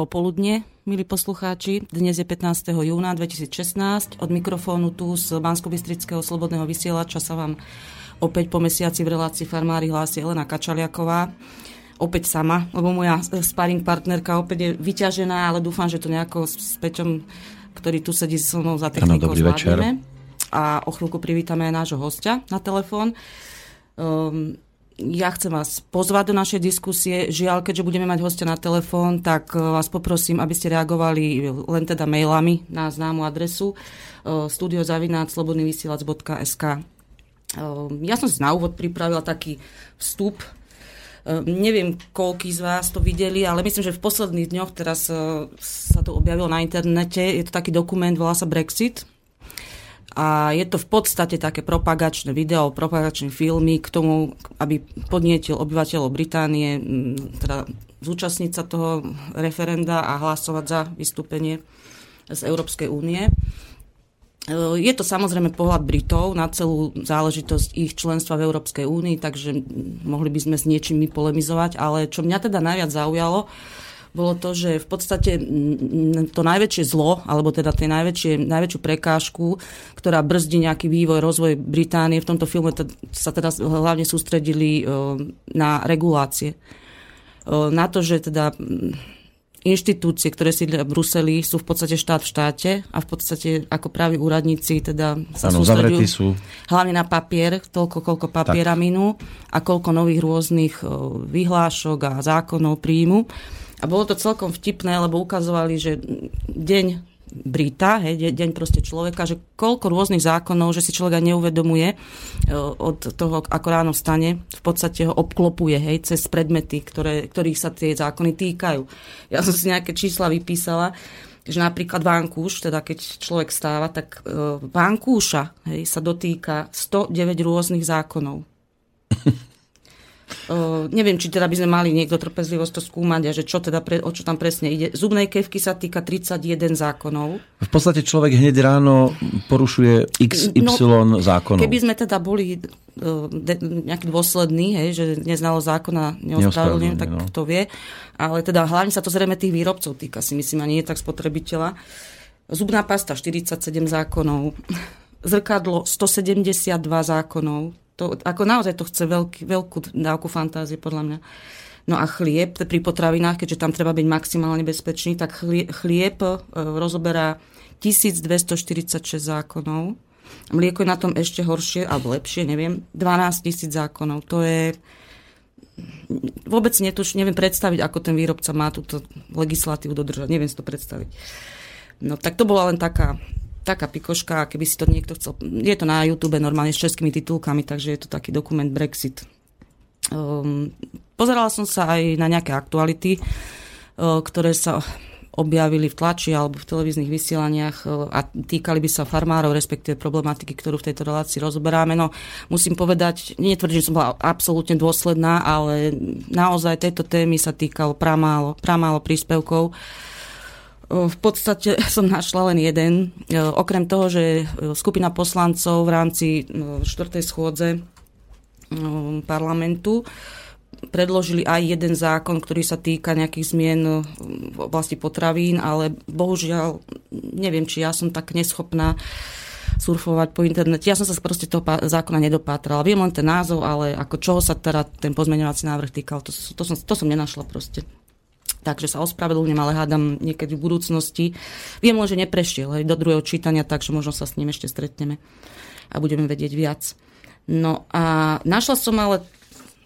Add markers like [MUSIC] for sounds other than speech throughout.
Popoludne, milí poslucháči. Dnes je 15. júna 2016. Od mikrofónu tu z bansko Slobodného vysielača sa vám opäť po mesiaci v relácii Farmári hlási Elena Kačaliaková. Opäť sama, lebo moja sparring partnerka opäť je vyťažená, ale dúfam, že to nejako s Peťom, ktorý tu sedí so mnou za technikou, zvládneme. A o chvíľku privítame aj nášho hostia na telefón. Um, ja chcem vás pozvať do našej diskusie. Žiaľ, keďže budeme mať hostia na telefón, tak e, vás poprosím, aby ste reagovali len teda mailami na známu adresu e, studiozavináčslobodnyvysielac.sk e, Ja som si na úvod pripravila taký vstup. Neviem, koľký z vás to videli, ale myslím, že v posledných dňoch teraz sa to objavilo na internete. Je to taký dokument, volá sa Brexit a je to v podstate také propagačné video, propagačné filmy k tomu, aby podnietil obyvateľov Británie teda zúčastniť sa toho referenda a hlasovať za vystúpenie z Európskej únie. E, je to samozrejme pohľad Britov na celú záležitosť ich členstva v Európskej únii, takže mohli by sme s niečím polemizovať, ale čo mňa teda najviac zaujalo, bolo to, že v podstate to najväčšie zlo, alebo teda tej najväčšie, najväčšiu prekážku, ktorá brzdí nejaký vývoj, rozvoj Británie, v tomto filme sa teda hlavne sústredili e, na regulácie. E, na to, že teda inštitúcie, ktoré sídlia v Bruseli, sú v podstate štát v štáte a v podstate ako právi úradníci teda sa ano, sú hlavne na papier, toľko, koľko papiera tak. minú a koľko nových rôznych e, vyhlášok a zákonov príjmu. A bolo to celkom vtipné, lebo ukazovali, že deň Brita, hej, deň proste človeka, že koľko rôznych zákonov, že si človek aj neuvedomuje e, od toho, ako ráno stane, v podstate ho obklopuje, hej, cez predmety, ktoré, ktorých sa tie zákony týkajú. Ja som si nejaké čísla vypísala, že napríklad vankúš, teda keď človek stáva, tak e, vankúša hej, sa dotýka 109 rôznych zákonov. [LAUGHS] Uh, neviem, či teda by sme mali niekto trpezlivosť to skúmať a že čo teda pre, o čo tam presne ide. Zubnej kevky sa týka 31 zákonov. V podstate človek hneď ráno porušuje XY no, zákonov. Keby sme teda boli uh, de, nejaký dôsledný, hej, že neznalo zákona neospravedlňujem, tak no. to vie. Ale teda hlavne sa to zrejme tých výrobcov týka, si myslím, a nie tak spotrebiteľa. Zubná pasta 47 zákonov. Zrkadlo 172 zákonov to, ako naozaj to chce veľký, veľkú dávku fantázie, podľa mňa. No a chlieb pri potravinách, keďže tam treba byť maximálne bezpečný, tak chlieb e, rozoberá 1246 zákonov. Mlieko je na tom ešte horšie, alebo lepšie, neviem, 12 tisíc zákonov. To je vôbec netuš, neviem predstaviť, ako ten výrobca má túto legislatívu dodržať. Neviem si to predstaviť. No tak to bola len taká taká pikoška, keby si to niekto chcel. Je to na YouTube normálne s českými titulkami, takže je to taký dokument Brexit. Um, pozerala som sa aj na nejaké aktuality, uh, ktoré sa objavili v tlači alebo v televíznych vysielaniach uh, a týkali by sa farmárov, respektíve problematiky, ktorú v tejto relácii rozoberáme. No, musím povedať, netvrdím, že som bola absolútne dôsledná, ale naozaj tejto témy sa týkalo pramálo, pramálo príspevkov. Uh, v podstate [LAUGHS] som našla len jeden. Okrem toho, že skupina poslancov v rámci štvrtej schôdze parlamentu predložili aj jeden zákon, ktorý sa týka nejakých zmien v oblasti potravín, ale bohužiaľ neviem, či ja som tak neschopná surfovať po internete. Ja som sa proste toho zákona nedopátrala. Viem len ten názov, ale ako čoho sa teda ten pozmeňovací návrh týkal, to, to, som, to som nenašla proste. Takže sa ospravedlňujem, ale hádam niekedy v budúcnosti. Viem len, že neprešiel aj do druhého čítania, takže možno sa s ním ešte stretneme a budeme vedieť viac. No a našla som ale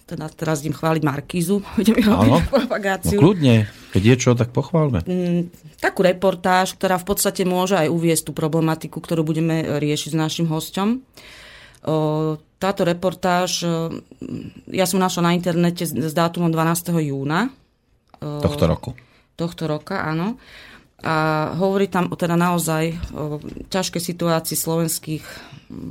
teda teraz idem chváliť Markízu, [LAUGHS] budeme robiť propagáciu. No, kľudne, keď je čo, tak pochválme. Mm, takú reportáž, ktorá v podstate môže aj uviesť tú problematiku, ktorú budeme riešiť s našim hostom. Táto reportáž, ja som našla na internete s dátumom 12. júna Tohto roku. Tohto roka, áno. A hovorí tam o teda naozaj o ťažkej situácii slovenských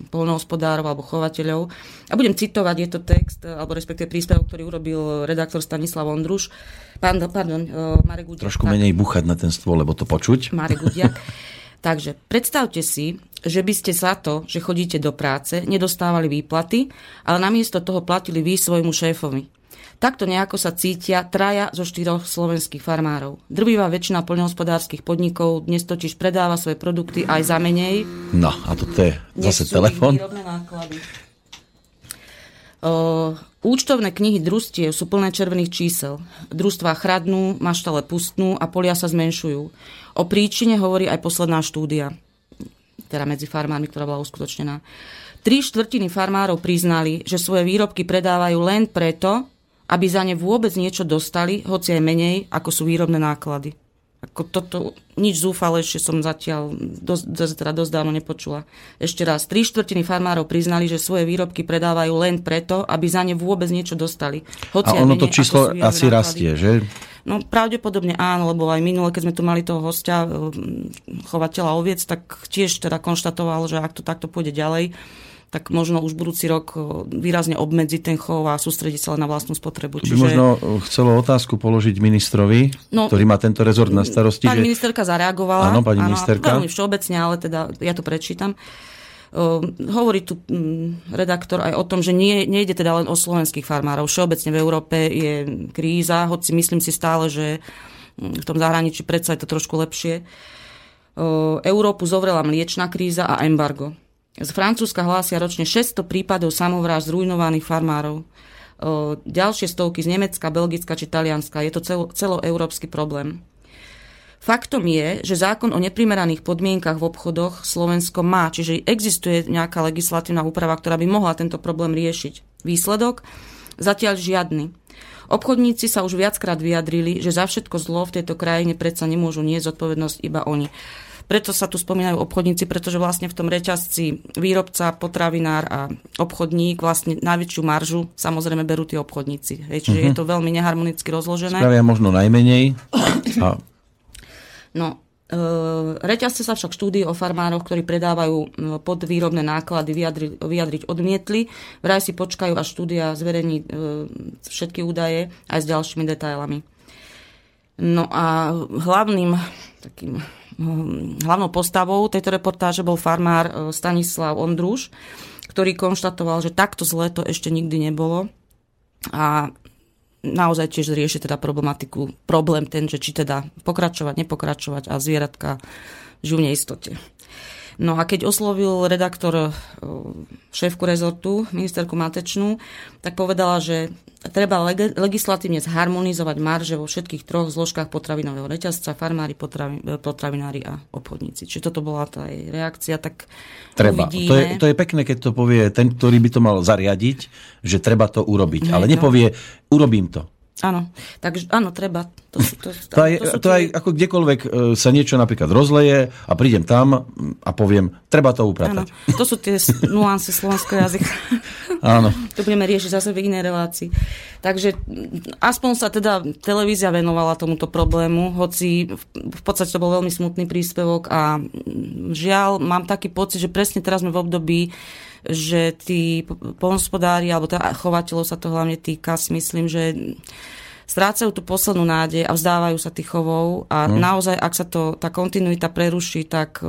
polnohospodárov alebo chovateľov. A budem citovať, je to text, alebo respektíve príspevok, ktorý urobil redaktor Stanislav Ondruš. Pardon, pardon Marek Gudiak. Trošku menej buchať na ten stôl, lebo to počuť. Marek Gudiak. [LAUGHS] Takže predstavte si, že by ste za to, že chodíte do práce, nedostávali výplaty, ale namiesto toho platili vy svojmu šéfovi. Takto nejako sa cítia traja zo štyroch slovenských farmárov. Drvivá väčšina poľnohospodárskych podnikov dnes totiž predáva svoje produkty aj za menej. No a toto je zase telefon. Účtovné knihy družstiev sú plné červených čísel. Družstvá chradnú, maštale pustnú a polia sa zmenšujú. O príčine hovorí aj posledná štúdia, teda medzi farmármi, ktorá bola uskutočnená. Tri štvrtiny farmárov priznali, že svoje výrobky predávajú len preto, aby za ne vôbec niečo dostali, hoci aj menej, ako sú výrobné náklady. Ako toto, nič zúfalejšie som zatiaľ dosť, teda dosť dávno nepočula. Ešte raz, tri štvrtiny farmárov priznali, že svoje výrobky predávajú len preto, aby za ne vôbec niečo dostali. Hoci A ono menej, to číslo asi náklady. rastie, že? No pravdepodobne áno, lebo aj minule, keď sme tu mali toho hostia, chovateľa oviec, tak tiež teda konštatoval, že ak to takto pôjde ďalej, tak možno už budúci rok výrazne obmedziť ten chov a sústrediť sa len na vlastnú spotrebu. Čiže... By možno chcelo otázku položiť ministrovi, no, ktorý má tento rezort na starosti. Pani že... ministerka zareagovala. Áno, pani áno, ministerka. Veľmi všeobecne, ale teda ja to prečítam. Uh, hovorí tu um, redaktor aj o tom, že nie, nejde teda len o slovenských farmárov. Všeobecne v Európe je kríza, hoci myslím si stále, že v tom zahraničí predsa je to trošku lepšie. Uh, Európu zovrela mliečná kríza a embargo. Z Francúzska hlásia ročne 600 prípadov samovrážd zrujnovaných farmárov. Ďalšie stovky z Nemecka, Belgicka či Talianska. Je to celo, celoeurópsky problém. Faktom je, že zákon o neprimeraných podmienkach v obchodoch Slovensko má, čiže existuje nejaká legislatívna úprava, ktorá by mohla tento problém riešiť. Výsledok? Zatiaľ žiadny. Obchodníci sa už viackrát vyjadrili, že za všetko zlo v tejto krajine predsa nemôžu nie zodpovednosť iba oni. Preto sa tu spomínajú obchodníci, pretože vlastne v tom reťazci výrobca, potravinár a obchodník vlastne najväčšiu maržu samozrejme berú tí obchodníci. Hej, čiže uh-huh. je to veľmi neharmonicky rozložené. Spravia možno najmenej. A... No, e, Reťazce sa však štúdie o farmároch, ktorí predávajú podvýrobné náklady, vyjadri, vyjadriť odmietli. Vraj si počkajú, až štúdia zverejní e, všetky údaje aj s ďalšími detailami. No a hlavným takým hlavnou postavou tejto reportáže bol farmár e, Stanislav Ondruš, ktorý konštatoval, že takto zle to ešte nikdy nebolo a naozaj tiež rieši teda problematiku, problém ten, že či teda pokračovať, nepokračovať a zvieratka žijú v neistote. No a keď oslovil redaktor e, šéfku rezortu, ministerku Matečnú, tak povedala, že treba leg- legislatívne zharmonizovať marže vo všetkých troch zložkách potravinového reťazca, farmári, potravi- e, potravinári a obchodníci. Čiže toto bola tá jej reakcia, tak Treba. Uvidíme. To je, to je pekné, keď to povie ten, ktorý by to mal zariadiť, že treba to urobiť. Ale nepovie, urobím to. Áno, takže áno, treba. To, to, to, to, aj, to, to aj ako kdekoľvek e, sa niečo napríklad rozleje a prídem tam a poviem, treba to upratať. Áno, to sú tie nuancy slovenského jazyka. Áno. To budeme riešiť zase v inej relácii. Takže aspoň sa teda televízia venovala tomuto problému, hoci v podstate to bol veľmi smutný príspevok a žiaľ, mám taký pocit, že presne teraz sme v období, že tí polnospodári, alebo tá chovateľov sa to hlavne týka, si myslím, že strácajú tú poslednú nádej a vzdávajú sa tých chovov a hmm. naozaj, ak sa to, tá kontinuita preruší, tak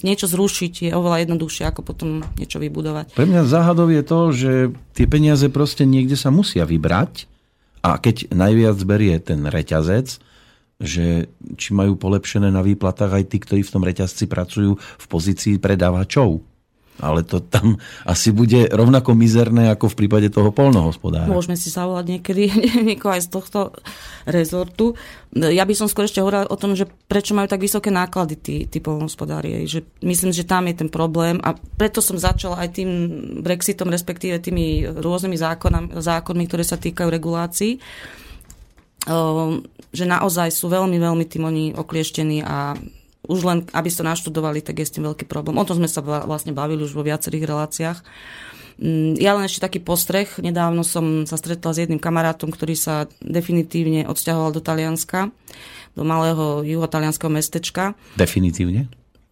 niečo zrušiť je oveľa jednoduchšie, ako potom niečo vybudovať. Pre mňa záhadov je to, že tie peniaze proste niekde sa musia vybrať a keď najviac berie ten reťazec, že či majú polepšené na výplatách aj tí, ktorí v tom reťazci pracujú v pozícii predávačov ale to tam asi bude rovnako mizerné ako v prípade toho polnohospodára. Môžeme si zavolať niekedy [LAUGHS] niekoho aj z tohto rezortu. Ja by som skôr ešte hovorila o tom, že prečo majú tak vysoké náklady tí, tí polnohospodári. Že myslím, že tam je ten problém a preto som začala aj tým Brexitom, respektíve tými rôznymi zákonami, zákonmi, ktoré sa týkajú regulácií ehm, že naozaj sú veľmi, veľmi tým oni oklieštení a už len, aby ste naštudovali, tak je s tým veľký problém. O tom sme sa vlastne bavili už vo viacerých reláciách. Mm, ja len ešte taký postreh. Nedávno som sa stretla s jedným kamarátom, ktorý sa definitívne odsťahoval do Talianska, do malého juhotalianského mestečka. Definitívne?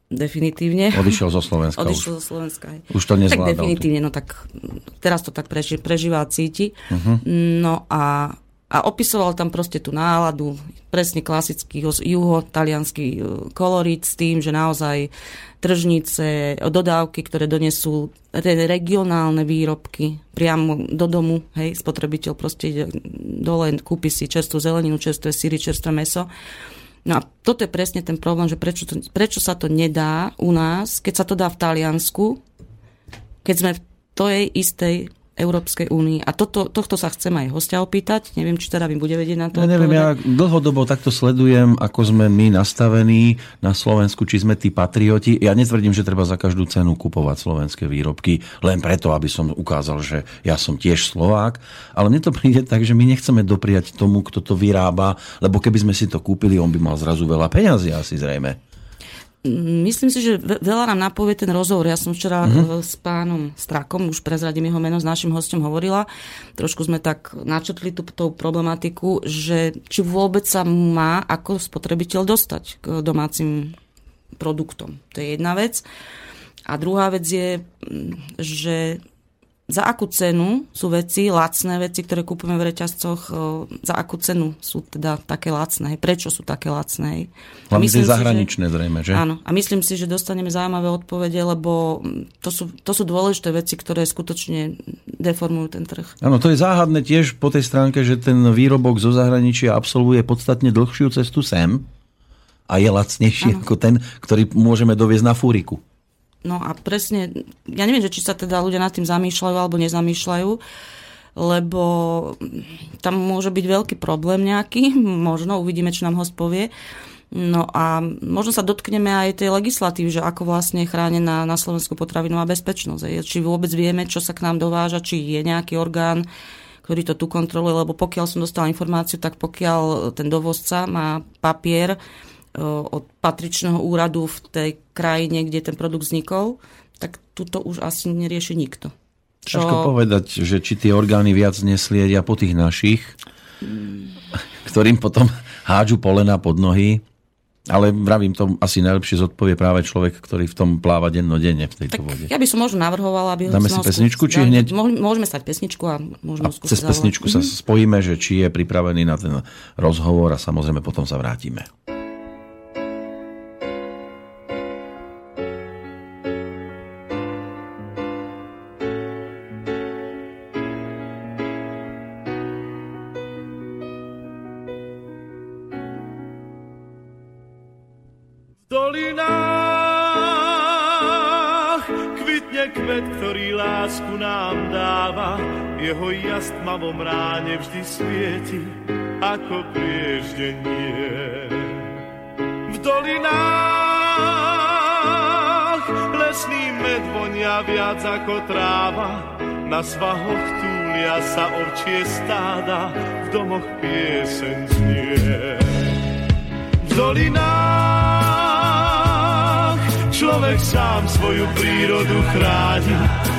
Definitívne. Odišiel zo Slovenska. Odišiel zo Slovenska. Aj. Už to nezvládal. Tak definitívne, no tak teraz to tak prežíva a cíti. Uh-huh. No a a opisoval tam proste tú náladu, presne klasický juho-talianský e, kolorít s tým, že naozaj tržnice, dodávky, ktoré donesú regionálne výrobky priamo do domu, hej, spotrebiteľ proste ide dole, kúpi si čerstvú zeleninu, čerstvé síry, čerstvé meso. No a toto je presne ten problém, že prečo, to, prečo sa to nedá u nás, keď sa to dá v Taliansku, keď sme v tej istej Európskej únii. A toto, tohto sa chcem aj hostia opýtať. Neviem, či teda mi bude vedieť na to. Ja neviem, ja dlhodobo takto sledujem, ako sme my nastavení na Slovensku, či sme tí patrioti. Ja netvrdím, že treba za každú cenu kupovať slovenské výrobky, len preto, aby som ukázal, že ja som tiež Slovák. Ale mne to príde tak, že my nechceme dopriať tomu, kto to vyrába, lebo keby sme si to kúpili, on by mal zrazu veľa peňazí asi zrejme. Myslím si, že veľa nám napovie ten rozhovor. Ja som včera mm-hmm. s pánom Strakom, už prezradím jeho meno, s našim hostom hovorila. Trošku sme tak načrtli tú, tú problematiku, že či vôbec sa má ako spotrebiteľ dostať k domácim produktom. To je jedna vec. A druhá vec je, že za akú cenu sú veci, lacné veci, ktoré kúpime v reťazcoch, za akú cenu sú teda také lacné, prečo sú také lacné. Hlavne tie zahraničné že, zrejme, že? Áno, a myslím si, že dostaneme zaujímavé odpovede, lebo to sú, to sú dôležité veci, ktoré skutočne deformujú ten trh. Áno, to je záhadné tiež po tej stránke, že ten výrobok zo zahraničia absolvuje podstatne dlhšiu cestu sem a je lacnejší ano. ako ten, ktorý môžeme doviezť na fúriku. No a presne, ja neviem, že či sa teda ľudia nad tým zamýšľajú alebo nezamýšľajú, lebo tam môže byť veľký problém nejaký, [LAUGHS] možno uvidíme, čo nám host povie. No a možno sa dotkneme aj tej legislatívy, že ako vlastne je chránená na Slovensku potravinová bezpečnosť. Či vôbec vieme, čo sa k nám dováža, či je nejaký orgán, ktorý to tu kontroluje, lebo pokiaľ som dostala informáciu, tak pokiaľ ten dovozca má papier, od patričného úradu v tej krajine, kde ten produkt vznikol, tak tuto už asi nerieši nikto. Čo... Ťažko povedať, že či tie orgány viac nesliedia po tých našich, ktorým potom hádžu polena pod nohy. Ale vravím, to asi najlepšie zodpovie práve človek, ktorý v tom pláva dennodenne v tejto tak vode. Ja by som možno navrhovala, aby... Dáme si pesničku, či hneď... Môžeme stať pesničku a môžeme a cez pesničku sa mhm. spojíme, že či je pripravený na ten rozhovor a samozrejme potom sa vrátime. Jeho jas tmavom ráne vždy svieti ako prieždenie. V dolinách lesný med vonia viac ako tráva, na svahoch túlia sa ovčie stáda, v domoch pieseň znie. V dolinách človek sám svoju prírodu chráni,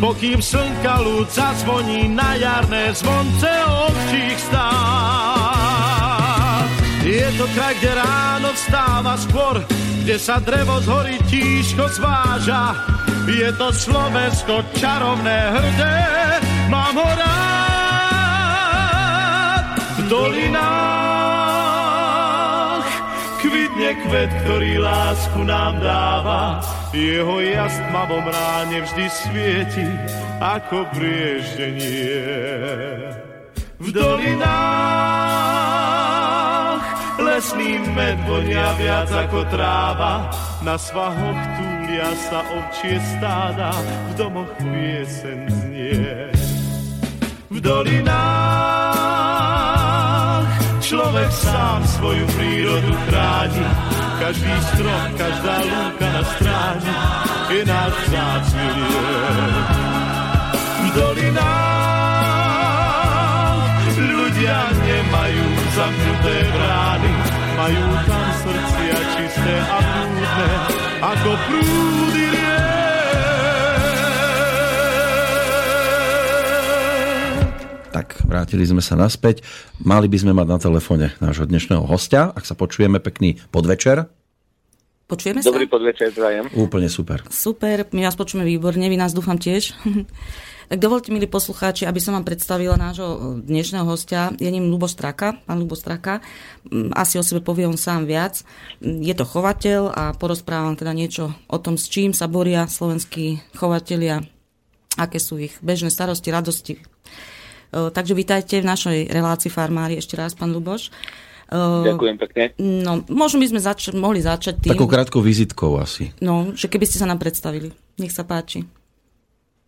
pokým slnka ľud zazvoní na jarné zvonce ovčích stát. Je to kraj, kde ráno vstáva skôr, kde sa drevo z hory tížko zváža. Je to Slovensko čarovné hrdé, mám ho rád v dolinách. Kvitne kvet, ktorý lásku nám dáva, jeho jas tmavom ráne vždy svieti ako prieždenie. V dolinách lesný med vonia viac ako tráva, na svahoch túlia sa ovčie stáda, v domoch piesen znie. V dolinách človek sám svoju prírodu chráni, každý strom, každá lúka na stráni je náš vzácný V dolinách ľudia nemajú zamknuté brány, majú tam čisté a prúdne, ako prúdy Tak, vrátili sme sa naspäť. Mali by sme mať na telefóne nášho dnešného hostia. Ak sa počujeme, pekný podvečer. Počujeme sa? Dobrý podvečer, prajem. Úplne super. Super, my vás počujeme výborne, vy nás dúfam tiež. [LAUGHS] tak dovolte, milí poslucháči, aby som vám predstavila nášho dnešného hostia. Je ním Lubo Straka, pán Lubo Straka. Mm, asi o sebe povie on sám viac. Mm, je to chovateľ a porozprávam teda niečo o tom, s čím sa boria slovenskí chovatelia, aké sú ich bežné starosti, radosti. Takže vítajte v našej relácii Farmári ešte raz, pán Luboš. Ďakujem pekne. No, možno by sme zač- mohli začať tým... Takou krátkou vizitkou asi. No, že keby ste sa nám predstavili. Nech sa páči.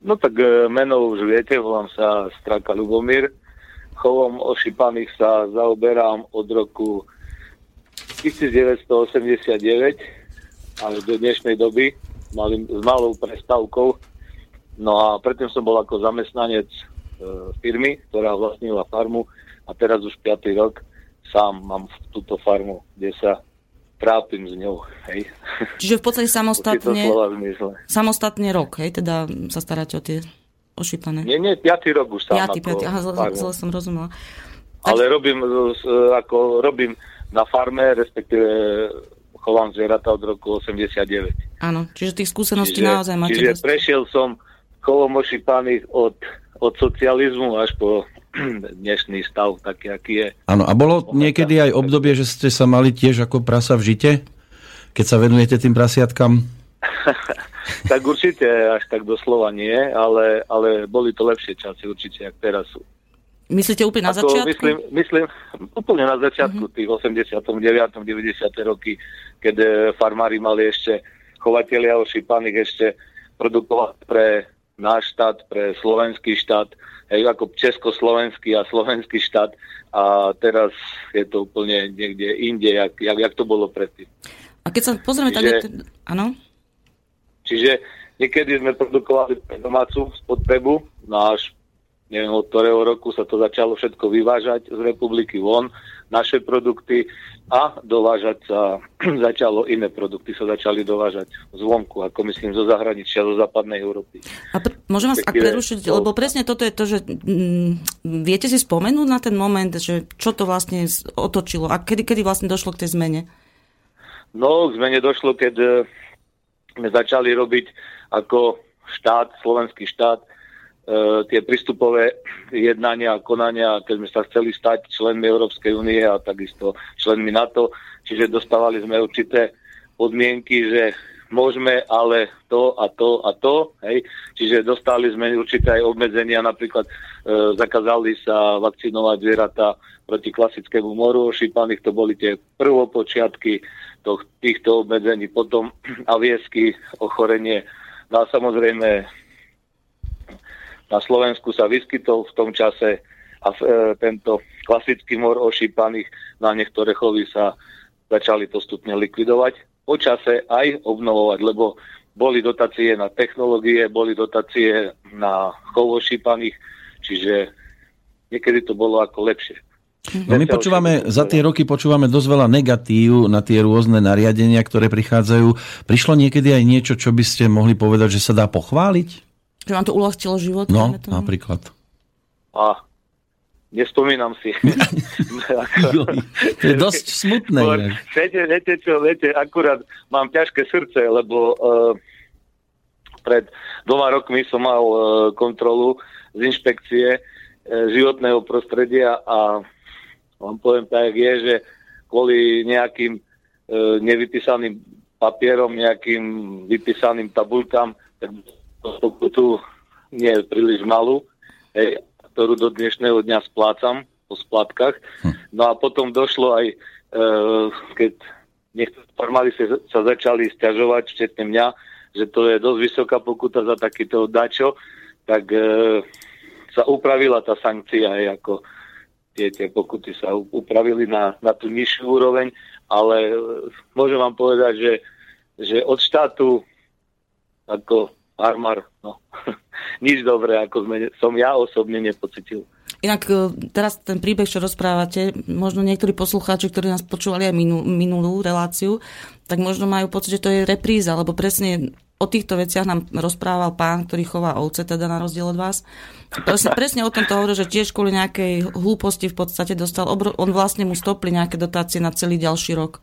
No tak e, meno už viete, volám sa Straka Lubomír. Chovom ošípaných sa zaoberám od roku 1989 ale do dnešnej doby malým, s malou prestávkou. No a predtým som bol ako zamestnanec firmy, ktorá vlastnila farmu a teraz už 5. rok sám mám túto farmu, kde sa trápim s ňou. Hej. Čiže v podstate [LAUGHS] samostatne, samostatne rok, hej, teda sa staráte o tie ošípané. Nie, nie, piatý rok už sám. Piatý, piatý, aha, zle, zle som rozumela. Tak... Ale robím, ako robím na farme, respektíve chovám zvieratá od roku 89. Áno, čiže tých skúseností čiže, naozaj máte Čiže dosť. prešiel som chovom ošípaných od, od socializmu až po [CLEARS THROAT] dnešný stav taký, aký je. Áno, a bolo niekedy aj obdobie, že ste sa mali tiež ako prasa v žite, keď sa venujete tým prasiatkam? [LAUGHS] tak určite až tak doslova nie, ale, ale boli to lepšie časy určite, ako teraz sú. Myslíte úplne na Ako začiatku? Myslím, myslím úplne na začiatku, uh-huh. tých 89. 90. roky, keď eh, farmári mali ešte chovatelia ošípaných ešte produkovať pre náš štát, pre slovenský štát, hej, ako československý a slovenský štát a teraz je to úplne niekde inde, jak, jak, jak to bolo predtým. A keď sa pozrieme tak... Áno? Čiže niekedy sme produkovali pre domácu spotrebu, náš neviem od ktorého roku sa to začalo všetko vyvážať z republiky von, naše produkty a dovážať sa [CLEARS THROAT] začalo iné produkty, sa začali dovážať zvonku, ako myslím zo zahraničia, zo západnej Európy. A pr- môžem vás ak prerušiť, lebo presne toto je to, že mm, viete si spomenúť na ten moment, že čo to vlastne otočilo a kedy, kedy vlastne došlo k tej zmene? No, k zmene došlo, keď e, sme začali robiť ako štát, slovenský štát, tie prístupové jednania a konania, keď sme sa chceli stať členmi Európskej únie a takisto členmi NATO, čiže dostávali sme určité podmienky, že môžeme ale to a to a to, hej. Čiže dostali sme určité aj obmedzenia, napríklad e, zakázali sa vakcinovať zvieratá proti klasickému moru ošípaných, to boli tie prvopočiatky to, týchto obmedzení, potom [CLEARS THROAT] aviesky, ochorenie, no a samozrejme na Slovensku sa vyskytol v tom čase a e, tento klasický mor ošípaných na niektoré chovy sa začali postupne likvidovať. Po čase aj obnovovať, lebo boli dotácie na technológie, boli dotácie na chov ošípaných, čiže niekedy to bolo ako lepšie. No my počúvame, za tie roky počúvame dosť veľa negatív na tie rôzne nariadenia, ktoré prichádzajú. Prišlo niekedy aj niečo, čo by ste mohli povedať, že sa dá pochváliť? Že vám to uľahčilo život? No, napríklad. A nespomínam si. [LAUGHS] to je dosť smutné. Bo, viete, viete čo, viete, akurát mám ťažké srdce, lebo uh, pred dvoma rokmi som mal uh, kontrolu z inšpekcie uh, životného prostredia a vám poviem tak, je, že kvôli nejakým uh, nevypísaným papierom, nejakým vypísaným tabulkám, tak pokutu nie príliš malú, hej, ktorú do dnešného dňa splácam po splatkách. Hm. No a potom došlo aj, e, keď niektorí formáli sa, sa začali stiažovať, včetne mňa, že to je dosť vysoká pokuta za takýto dačo, tak e, sa upravila tá sankcia, hej, ako tie, tie pokuty sa upravili na, na tú nižšiu úroveň, ale e, môžem vám povedať, že, že od štátu ako farmár, no, [LAUGHS] nič dobré, ako sme, som ja osobne nepocitil. Inak e, teraz ten príbeh, čo rozprávate, možno niektorí poslucháči, ktorí nás počúvali aj minul, minulú reláciu, tak možno majú pocit, že to je repríza, lebo presne o týchto veciach nám rozprával pán, ktorý chová ovce, teda na rozdiel od vás. Presne, presne o tomto hovoril, že tiež kvôli nejakej hlúposti v podstate dostal, obro, on vlastne mu stopli nejaké dotácie na celý ďalší rok.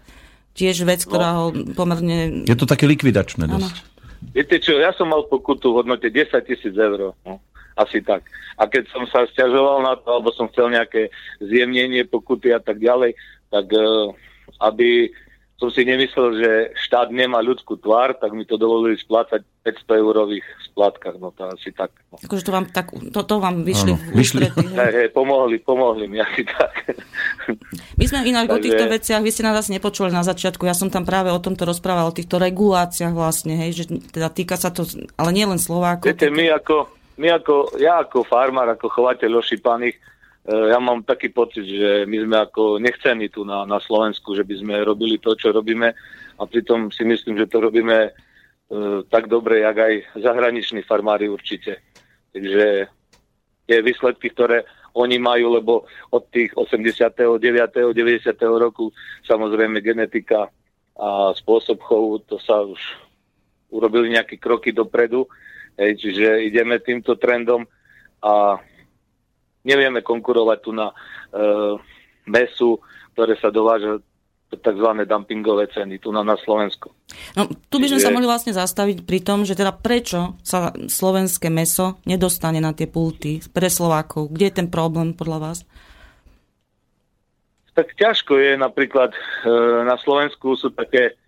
Tiež vec, ktorá no. ho pomerne... Je to také likvidačné dosť. Ano. Viete čo, ja som mal pokutu v hodnote 10 tisíc eur. No, asi tak. A keď som sa stiažoval na to, alebo som chcel nejaké zjemnenie pokuty a tak ďalej, tak uh, aby som si nemyslel, že štát nemá ľudskú tvár, tak mi to dovolili splácať 500 eurových splátkach, no to asi tak. No. Akože to vám, tak, to, to vám vyšli, ano, vyšli. [LAUGHS] Hej, hej, pomohli, pomohli mi asi tak. My sme inak Takže... o týchto veciach, vy ste nás asi nepočuli na začiatku, ja som tam práve o tomto rozprával, o týchto reguláciách vlastne, hej, že teda týka sa to, ale nie len Slovákov. Viete, my ako, my ako, ja ako farmár, ako chovateľ ošípaných, Eh, ja mám taký pocit, že my sme ako nechcení tu na, na Slovensku, že by sme robili to, čo robíme a pritom si myslím, že to robíme e, tak dobre, jak aj zahraniční farmári určite. Takže tie výsledky, ktoré oni majú, lebo od tých 89. 90. roku samozrejme genetika a spôsob chovu, to sa už urobili nejaké kroky dopredu, hej, čiže ideme týmto trendom a nevieme konkurovať tu na e, mesu, ktoré sa dováža tzv. dumpingové ceny tu na, na Slovensku. No, tu by sme Čiže... sa mohli vlastne zastaviť pri tom, že teda prečo sa slovenské meso nedostane na tie pulty pre Slovákov? Kde je ten problém podľa vás? Tak ťažko je napríklad e, na Slovensku sú také,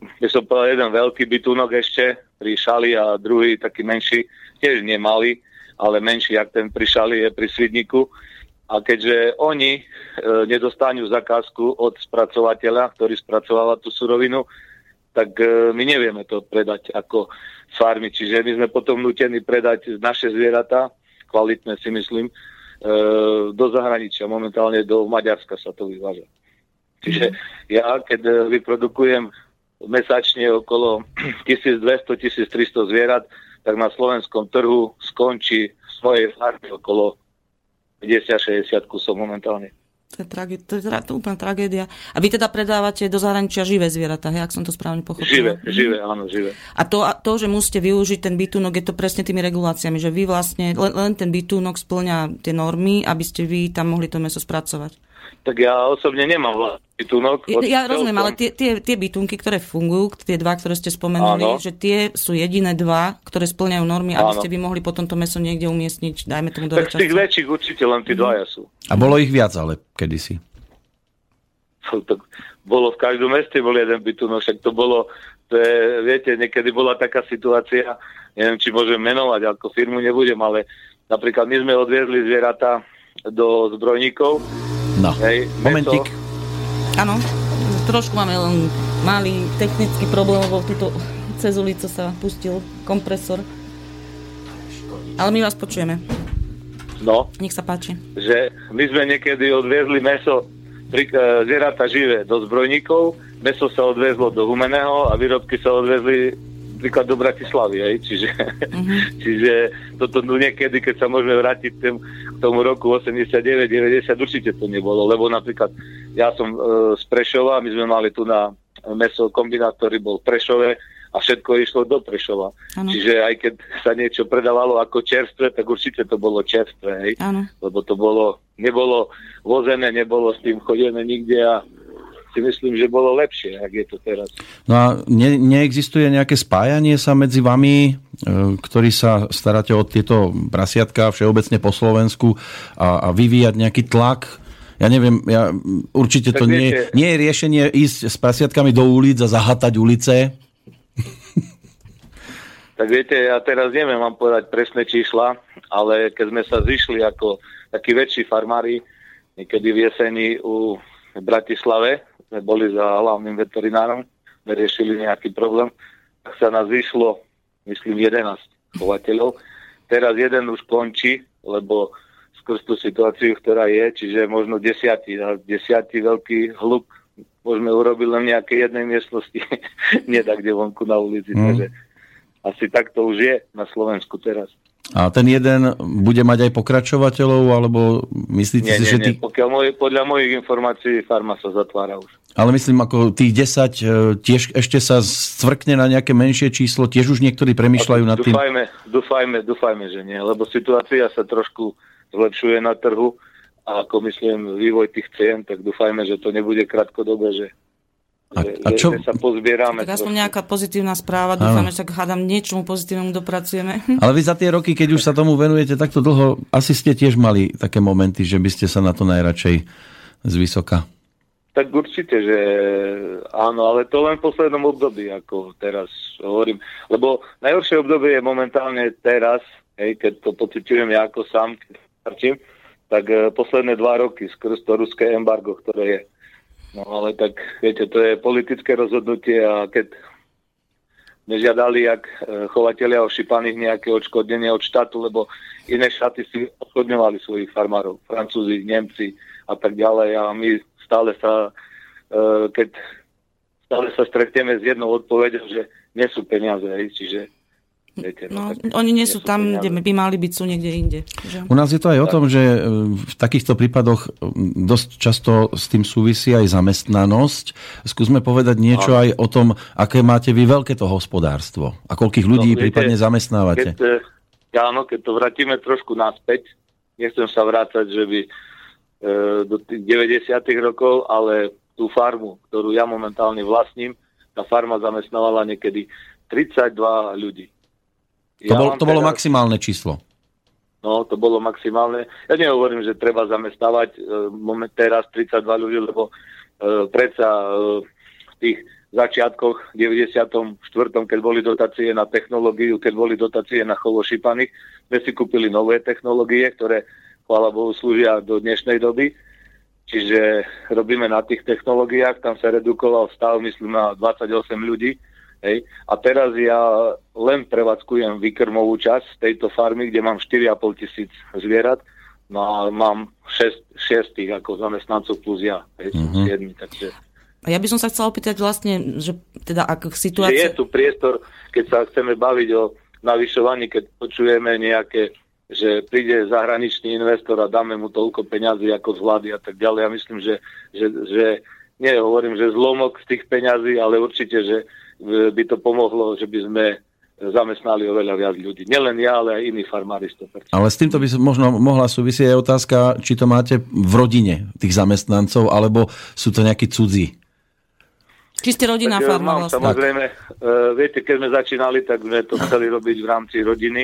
by som povedal, jeden veľký bytunok ešte pri šali a druhý taký menší, tiež nemalý ale menší, ak ten pri šali je pri svidniku. A keďže oni e, nedostanú zakázku od spracovateľa, ktorý spracováva tú surovinu, tak e, my nevieme to predať ako farmy. Čiže my sme potom nutení predať naše zvieratá, kvalitné si myslím, e, do zahraničia. Momentálne do Maďarska sa to vyváža. Čiže ja, keď e, vyprodukujem mesačne okolo [CLEARS THROAT] 1200-1300 zvierat, tak na slovenskom trhu skončí svojej farme okolo 50-60 kusov momentálne. To je, trage- to je teda to úplná tragédia. A vy teda predávate do zahraničia živé zvieratá, hej, ak som to správne pochopil. Živé, živé, áno, živé. A to, to, že musíte využiť ten bytunok, je to presne tými reguláciami, že vy vlastne, len, len ten bytunok splňa tie normy, aby ste vy tam mohli to meso spracovať tak ja osobne nemám vlastný bytunok. Ja rozumiem, ale tie, tie, tie bytunky, ktoré fungujú, tie dva, ktoré ste spomenuli, Áno. že tie sú jediné dva, ktoré splňajú normy, Áno. aby ste by mohli potom to meso niekde umiestniť, dajme tomu do Tak z tých väčších určite len tí mm. dvaja sú. A bolo ich viac ale kedysi? To, bolo v každom meste bol jeden bytunok, však to bolo, to je, viete, niekedy bola taká situácia, neviem, či môžem menovať, ako firmu nebudem, ale napríklad my sme odviezli zvieratá do zbrojníkov No, Hej, momentík. Áno, trošku máme len malý technický problém, lebo túto cez ulicu sa pustil kompresor. Ale my vás počujeme. No. Nech sa páči. Že my sme niekedy odviezli meso, e, zvieratá živé do zbrojníkov, meso sa odviezlo do Humeného a výrobky sa odviezli napríklad do Bratislavy, hej? Čiže, uh-huh. [LAUGHS] čiže toto no niekedy, keď sa môžeme vrátiť tým, tomu roku 89-90, určite to nebolo, lebo napríklad ja som e, z Prešova, my sme mali tu na meso kombinát, ktorý bol v Prešove a všetko išlo do Prešova. Ano. Čiže aj keď sa niečo predávalo ako čerstvé, tak určite to bolo čerstvé, hej? Ano. Lebo to bolo, nebolo vozené, nebolo s tým chodené nikde a si myslím, že bolo lepšie, ak je to teraz. No a ne, neexistuje nejaké spájanie sa medzi vami, e, ktorí sa staráte o tieto prasiatka všeobecne po Slovensku a, a vyvíjať nejaký tlak ja neviem, ja, určite tak to nie, nie je riešenie ísť s prasiatkami do ulic a zahatať ulice. [LAUGHS] Tak viete, ja teraz neviem vám povedať presné čísla, ale keď sme sa zišli ako takí väčší farmári, niekedy v jeseni u Bratislave, sme boli za hlavným veterinárom, sme riešili nejaký problém, tak sa nás vyšlo, myslím, 11 chovateľov. Teraz jeden už končí, lebo skrz tú situáciu, ktorá je, čiže možno desiatý, desiatý veľký hluk môžeme urobiť len v nejakej jednej miestnosti, [LAUGHS] nie tak, kde vonku na ulici. Mm. Takže asi tak to už je na Slovensku teraz. A ten jeden bude mať aj pokračovateľov, alebo myslíte Nie, si, nie, že nie. tí... Pokiaľ môj, podľa mojich informácií farma sa zatvára už. Ale myslím, ako tých 10 e, tiež ešte sa zcvrkne na nejaké menšie číslo, tiež už niektorí premyšľajú nad tým. Dúfajme, dúfajme, dúfajme, že nie, lebo situácia sa trošku zlepšuje na trhu a ako myslím vývoj tých cien, tak dúfajme, že to nebude krátkodobé, že, A- že, a čo- že sa pozbierame. Tak aspoň nejaká pozitívna správa, dúfame, že tak hádam niečomu pozitívnemu dopracujeme. [LAUGHS] Ale vy za tie roky, keď už sa tomu venujete takto dlho, asi ste tiež mali také momenty, že by ste sa na to najradšej zvysoka. Tak určite, že áno, ale to len v poslednom období, ako teraz hovorím. Lebo najhoršie obdobie je momentálne teraz, hej, keď to pociťujem ja ako sám, keď starčím, tak e, posledné dva roky skrz to ruské embargo, ktoré je. No ale tak, viete, to je politické rozhodnutie a keď nežiadali, jak e, chovatelia ošípaných nejaké odškodnenie od štátu, lebo iné štáty si odškodňovali svojich farmárov, Francúzi, Nemci a tak ďalej. A my stále sa, e, keď stále sa stretneme s jednou odpoveďou, že nie sú peniaze, čiže viete, No, tak oni nie sú tam, kde by mali byť, sú niekde inde. Že? U nás je to aj o tom, že e, v takýchto prípadoch dosť často s tým súvisí aj zamestnanosť. Skúsme povedať niečo aj o tom, aké máte vy veľké to hospodárstvo a koľkých ľudí No, viete, prípadne zamestnávate. Keď, áno, keď to vrátime trošku naspäť, nechcem sa vrácať, že by e, do tých 90. rokov, ale tú farmu, ktorú ja momentálne vlastním, tá farma zamestnávala niekedy 32 ľudí. To, bol, mám to bolo teraz- maximálne číslo. No, to bolo maximálne. Ja nehovorím, že treba zamestnávať e, moment teraz 32 ľudí, lebo e, predsa e, v tých začiatkoch, 94. keď boli dotácie na technológiu, keď boli dotácie na chovo šípaných, sme si kúpili nové technológie, ktoré, chvála Bohu, slúžia do dnešnej doby. Čiže robíme na tých technológiách, tam sa redukoval stav, myslím, na 28 ľudí. Hej. A teraz ja len prevádzkujem výkrmovú časť tejto farmy, kde mám 4,5 tisíc zvierat. No a mám 6, 6 ako zamestnancov plus ja. Hej, som Mhm. 7, takže... A ja by som sa chcela opýtať vlastne, že teda ak Že je situácia... tu priestor, keď sa chceme baviť o navyšovaní, keď počujeme nejaké, že príde zahraničný investor a dáme mu toľko peňazí ako z vlády a tak ďalej. Ja myslím, že, že, že nie hovorím, že zlomok z tých peňazí, ale určite, že by to pomohlo, že by sme zamestnali oveľa viac ľudí. Nielen ja, ale aj iní farmári 100%. Ale s týmto by možno mohla súvisieť aj otázka, či to máte v rodine tých zamestnancov, alebo sú to nejakí cudzí. Či ste rodinná Tak, e, farma vlastne? Samozrejme, uh, viete, keď sme začínali, tak sme to [LAUGHS] chceli robiť v rámci rodiny,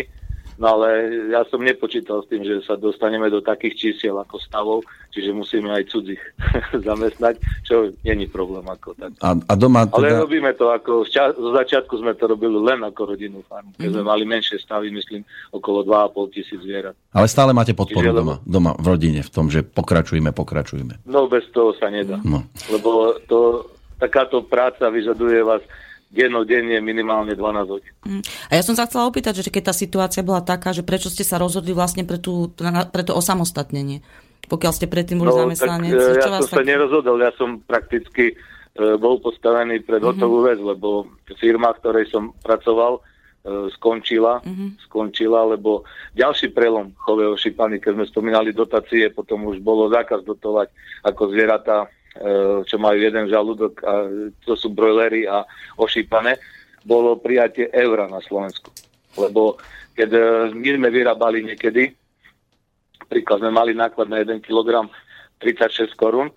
no ale ja som nepočítal s tým, že sa dostaneme do takých čísiel ako stavov, čiže musíme aj cudzích [LAUGHS] zamestnať, čo není problém ako tak. A, a doma Ale teda... robíme to ako, zo začiatku sme to robili len ako rodinnú farmu, keď Mhm. sme mali menšie stavy, myslím, okolo 2,5 tisíc zvierat. Ale stále máte podporu Čiže, doma, doma, v rodine, v tom, že pokračujeme, pokračujeme. No bez toho sa nedá. No. Lebo to, takáto práca vyžaduje vás dennodenne minimálne 12 hodín. Mm. A ja som sa chcela opýtať, že keď tá situácia bola taká, že prečo ste sa rozhodli vlastne pre, tú, pre to osamostatnenie? Pokiaľ ste predtým boli No, zamestnanec, tak, e, ja som sa tak... nerozhodol, ja som prakticky e, bol postavený pred Mhm. hotovú vec, lebo firma, v ktorej som pracoval, e, skončila, Mhm. skončila, lebo ďalší prelom chového šipany, keď sme spomínali dotácie, potom už bolo zákaz dotovať ako zvieratá, čo majú jeden žalúdok, a to sú brojlery a ošípané, bolo prijatie eura na Slovensku. Lebo keď e, my sme vyrábali niekedy, príklad sme mali náklad na 1 kg 36 korún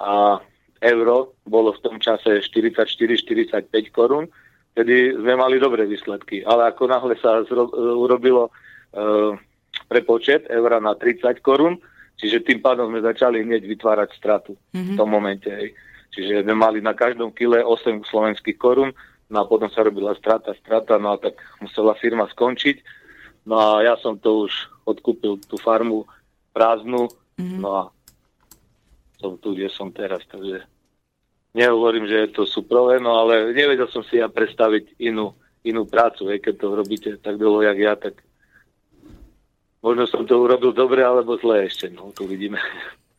a euro bolo v tom čase 44-45 korún, tedy sme mali dobré výsledky. Ale ako náhle sa zro- urobilo e, prepočet eura na 30 korún, čiže tým pádom sme začali hneď vytvárať stratu v tom momente. Hej. Čiže sme mali na každom kile 8 slovenských korún, no a potom sa robila strata, strata, no a tak musela firma skončiť. No a ja som to už odkúpil tú farmu prázdnu, no a som tu, kde som teraz, takže nehovorím, že je to suprové, no ale nevedel som si ja predstaviť inú, inú prácu, hej, keď to robíte tak dlho, jak ja, tak možno som to urobil dobre alebo zle ešte, no to vidíme.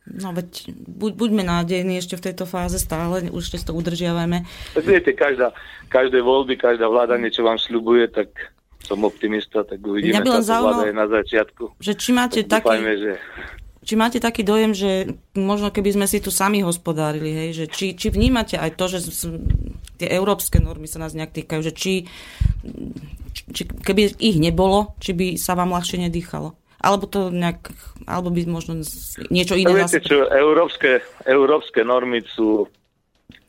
No veď buď, buďme nádejní ešte v tejto fáze stále, už to udržiavame. Tak viete, každá, každé voľby, každá vláda niečo vám sľubuje, tak som optimista, tak uvidíme, Mňa by len táto vláda je na začiatku. Že či máte Tak taký, dúfajme, že... či máte taký dojem, že možno keby sme si tu sami hospodárili, hej, že či, či vnímate aj to, že tie európske normy sa nás nejak týkajú, že či, či keby ich nebolo, či by sa vám ľahšie nedýchalo. Alebo to nejak, alebo by možno niečo iné viete zase... čo, európske, európske normy sú,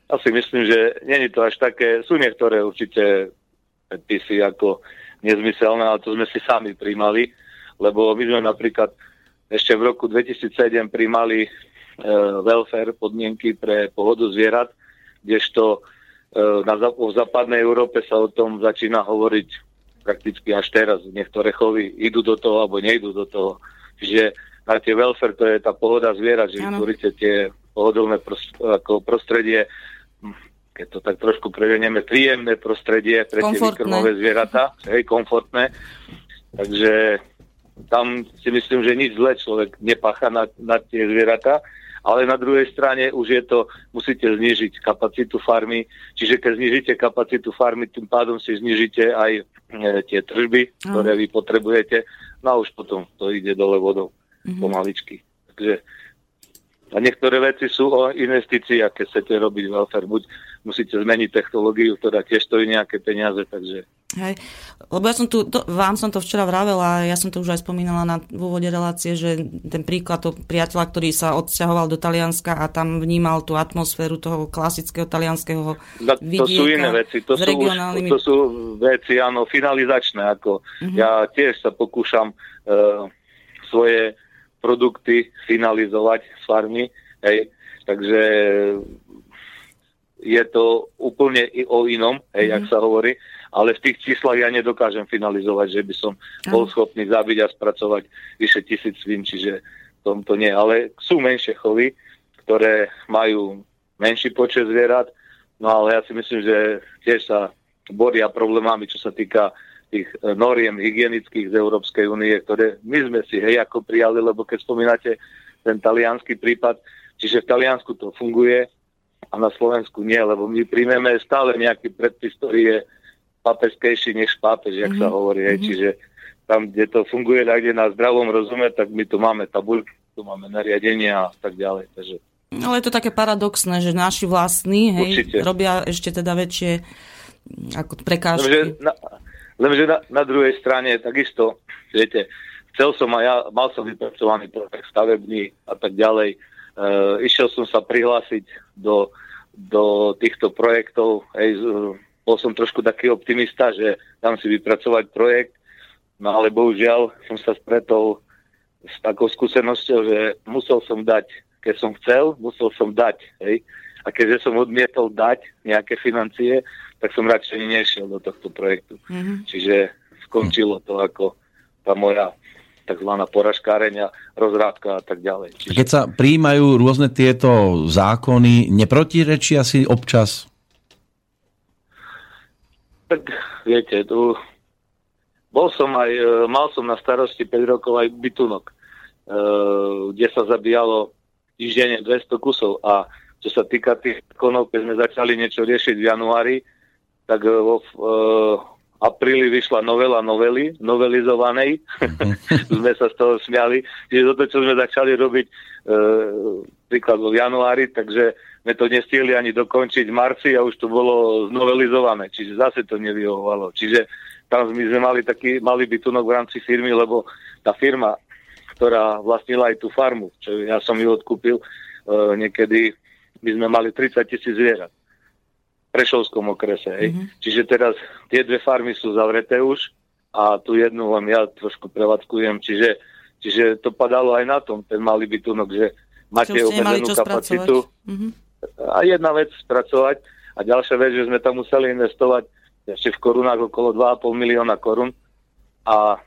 ja si myslím, že není to až také, sú niektoré určite predpisy ako nezmyselné, ale to sme si sami príjmali, lebo my sme napríklad ešte v roku 2007 príjmali e, welfare podmienky pre pohodu zvierat, kdežto e, na, v západnej Európe sa o tom začína hovoriť prakticky až teraz. Niektoré chovy idú do toho alebo nejdú do toho. Čiže na tie welfare to je tá pohoda zvierat, že vytvoríte tie pohodlné pros- ako prostredie, keď to tak trošku prevenieme, príjemné prostredie pre tie výkrmové zvieratá, hej, komfortné. Takže tam si myslím, že nič zlé človek nepácha na, na tie zvieratá, ale na druhej strane už je to, musíte znížiť kapacitu farmy, čiže keď znížite kapacitu farmy, tým pádom si znížite aj e, tie tržby, ktoré vy potrebujete, no a už potom to ide dole vodou mm-hmm. pomaličky. Takže a niektoré veci sú o investícii, keď chcete robiť welfare. Buď musíte zmeniť technológiu, ktorá tiež stojí nejaké peniaze, takže Hej. Lebo ja som tu, to, vám som to včera vravela, ja som to už aj spomínala na v úvode relácie, že ten príklad toho priateľa, ktorý sa odsťahoval do Talianska a tam vnímal tú atmosféru toho klasického talianského No, to sú iné veci, to s sú, už, regionálnymi... to sú veci, áno, finalizačné, ako Mhm. ja tiež sa pokúšam uh, svoje produkty finalizovať z farmy, hej, takže je to úplne i o inom, hej, Mhm. jak sa hovorí, ale v tých číslach ja nedokážem finalizovať, že by som bol schopný zabiť a spracovať vyše tisíc svín, čiže v tomto nie. Ale sú menšie chovy, ktoré majú menší počet zvierat, no ale ja si myslím, že tiež sa boria problémami, čo sa týka tých e, noriem hygienických z Európskej únie, ktoré my sme si hej ako prijali, lebo keď spomínate ten talianský prípad, čiže v Taliansku to funguje a na Slovensku nie, lebo my príjmeme stále nejaký predpis, ktorý je papeskejší než pápež, jak mm-hmm. sa hovorí. Hej. Čiže tam, kde to funguje tak, kde na zdravom rozume, tak my tu máme tabuľky, tu máme nariadenia a tak ďalej. Takže Ale je to také paradoxné, že naši vlastní hej, Určite. robia ešte teda väčšie mm, ako Lenže prekážky. na, lenže na, na druhej strane takisto, viete, chcel som a ja, mal som vypracovaný projekt stavebný a tak ďalej. E, išiel som sa prihlásiť do, do týchto projektov. Hej, bol som trošku taký optimista, že dám si vypracovať projekt, no ale bohužiaľ som sa stretol s takou skúsenosťou, že musel som dať, keď som chcel, musel som dať. Hej. A keďže som odmietol dať nejaké financie, tak som radšej nešiel do tohto projektu. Mhm. Čiže skončilo to ako tá moja tzv. poražkárenia, rozrádka a tak ďalej. Čiže Keď sa príjmajú rôzne tieto zákony, neprotirečia si občas? tak, viete, tu bol som aj, e, mal som na starosti 5 rokov aj bytunok, e, kde sa zabíjalo týždenne 200 kusov a čo sa týka tých konov, keď sme začali niečo riešiť v januári, tak e, vo apríli vyšla novela novely, novelizovanej. [LAUGHS] sme sa z toho smiali. Čiže toto, čo sme začali robiť e, príklad v januári, takže sme to nestihli ani dokončiť v marci a už to bolo znovelizované. Čiže zase to nevyhovovalo. Čiže tam my sme mali taký malý bytunok v rámci firmy, lebo tá firma, ktorá vlastnila aj tú farmu, čo ja som ju odkúpil, e, niekedy my sme mali 30 tisíc zvierat Prešovskom okrese. Hej. Mm-hmm. Čiže teraz tie dve farmy sú zavreté už a tu jednu len ja trošku prevádzkujem, čiže, čiže to padalo aj na tom, ten malý bytunok, že máte obmedzenú kapacitu. Mhm. a jedna vec spracovať a ďalšia vec, že sme tam museli investovať ešte v korunách okolo 2,5 milióna korun a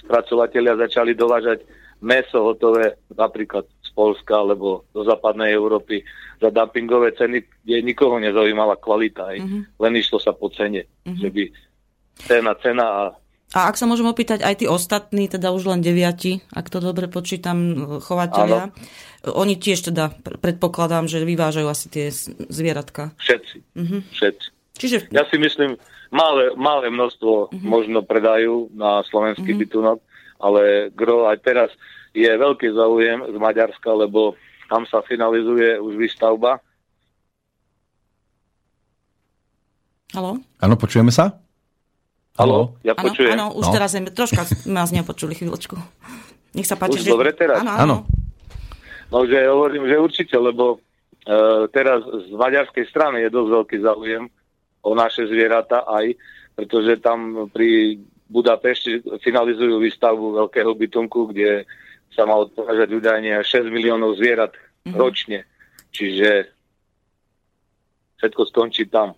spracovateľia začali dovážať meso hotové napríklad z Polska alebo do západnej Európy za dumpingové ceny, kde nikoho nezaujímala kvalita. Mm-hmm. Len išlo sa po cene. Mm-hmm. Že by cena, cena a A ak sa môžem opýtať, aj tí ostatní, teda už len deviati, ak to dobre počítam, chovateľia, oni tiež teda pr- predpokladám, že vyvážajú asi tie zvieratka. všetci. Mhm. všetci. Čiže Ja si myslím, malé, malé množstvo mm-hmm. možno predajú na slovenský mm-hmm. bytunok, ale gro aj teraz je veľký záujem z Maďarska, lebo tam sa finalizuje už výstavba. Halo? Áno, počujeme sa? Halo, ja Áno, počujem. áno, už No. teraz sme, troška nás nepočuli chvíľočku. Nech sa páči. Už dobre teraz? Áno, áno. Áno. No, že hovorím, že určite, lebo e, teraz z maďarskej strany je dosť veľký záujem o naše zvieratá aj, pretože tam pri Budapešti finalizujú výstavbu veľkého bytunku, kde sa má odpovedať údajne až 6 miliónov zvierat mm-hmm. ročne. Čiže všetko skončí tam.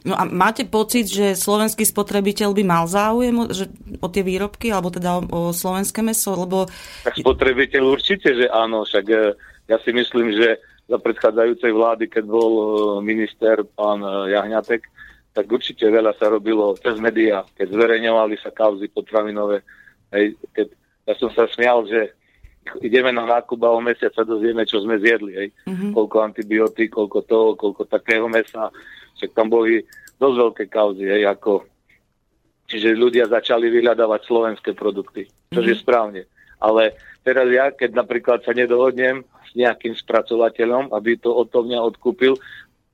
No a máte pocit, že slovenský spotrebiteľ by mal záujem o, že, o tie výrobky, alebo teda o, o slovenské meso, lebo Tak spotrebiteľ určite, že áno, však e, ja si myslím, že za predchádzajúcej vlády, keď bol e, minister pán e, Jahňatek, tak určite veľa sa robilo cez médiá, keď zverejňovali sa kauzy potravinové. Hej, keď, ja som sa smial, že ideme na nákup a o mesiac sa dozvieme, čo sme zjedli. Hej. Mm-hmm. Koľko antibiotík, koľko toho, koľko takého mesa. Však tam boli dosť veľké kauzy, hej, ako Čiže ľudia začali vyhľadávať slovenské produkty, čo mm-hmm. je správne. Ale teraz ja, keď napríklad sa nedohodnem s nejakým spracovateľom, aby to od toho mňa odkúpil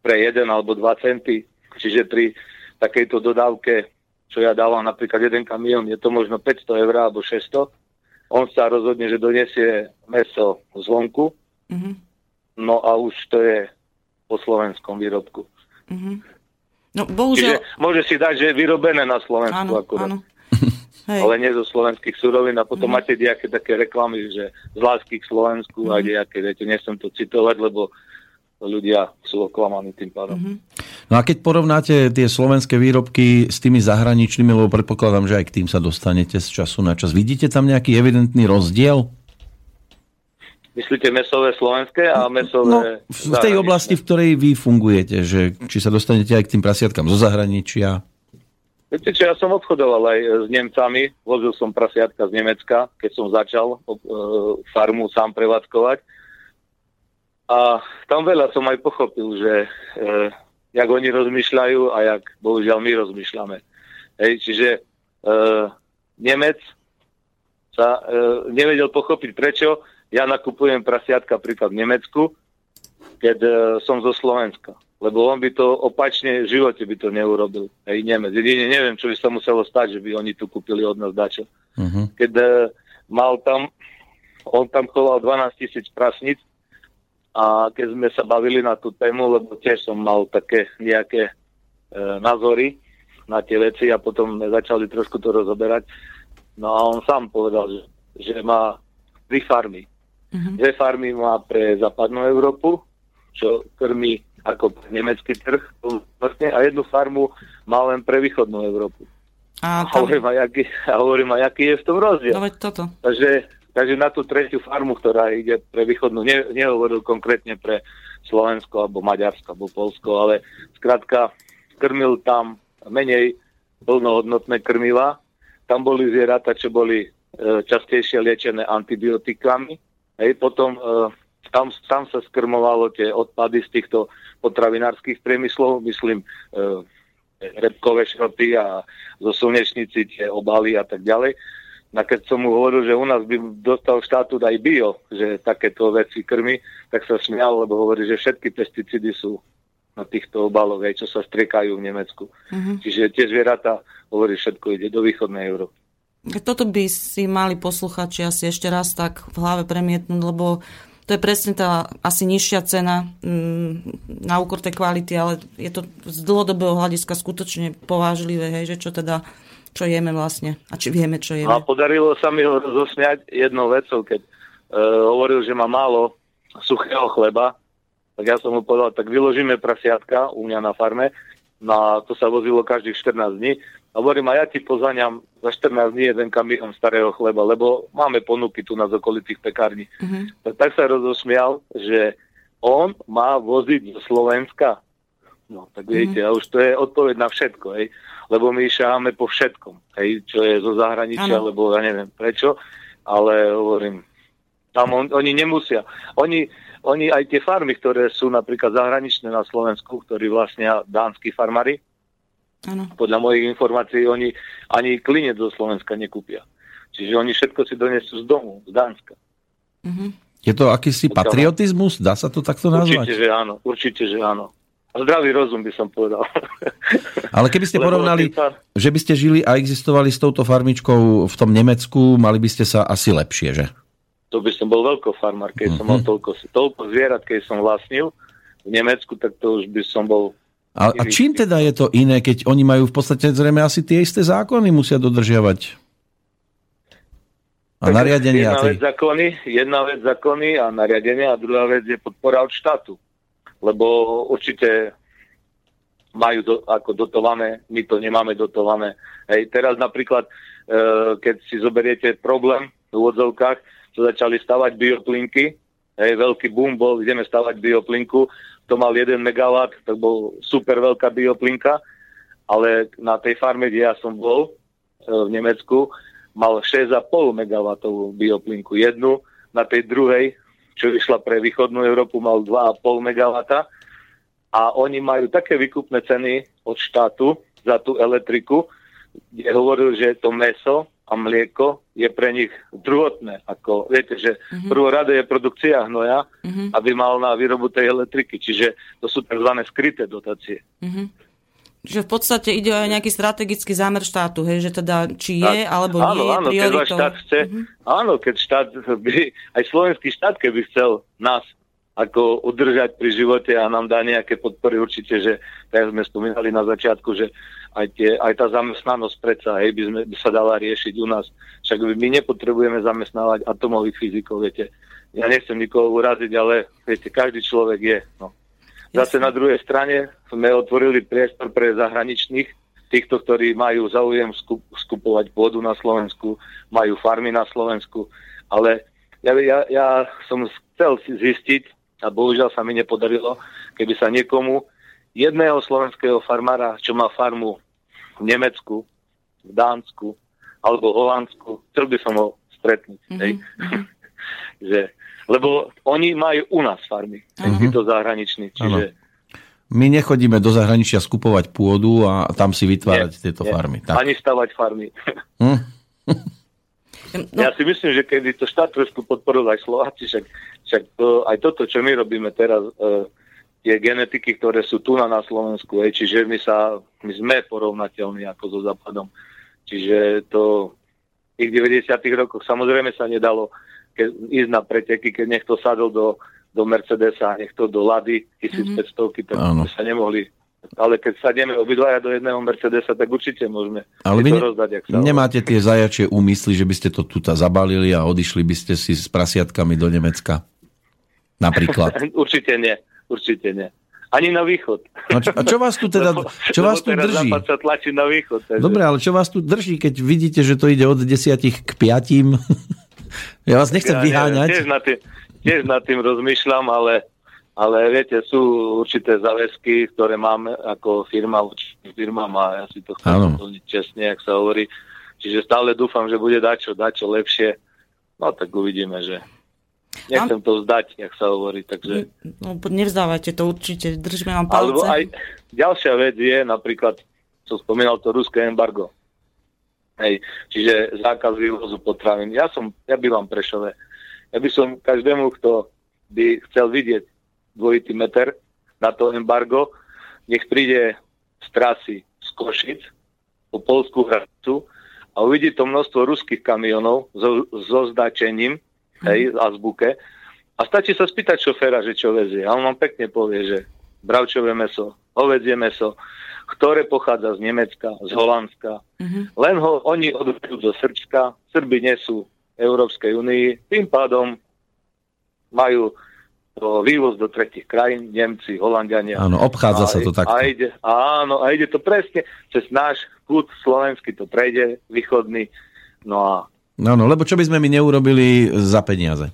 pre 1 alebo 2 centy, čiže pri takejto dodávke, čo ja dávam napríklad jeden kamión, je to možno 500 eur alebo 600, on sa rozhodne, že donesie meso zvonku, Mhm. no a už to je po slovenskom výrobku. no bohužiaľ... Čiže môže si dať, že je vyrobené na Slovensku Áno, akurát. áno. [LAUGHS] Hej. ale nie zo slovenských surovín a potom Mhm. máte nejaké také reklamy, že z lásky k Slovensku a Mhm. nejaké, viete, nechcem to citovať, lebo ľudia sú oklamaní tým pádom. Mhm. No a keď porovnáte tie slovenské výrobky s tými zahraničnými, lebo predpokladám, že aj k tým sa dostanete z času na čas, vidíte tam nejaký evidentný rozdiel? Myslíte mesové slovenské a mesové No, v tej oblasti, v ktorej vy fungujete, že či sa dostanete aj k tým prasiatkám zo zahraničia? Viete čo, ja som obchodoval aj e, s Nemcami, vozil som prasiatka z Nemecka, keď som začal e, farmu sám prevádzkovať. A tam veľa som aj pochopil, že e, jak oni rozmýšľajú a jak bohužiaľ my rozmýšľame. Hej, čiže e, Nemec sa e, nevedel pochopiť, prečo ja nakupujem prasiatka príklad v Nemecku, keď e, som zo Slovenska. Lebo on by to opačne v živote by to neurobil. Hej, Nemec. Jedine neviem, čo by sa muselo stať, že by oni tu kúpili od nás dačo. Uh-huh. Keď e, mal tam, on tam choval 12 tisíc prasnic a keď sme sa bavili na tú tému, lebo tiež som mal také nejaké e, názory na tie veci a potom sme začali trošku to rozoberať. No a on sám povedal, že, že má tri farmy. Mhm. Dve farmy má pre západnú Európu, čo krmí ako nemecký trh vlastne, a jednu farmu má len pre východnú Európu. A A tam, hovorím, a jaký, a hovorím, a jaký je v tom rozdiel. no toto. Takže, takže na tú tretiu farmu, ktorá ide pre východnú, ne, nehovoril konkrétne pre Slovensko, alebo Maďarsko, alebo Polsko, ale skrátka krmil tam menej plnohodnotné krmiva. Tam boli zvieratá, čo boli e, častejšie liečené antibiotikami. Hej, potom e, tam, tam sa skrmovalo tie odpady z týchto potravinárskych priemyslov, myslím, e, repkové šroty a zo slnečnici tie obaly a tak ďalej. A keď som mu hovoril, že u nás by dostal štátu aj bio, že takéto veci krmi, tak sa smial, lebo hovorí, že všetky pesticídy sú na týchto obaloch, aj čo sa striekajú v Nemecku. Mhm. Čiže tie zvieratá, hovorí, všetko ide do východnej Európy. Toto by si mali posluchači asi ešte raz tak v hlave premietnúť, lebo to je presne tá asi nižšia cena mm, na úkor tej kvality, ale je to z dlhodobého hľadiska skutočne povážlivé, hej, že čo teda, čo jeme vlastne a či vieme, čo No a jeme. podarilo sa mi ho rozosmiať jednou vecou, keď e, hovoril, že má málo suchého chleba, tak ja som mu povedal, tak vyložíme prasiatka u mňa na farme, na to sa vozilo každých 14 dní. A hovorím, a ja ti pozaňam za 14 dní jeden kamión starého chleba, lebo máme ponuky tu na z okolitých pekární. Mhm. Tak, tak sa rozosmial, že on má voziť do Slovenska. No, tak viete, a už to je odpoveď na všetko, hej. Lebo my šáme po všetkom, hej, čo je zo zahraničia, Áno. lebo ja neviem prečo, ale hovorím, tam on, oni nemusia. Oni, oni aj tie farmy, ktoré sú napríklad zahraničné na Slovensku, ktorí vlastnia dánsky farmári, Áno. Podľa mojich informácií oni ani klinec zo Slovenska nekúpia. Čiže oni všetko si donesú z domu, z Dánska. Je to akýsi patriotizmus? Dá sa to takto Určite, nazvať? že áno. Určite, že áno. Zdravý rozum by som povedal. [LAUGHS] Ale keby ste Lebo porovnali, sa- že by ste žili a existovali s touto farmičkou v tom Nemecku, mali by ste sa asi lepšie, že? to by som bol veľkofarmár, keď som mal toľko, toľko zvierat, keď som vlastnil v Nemecku, tak to už by som bol A, a čím teda je to iné, keď oni majú v podstate zrejme asi tie isté zákony, musia dodržiavať? A Tak nariadenia. Jedna vec zákony, jedna vec zákony a nariadenia a druhá vec je podpora od štátu. Lebo určite majú do, ako dotované, my to nemáme dotované. Hej, teraz napríklad, e, keď si zoberiete problém v úvodzovkách, čo začali stavať bioplinky, hej, veľký boom bol, ideme stavať bioplinku, to mal 1 MW, to bol super veľká bioplinka, ale na tej farme, kde ja som bol, e, v Nemecku, mal 6,5 MW bioplinku jednu, na tej druhej, čo išla pre východnú Európu, mal 2,5 MW a oni majú také výkupné ceny od štátu za tú elektriku, kde hovoril, že to meso a mlieko je pre nich druhotné. Ako, viete, že mm-hmm. prvorade je produkcia hnoja, mm-hmm. aby mal na výrobu tej elektriky. Čiže to sú tzv. skryté dotácie. Že v podstate ide o nejaký strategický zámer štátu, hej, že teda či je Tak. alebo áno, nie je áno, keď prioritou. štát chce, áno, keď štát by, aj slovenský štát, keby chcel nás ako udržať pri živote a nám dá nejaké podpory, určite, že tak sme spomínali na začiatku, že aj, tie, aj tá zamestnanosť predsa, hej, by, sme, by sa dala riešiť u nás. Však my nepotrebujeme zamestnávať atomových fyzikov, viete. Ja nechcem nikoho uraziť, ale viete, každý človek je. No. Zase na druhej strane sme otvorili priestor pre zahraničných, týchto, ktorí majú záujem skup, skupovať pôdu na Slovensku, majú farmy na Slovensku, ale ja, ja, ja som chcel zistiť, a bohužiaľ sa mi nepodarilo, keby sa niekomu jedného slovenského farmára, čo má farmu v Nemecku, v Dánsku alebo Holandsku, chcel by som ho stretnúť. Mm-hmm. Hej? [LAUGHS] že, lebo oni majú u nás farmy, mm-hmm. títo zahraniční. Čiže My nechodíme do zahraničia skupovať pôdu a tam si vytvárať Nie, tieto nie. farmy. Tak. ani stavať farmy. [LAUGHS] Hm? No, [LAUGHS] Ja si myslím, že keby to štát trošku podporil aj Slováci, však, však to, aj toto, čo my robíme teraz, e, tie genetiky, ktoré sú tu na, na Slovensku, hej, čiže my, sa, my sme porovnateľní ako so Západom. Čiže to v tých 90 rokoch samozrejme sa nedalo keď, ísť na preteky, keď niekto sadol do, do Mercedesa, niekto do Lady 1500, mm-hmm. tak Áno. sa nemohli ale keď sadneme obidvaja do jedného Mercedesa, tak určite môžeme Ale vy to ne, rozdať, jak sa nemáte tie zajačie úmysly, že by ste to tuta zabalili a odišli by ste si s prasiatkami do Nemecka? Napríklad. [LAUGHS] Určite nie, určite nie. Ani na východ. No čo, a čo vás tu teda, [LAUGHS] Lebo- čo vás tu drží? Sa tlačí na východ. Takže... Dobre, ale čo vás tu drží, keď vidíte, že to ide od desiatich k piatim? [LAUGHS] ja vás nechcem Ja vyháňať. Tiež nad tým, tiež nad tým rozmýšľam, ale, ale viete, sú určité záväzky, ktoré máme ako firma, určitým firmám a ja si to chcem plniť čestne, jak sa hovorí. Čiže stále dúfam, že bude dačo, dačo lepšie. No tak uvidíme, že nechcem to vzdať, jak sa hovorí. Takže... no, nevzdávajte to určite, držíme vám palce. Alebo aj ďalšia vec je napríklad, som spomínal to ruské embargo. Hej, čiže zákaz vývozu potravín. Ja som, ja bývam v Prešove. Ja by som každému, kto by chcel vidieť dvojitý meter na to embargo, nech príde z trasy z Košic po polskú hranicu a uvidí to množstvo ruských kamionov so, so značením, hej, azbuke. A stačí sa spýtať šoféra, že čo vezie. A on vám pekne povie, že bravčové meso, hovedzie meso, ktoré pochádza z Nemecka, z Holandska. Len ho oni odvedú do Srbska. Srby nie sú v Európskej únii. Tým pádom majú to vývoz do tretich krajín, Nemci, Holandiania. Áno, obchádza sa to. A ide, áno, a ide to presne cez náš kút slovenský to prejde, východný. No a No, no, lebo čo by sme my neurobili za peniaze?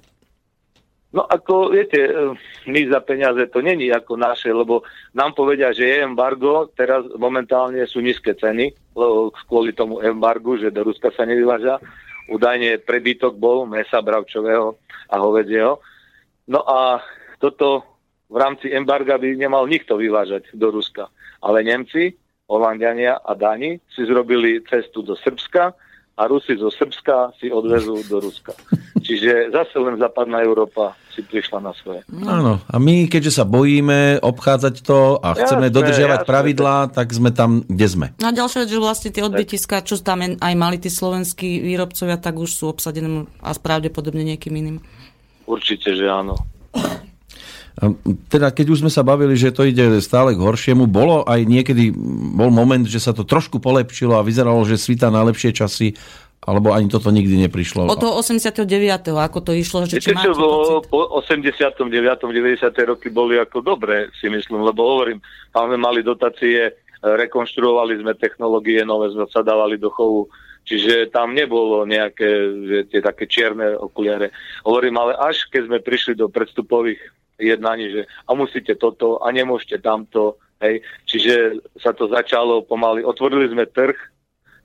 No ako, viete, eh, my za peniaze to není ako naše, lebo nám povedia, že je embargo, teraz momentálne sú nízke ceny, lebo kvôli tomu embargu, že do Ruska sa nevyváža. Údajne prebytok bol mesa bravčového a hovedzieho. No a toto v rámci embarga by nemal nikto vyvážať do Ruska. Ale Nemci Holandiania a Dáni si zrobili cestu do Srbska a Rusi zo Srbska si odvezú do Ruska. Čiže zase len západná Európa si prišla na svoje. Áno, a my, keďže sa bojíme obchádzať to a chceme Jasné, dodržiavať jasné. pravidlá, tak sme tam, kde sme. No a ďalšia vec, že vlastne tie odbytiska, čo tam aj mali tí slovenskí výrobcovia, tak už sú obsadené a pravdepodobne niekým iným. Určite, že áno. Teda keď už sme sa bavili, že to ide stále k horšiemu, bolo aj niekedy, bol moment, že sa to trošku polepšilo a vyzeralo, že svita na lepšie časy, alebo ani toto nikdy neprišlo. Od toho 89. ako to išlo, že Viete čo, pocit? po 89. 90. roky boli ako dobré, si myslím, lebo hovorím, tam sme mali dotácie, e, rekonštruovali sme technológie nové, sme sa dávali do chovu, čiže tam nebolo nejaké že tie také čierne okuliare. Hovorím, ale až keď sme prišli do predstupových jednaní, že a musíte toto a nemôžete tamto, hej, čiže sa to začalo pomaly, otvorili sme trh,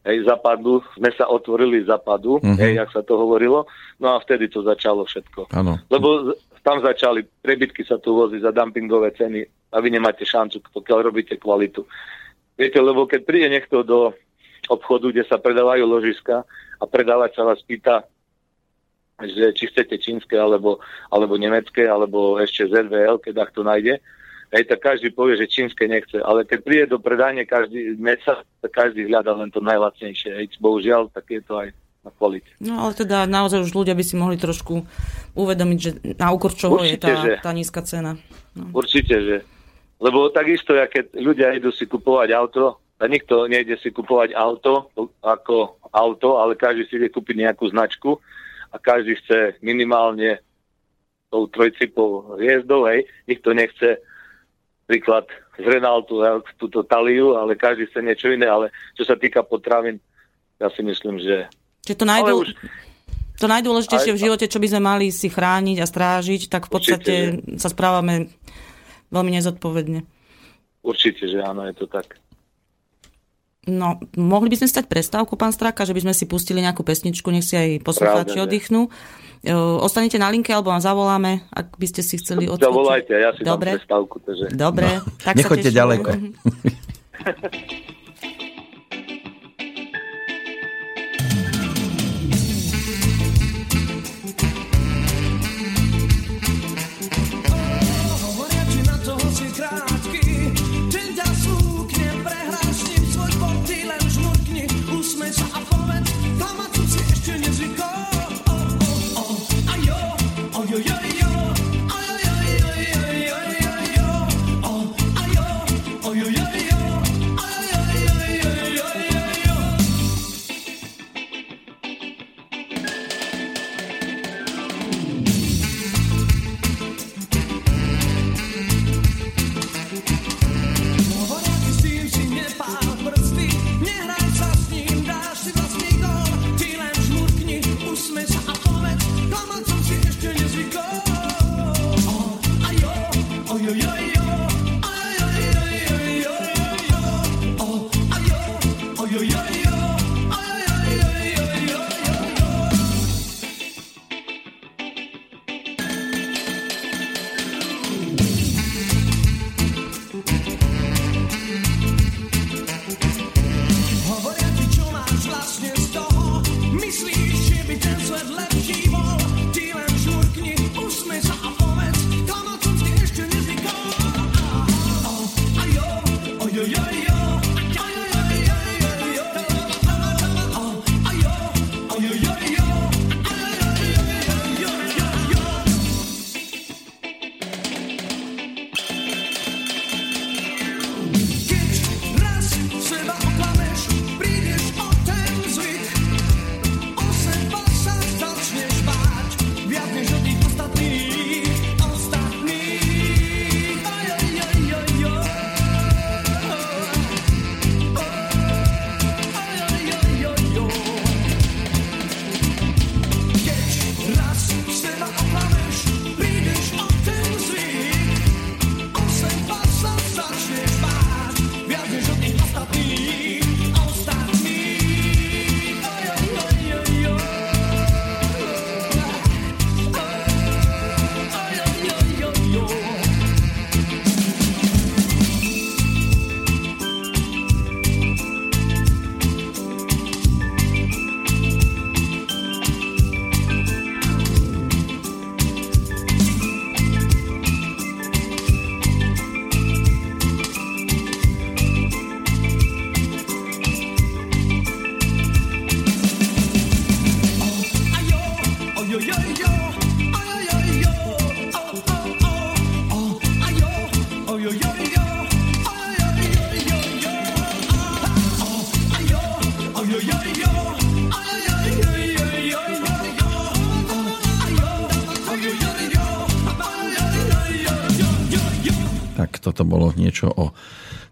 hej, zapadu, sme sa otvorili zapadu, Mhm. hej, jak sa to hovorilo, no a vtedy to začalo všetko. Áno. Lebo tam začali, prebytky sa tu vozí za dumpingové ceny a vy nemáte šancu, pokiaľ robíte kvalitu. Viete, lebo keď príde niekto do obchodu, kde sa predávajú ložiska a predávač sa vás pýta, že či chcete čínske, alebo, alebo nemecké, alebo ešte ZVL, keď to nájde, hej, tak každý povie, že čínske nechce. Ale keď príde do predania každý mesa, tak každý hľadá len to najlacnejšie. Hej. Bohužiaľ, tak je to aj na kvalite. No ale teda naozaj už ľudia by si mohli trošku uvedomiť, že na úkor čoho je Určite, tá, že. tá nízka cena. No. Určite, že. Lebo takisto, keď ľudia idú si kupovať auto, a nikto nejde si kupovať auto ako auto, ale každý si ide kúpiť nejakú značku a každý chce minimálne tou trojcipou hviezdou, hej. Nikto nechce príklad z Renaultu, hej, túto taliu, ale každý chce niečo iné, ale čo sa týka potravín, ja si myslím, že Čiže to, najdô, Ale už- to najdôležitejšie Aj- v živote, čo by sme mali si chrániť a strážiť, tak v podstate sa správame veľmi nezodpovedne. určite, že áno, je to tak. No, mohli by sme stať prestávku, pán Straka, že by sme si pustili nejakú pesničku, nech si aj poslucháči oddychnú. E, Ostanete na linke, alebo vám zavoláme, ak by ste si chceli [LAUGHS] odskočiť. Zavolajte, ja si Dobre. dám prestávku. Takže... Dobre, tak sa Nechoďte ďaleko. [LAUGHS] bolo niečo o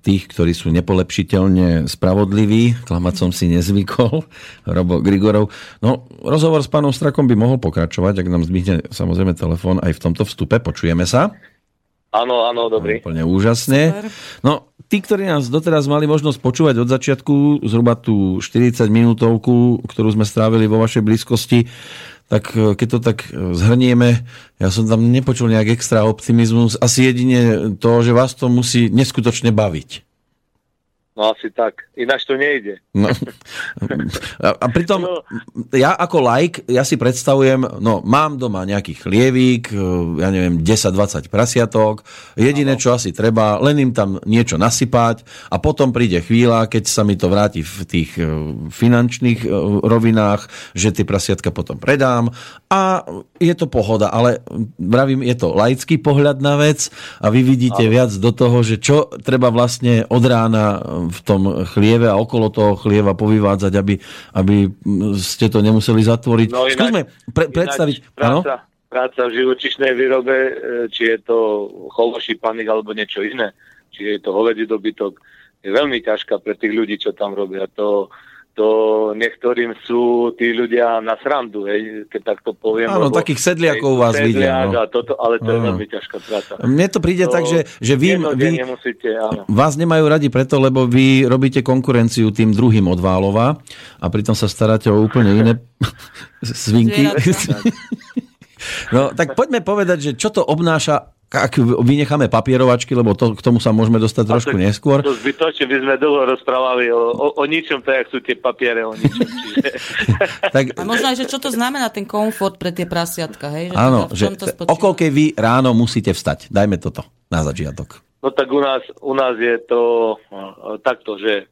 tých, ktorí sú nepolepšiteľne spravodliví. Klamať som si nezvykol. [LAUGHS] Robo Grigorov. No, rozhovor s pánom Strakom by mohol pokračovať, ak nám zbytne samozrejme telefón aj v tomto vstupe. Počujeme sa? Áno, áno, dobrý. Úplne úžasne. Super. No, tí, ktorí nás doteraz mali možnosť počúvať od začiatku, zhruba tú 40 minútovku, ktorú sme strávili vo vašej blízkosti, tak e, keď to tak e, zhrnieme, ja som tam nepočul nejak extra optimizmus, asi jedine to, že vás to musí neskutočne baviť. No asi tak. Ináč to nejde. No. A, pritom No. ja ako like, ja si predstavujem, no mám doma nejaký chlievík, e, ja neviem, 10-20 prasiatok, jediné, čo asi treba, len im tam niečo nasypať a potom príde chvíľa, keď sa mi to vráti v tých e, finančných e, rovinách, že tie prasiatka potom predám a je to pohoda, ale vravím, je to laický pohľad na vec a vy vidíte viac do toho, že čo treba vlastne od rána v tom chlieve a okolo toho chlieva povyvádzať, aby, aby ste to nemuseli zatvoriť. No ináč- Skúsme pre, predstaviť... Ináč práca, práca v živočišnej výrobe, e, či je to chološípanik alebo niečo iné, či je to hovedzí dobytok, je veľmi ťažká pre tých ľudí, čo tam robia. To, to niektorým sú tí ľudia na srandu, hej, keď takto poviem. Áno, lebo- takých sedliakov hej, vás sedliak vidia, no. a toto, ale to je Áno. veľmi ťažká práca. Mne to príde tak, že, že vy, vy, Jednodenne musíte, áno. Vás nemajú radi preto, lebo vy robíte konkurenciu tým druhým od Válova a pritom sa staráte o úplne iné [LAUGHS] svinky. [LAUGHS] No, tak poďme povedať, že čo to obnáša, ak vynecháme papierovačky, lebo to, k tomu sa môžeme dostať trošku to- neskôr. To zbytočne by sme dlho rozprávali o, o, o ničom, tak jak sú tie papiere o ničom. Čiže... [LAUGHS] Tak, A možno aj, že čo to znamená ten komfort pre tie prasiatka, hej? Že áno, teda že to spočíva? o koľkej vy ráno musíte vstať. Dajme toto na začiatok. No tak u nás, u nás je to uh, takto, že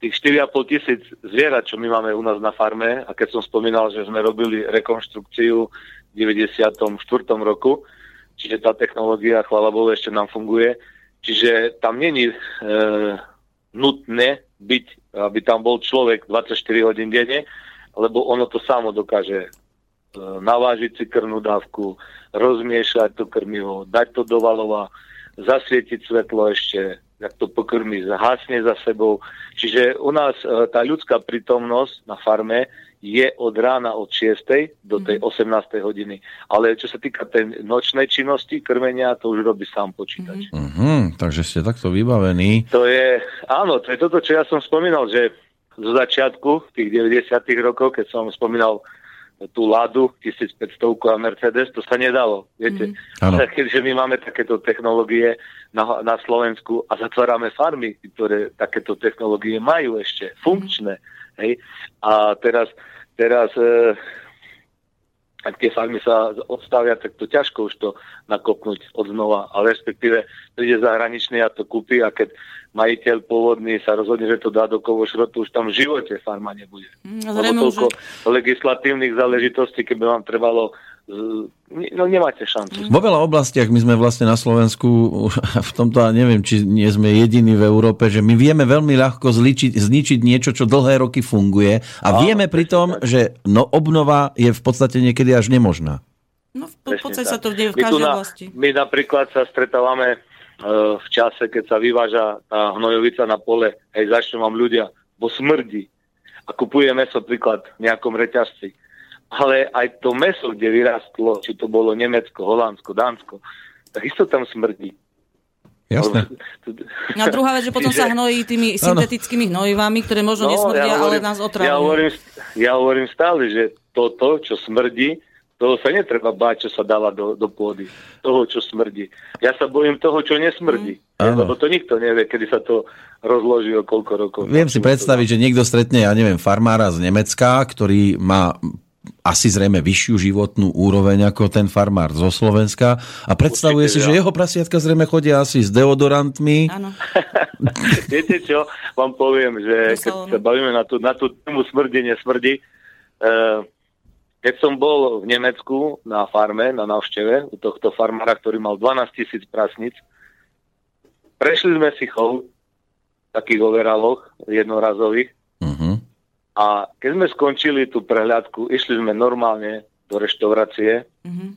tých 4,5 tisíc zvierat, čo my máme u nás na farme, a keď som spomínal, že sme robili rekonštrukciu v 94. roku, čiže tá technológia, chvála Bohu, ešte nám funguje, čiže tam není e, nutné byť, aby tam bol človek 24 hodín denne, lebo ono to samo dokáže e, navážiť si krvnú dávku, rozmiešať to krmivo, dať to do valova, zasvietiť svetlo ešte, jak to pokrmí, zhasne za sebou. Čiže u nás e, tá ľudská prítomnosť na farme je od rána od 6. do tej 18. hodiny. Ale čo sa týka tej nočnej činnosti, krmenia, to už robí sám počítač. Mhm, takže ste takto vybavení. To je, áno, to je toto, čo ja som spomínal, že zo začiatku, tých 90 rokoch, keď som spomínal tú Ladu 1500 a Mercedes, to sa nedalo, viete. Ale keďže my máme takéto technológie na, na Slovensku a zatvárame farmy, ktoré takéto technológie majú ešte, funkčné, hej. A teraz, teraz e, tie farmy sa odstavia, tak to ťažko už to nakopnúť od znova, ale respektíve príde zahraničný a to kúpi a keď majiteľ pôvodný sa rozhodne, že to dá do kovošrotu, už tam v živote farma nebude. Mm, Lebo zrejme už, toľko legislatívnych záležitostí, keby vám trvalo, no nemáte šancu. Vo veľa oblastiach my sme vlastne na Slovensku [LAUGHS] v tomto, a neviem, či nie sme jediní v Európe, že my vieme veľmi ľahko zličiť, zničiť niečo, čo dlhé roky funguje a Áno, vieme pritom, že no, obnova je v podstate niekedy až nemožná. no, v podstate sa to deje v My každej na- oblasti. My napríklad sa stretávame e, v čase, keď sa vyváža tá hnojovica na pole, hej, začnú vám ľudia, bo smrdí. A kupuje meso príklad v nejakom reťazci. Ale aj to meso, kde vyrastlo, či to bolo Nemecko, Holandsko, Dánsko, takisto tam smrdí. Jasné. No a druhá vec, že potom sa hnojí tými syntetickými hnojivami, ktoré možno nesmrdia, ale nás ja otrávajú. hovorím, ja hovorím stále, že toto, čo smrdí, toho sa netreba báť, čo sa dáva do, do pôdy. Toho, čo smrdí. Ja sa bojím toho, čo nesmrdí. Lebo to nikto nevie, kedy sa to rozloží o koľko rokov. Viem si predstaviť, že niekto stretne, ja neviem, farmára z Nemecka, ktorý má asi zrejme vyššiu životnú úroveň ako ten farmár zo Slovenska a predstavuje Určite, si, že ja. jeho prasiatka zrejme chodia asi s deodorantmi. Áno. [LAUGHS] Viete čo, vám poviem, že keď sa bavíme na tú, na tú tému smrdí, nesmrdí, uh, keď som bol v Nemecku na farme, na návšteve, u tohto farmára, ktorý mal 12 tisíc prasnic, prešli sme si chov v takých overaloch jednorazových Uh-huh. A keď sme skončili tú prehľadku, išli sme normálne do reštaurácie Mhm.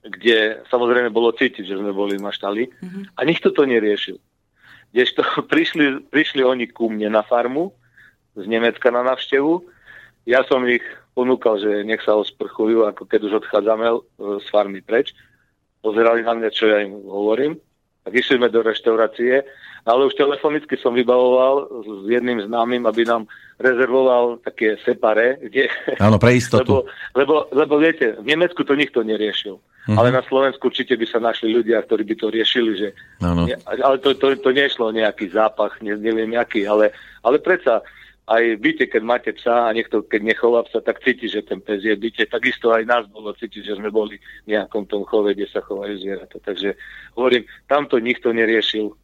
kde samozrejme bolo cítiť, že sme boli maštali a nikto to neriešil. Kdežto [LAUGHS] prišli, prišli oni ku mne na farmu z Nemecka na návštevu, ja som ich ponúkal, že nech sa osprchujú, ako keď už odchádzame e, z farmy preč. Pozerali na mňa, čo ja im hovorím. Tak išli sme do reštaurácie, ale už telefonicky som vybavoval s jedným známym, aby nám rezervoval také separé, kde... Áno, pre istotu. Lebo, lebo, lebo viete, v Nemecku to nikto neriešil. Mhm. Ale na Slovensku určite by sa našli ľudia, ktorí by to riešili, že... Ne, ale to, to, to nešlo nejaký zápach, ne, neviem aký, ale, ale predsa aj v byte, keď máte psa a niekto, keď nechová psa, tak cíti, že ten pes je v byte. Takisto aj nás bolo cítiť, že sme boli v nejakom tom chove, kde sa chovajú zvieratá. Takže hovorím, tamto nikto neriešil.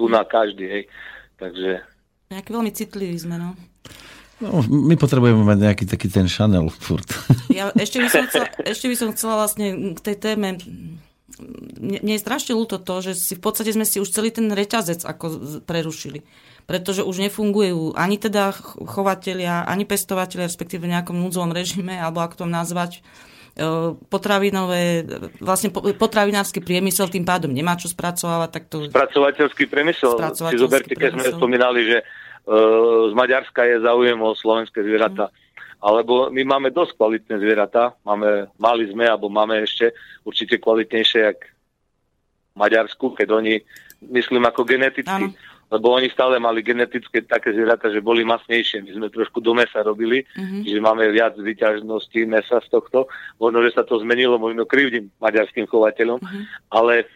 Tu na každý, hej. Takže Nejaký veľmi citlivý sme, no. No, my potrebujeme mať nejaký taký ten Chanel furt. [LAUGHS] Ja ešte by som chcela, ešte by som chcela vlastne k tej téme mne, mne je strašne ľúto to, že si v podstate sme si už celý ten reťazec ako prerušili. Pretože už nefungujú ani teda ch- chovatelia, ani pestovateľia, respektíve v nejakom núdzovom režime, alebo ako to nazvať, potravinové, vlastne po- potravinársky priemysel tým pádom nemá čo spracovávať, tak to... spracovateľský priemysel. Spracovateľský Si zoberte, keď sme spomínali, že uh, z Maďarska je záujem o slovenské zvieratá. Alebo my máme dosť kvalitné zvieratá. Máme, mali sme, alebo máme ešte určite kvalitnejšie, jak v Maďarsku, keď oni, myslím ako geneticky, Áno. Lebo oni stále mali genetické také zvieratá, že boli masnejšie. My sme trošku do mesa robili, Mhm. čiže máme viac vyťažnosti mesa z tohto. Možno, že sa to zmenilo, možno krivdím maďarským chovateľom, ale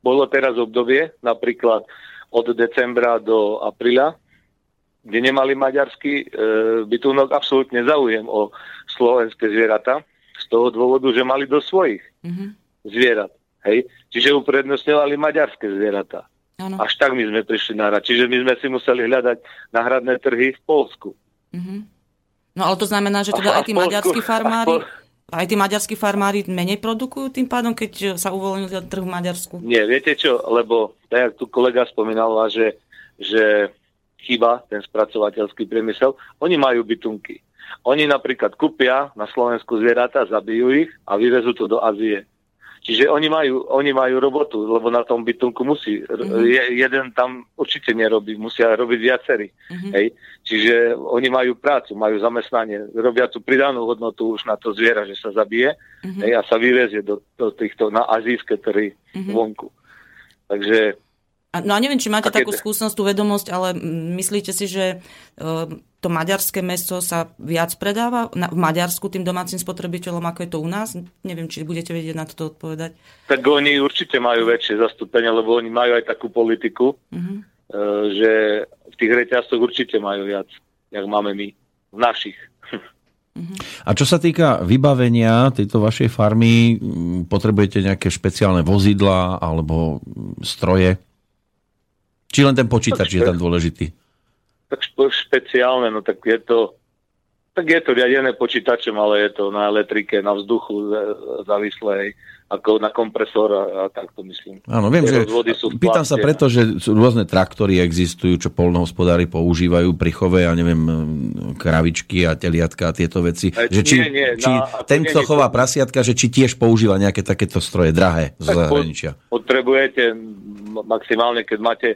bolo teraz obdobie, napríklad od decembra do apríla, kde nemali maďarský e, bytunok absolútne záujem o slovenské zvieratá, z toho dôvodu, že mali do svojich Mhm. zvierat. Hej? Čiže uprednostňovali maďarské zvieratá. Áno. Až tak my sme prišli na rad. Čiže my sme si museli hľadať náhradné trhy v Polsku. Mhm. No ale to znamená, že teda A- aj tí maďarskí farmári, aj tí maďarskí farmári menej produkujú tým pádom, keď sa uvoľnil ten trh v Maďarsku. Nie, viete čo, lebo tak, jak tu kolega spomínal, že, že chýba ten spracovateľský priemysel, oni majú bytunky. Oni napríklad kúpia na Slovensku zvieratá, zabijú ich a vyvezú to do Ázie. Čiže oni majú, oni majú robotu, lebo na tom bytunku musí. Mm-hmm. Je, jeden tam určite nerobí, musia robiť viacerí. Mm-hmm. Hej. Čiže oni majú prácu, majú zamestnanie, robia tú pridanú hodnotu už na to zviera, že sa zabije mm-hmm. hej, a sa vyvezie do, do týchto na azijské trhy mm-hmm. vonku. Takže no a neviem, či máte A keď- takú skúsenosť, tú vedomosť, ale myslíte si, že e, to maďarské meso sa viac predáva v Maďarsku tým domácim spotrebiteľom, ako je to u nás? Neviem, či budete vedieť na toto odpovedať. tak oni určite majú väčšie zastúpenie, lebo oni majú aj takú politiku, e, že v tých reťazcoch určite majú viac, jak máme my, v našich. A čo sa týka vybavenia tejto vašej farmy, potrebujete nejaké špeciálne vozidla alebo stroje? Či len ten počítač je tam dôležitý? Tak špe- špeciálne, no tak je to tak je to riadené počítačom, ale je to na elektrike, na vzduchu závislé, ako na kompresor a, a tak to myslím. Áno, viem, Tie že sú pýtam sa preto, že sú rôzne traktory existujú, čo polnohospodári používajú pri chove, ja neviem, mm, kravičky a teliatka a tieto veci. E, Že či, nie, nie, či na- ten, nie, kto nie, chová to- prasiatka, že či tiež používa nejaké takéto stroje drahé z Tak zahraničia. Potrebujete maximálne, keď máte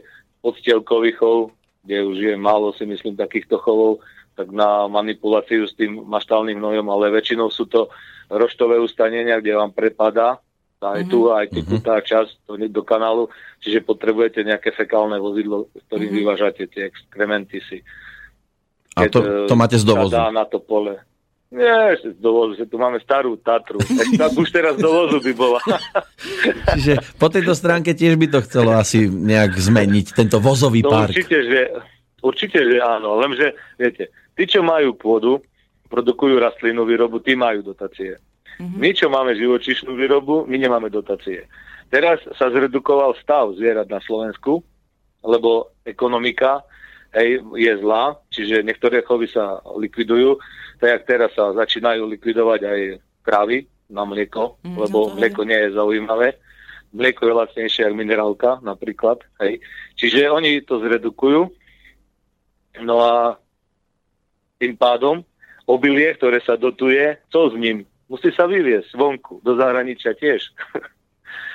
podstielkový chov, kde už je málo si myslím takýchto chovov, tak na manipuláciu s tým maštálnym hnojom, ale väčšinou sú to roštové ustanenia, kde vám prepadá aj tu, aj tu tá časť to do kanálu, čiže potrebujete nejaké fekálne vozidlo, ktorým vyvážate tie exkrementy si. A to, Keď, to máte z dovozu. Dá na to pole. Nie, z dovozu, že tu máme starú Tatru. [LAUGHS] Tak už teraz z dovozu by bola. [LAUGHS] Čiže po tejto stránke tiež by to chcelo asi nejak zmeniť, tento vozový No park. určite, že, určite, že áno, lenže, viete, tí, čo majú pôdu, produkujú rastlinnú výrobu, tí majú dotácie. Mm-hmm. My, čo máme živočíšnu výrobu, my nemáme dotácie. Teraz sa zredukoval stav zvierat na Slovensku, lebo ekonomika hej, je zlá, čiže niektoré chovy sa likvidujú, tak jak teraz sa začínajú likvidovať aj kravy na mlieko, Mm, lebo no mlieko nie je zaujímavé. Mlieko je lacnejšie ako minerálka napríklad. Hej. Čiže oni to zredukujú. No a tým pádom obilie, ktoré sa dotuje, co s ním? musí sa vyviesť vonku, do zahraničia tiež.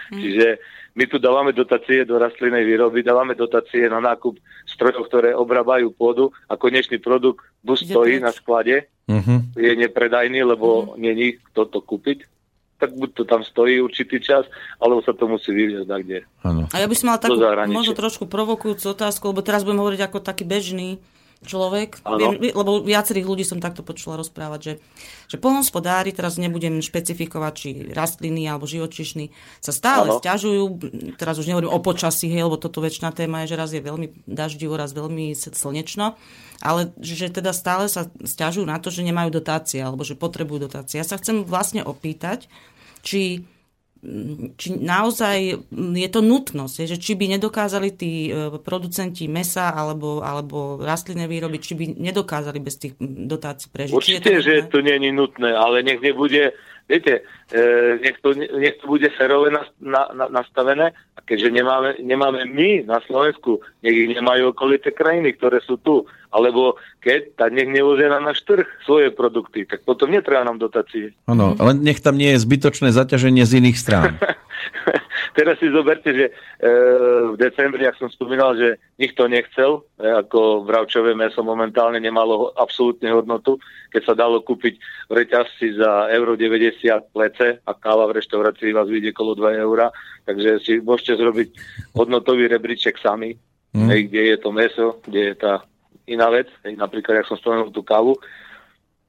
Čiže my tu dávame dotácie do rastlinnej výroby, dávame dotácie na nákup strojov, ktoré obrábajú pôdu a konečný produkt buď stojí na sklade, Mhm. je nepredajný, lebo není kto to kúpiť, tak buď to tam stojí určitý čas, alebo sa to musí vyviezť kde. Áno. A ja by som mala takú možno trošku provokujúcu otázku, lebo teraz budem hovoriť ako taký bežný človek. Viem, lebo viacerých ľudí som takto počula rozprávať, že, že polnospodári, teraz nebudem špecifikovať, či rastliny alebo živočišní, sa stále Áno. stiažujú, teraz už nehovorím o počasí, hej, lebo toto väčšina téma je, že raz je veľmi daždivo, raz veľmi slnečno, ale že teda stále sa stiažujú na to, že nemajú dotácie, alebo že potrebujú dotácie. Ja sa chcem vlastne opýtať, či či naozaj je to nutnosť, že či by nedokázali tí e, producenti mesa alebo, alebo rastlinné výroby, či by nedokázali bez tých mm, dotácií prežiť. Či je Určite, že to je nutné, ale nech nebude, viete, e, nech, to, nech to bude na, nastavené a keďže nemáme, nemáme my na Slovensku, nech ich nemajú okolité krajiny, ktoré sú tu, alebo keď, tak nech nevozia na náš trh svoje produkty, tak potom netreba nám dotácie. Áno, len nech tam nie je zbytočné zaťaženie z iných strán. [LAUGHS] Teraz si zoberte, že e, v decembri, ak som spomínal, že nikto nechcel, e, ako bravčové meso momentálne nemalo absolútne hodnotu, keď sa dalo kúpiť v reťazci za euro 90 plece a káva v reštaurácii vás vyjde okolo 2 eura, takže si môžete zrobiť hodnotový rebríček sami, Mm. kde je to meso, kde je tá iná vec, napríklad, jak som spomenul tú kávu.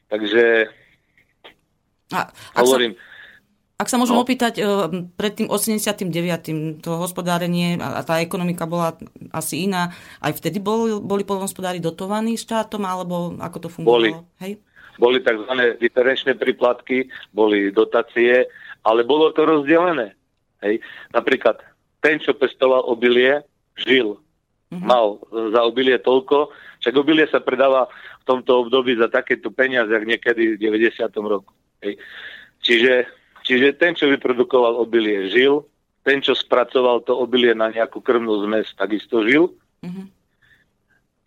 Takže A, ak, sa, hovorím, ak sa môžem No. opýtať, e, pred tým 89. to hospodárenie a tá ekonomika bola asi iná, aj vtedy boli, boli polnohospodári dotovaní štátom, alebo ako to fungovalo? Hej? boli tzv. diferenčné príplatky, boli dotácie, ale bolo to rozdelené. Hej. Napríklad ten, čo pestoval obilie, žil. Mal za obilie toľko, však obilie sa predáva v tomto období za takéto peniaze, jak niekedy v 90. roku. Hej. Čiže, čiže ten, čo vyprodukoval obilie, žil. Ten, čo spracoval to obilie na nejakú krvnú zmes, takisto žil.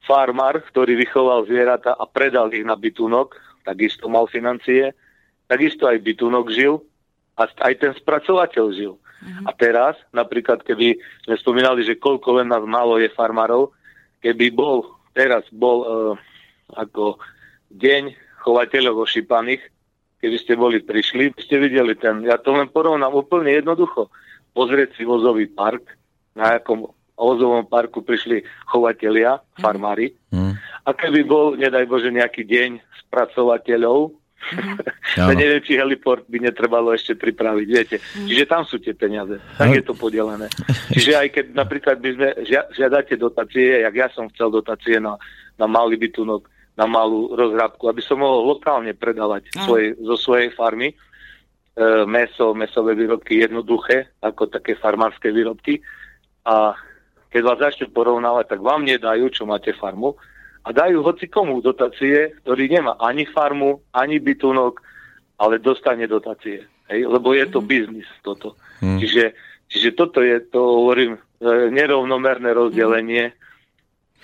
Farmár, ktorý vychoval zvieratá a predal ich na bytunok, takisto mal financie. Takisto aj bytunok žil a aj ten spracovateľ žil. A teraz, napríklad, keby sme spomínali, že koľko len nás málo je farmárov, keby bol, teraz bol e, ako deň chovateľov ošípaných, keby ste boli prišli, ste videli ten, ja to len porovnám úplne jednoducho. Pozrieť si vozový park, na akom vozovom parku prišli chovatelia, farmári, Hm. a keby bol, nedaj Bože, nejaký deň spracovateľov, Áno. ja neviem, či heliport by netrebalo ešte pripraviť, viete. Čiže tam sú tie peniaze. Tak je to podelené. Čiže aj keď napríklad by sme žia- žiadate dotácie, jak ja som chcel dotácie na, na malý bytunok, na malú rozhrábku, aby som mohol lokálne predávať Áno. svoj, zo svojej farmy e, meso, mesové výrobky jednoduché, ako také farmárske výrobky. A keď vás začnú porovnávať, tak vám nedajú, čo máte farmu, a dajú hoci komu dotácie, ktorý nemá ani farmu, ani bytunok, ale dostane dotácie. Hej? Lebo je to biznis toto. Hm. Čiže, čiže toto je, to hovorím, e, nerovnomerné rozdelenie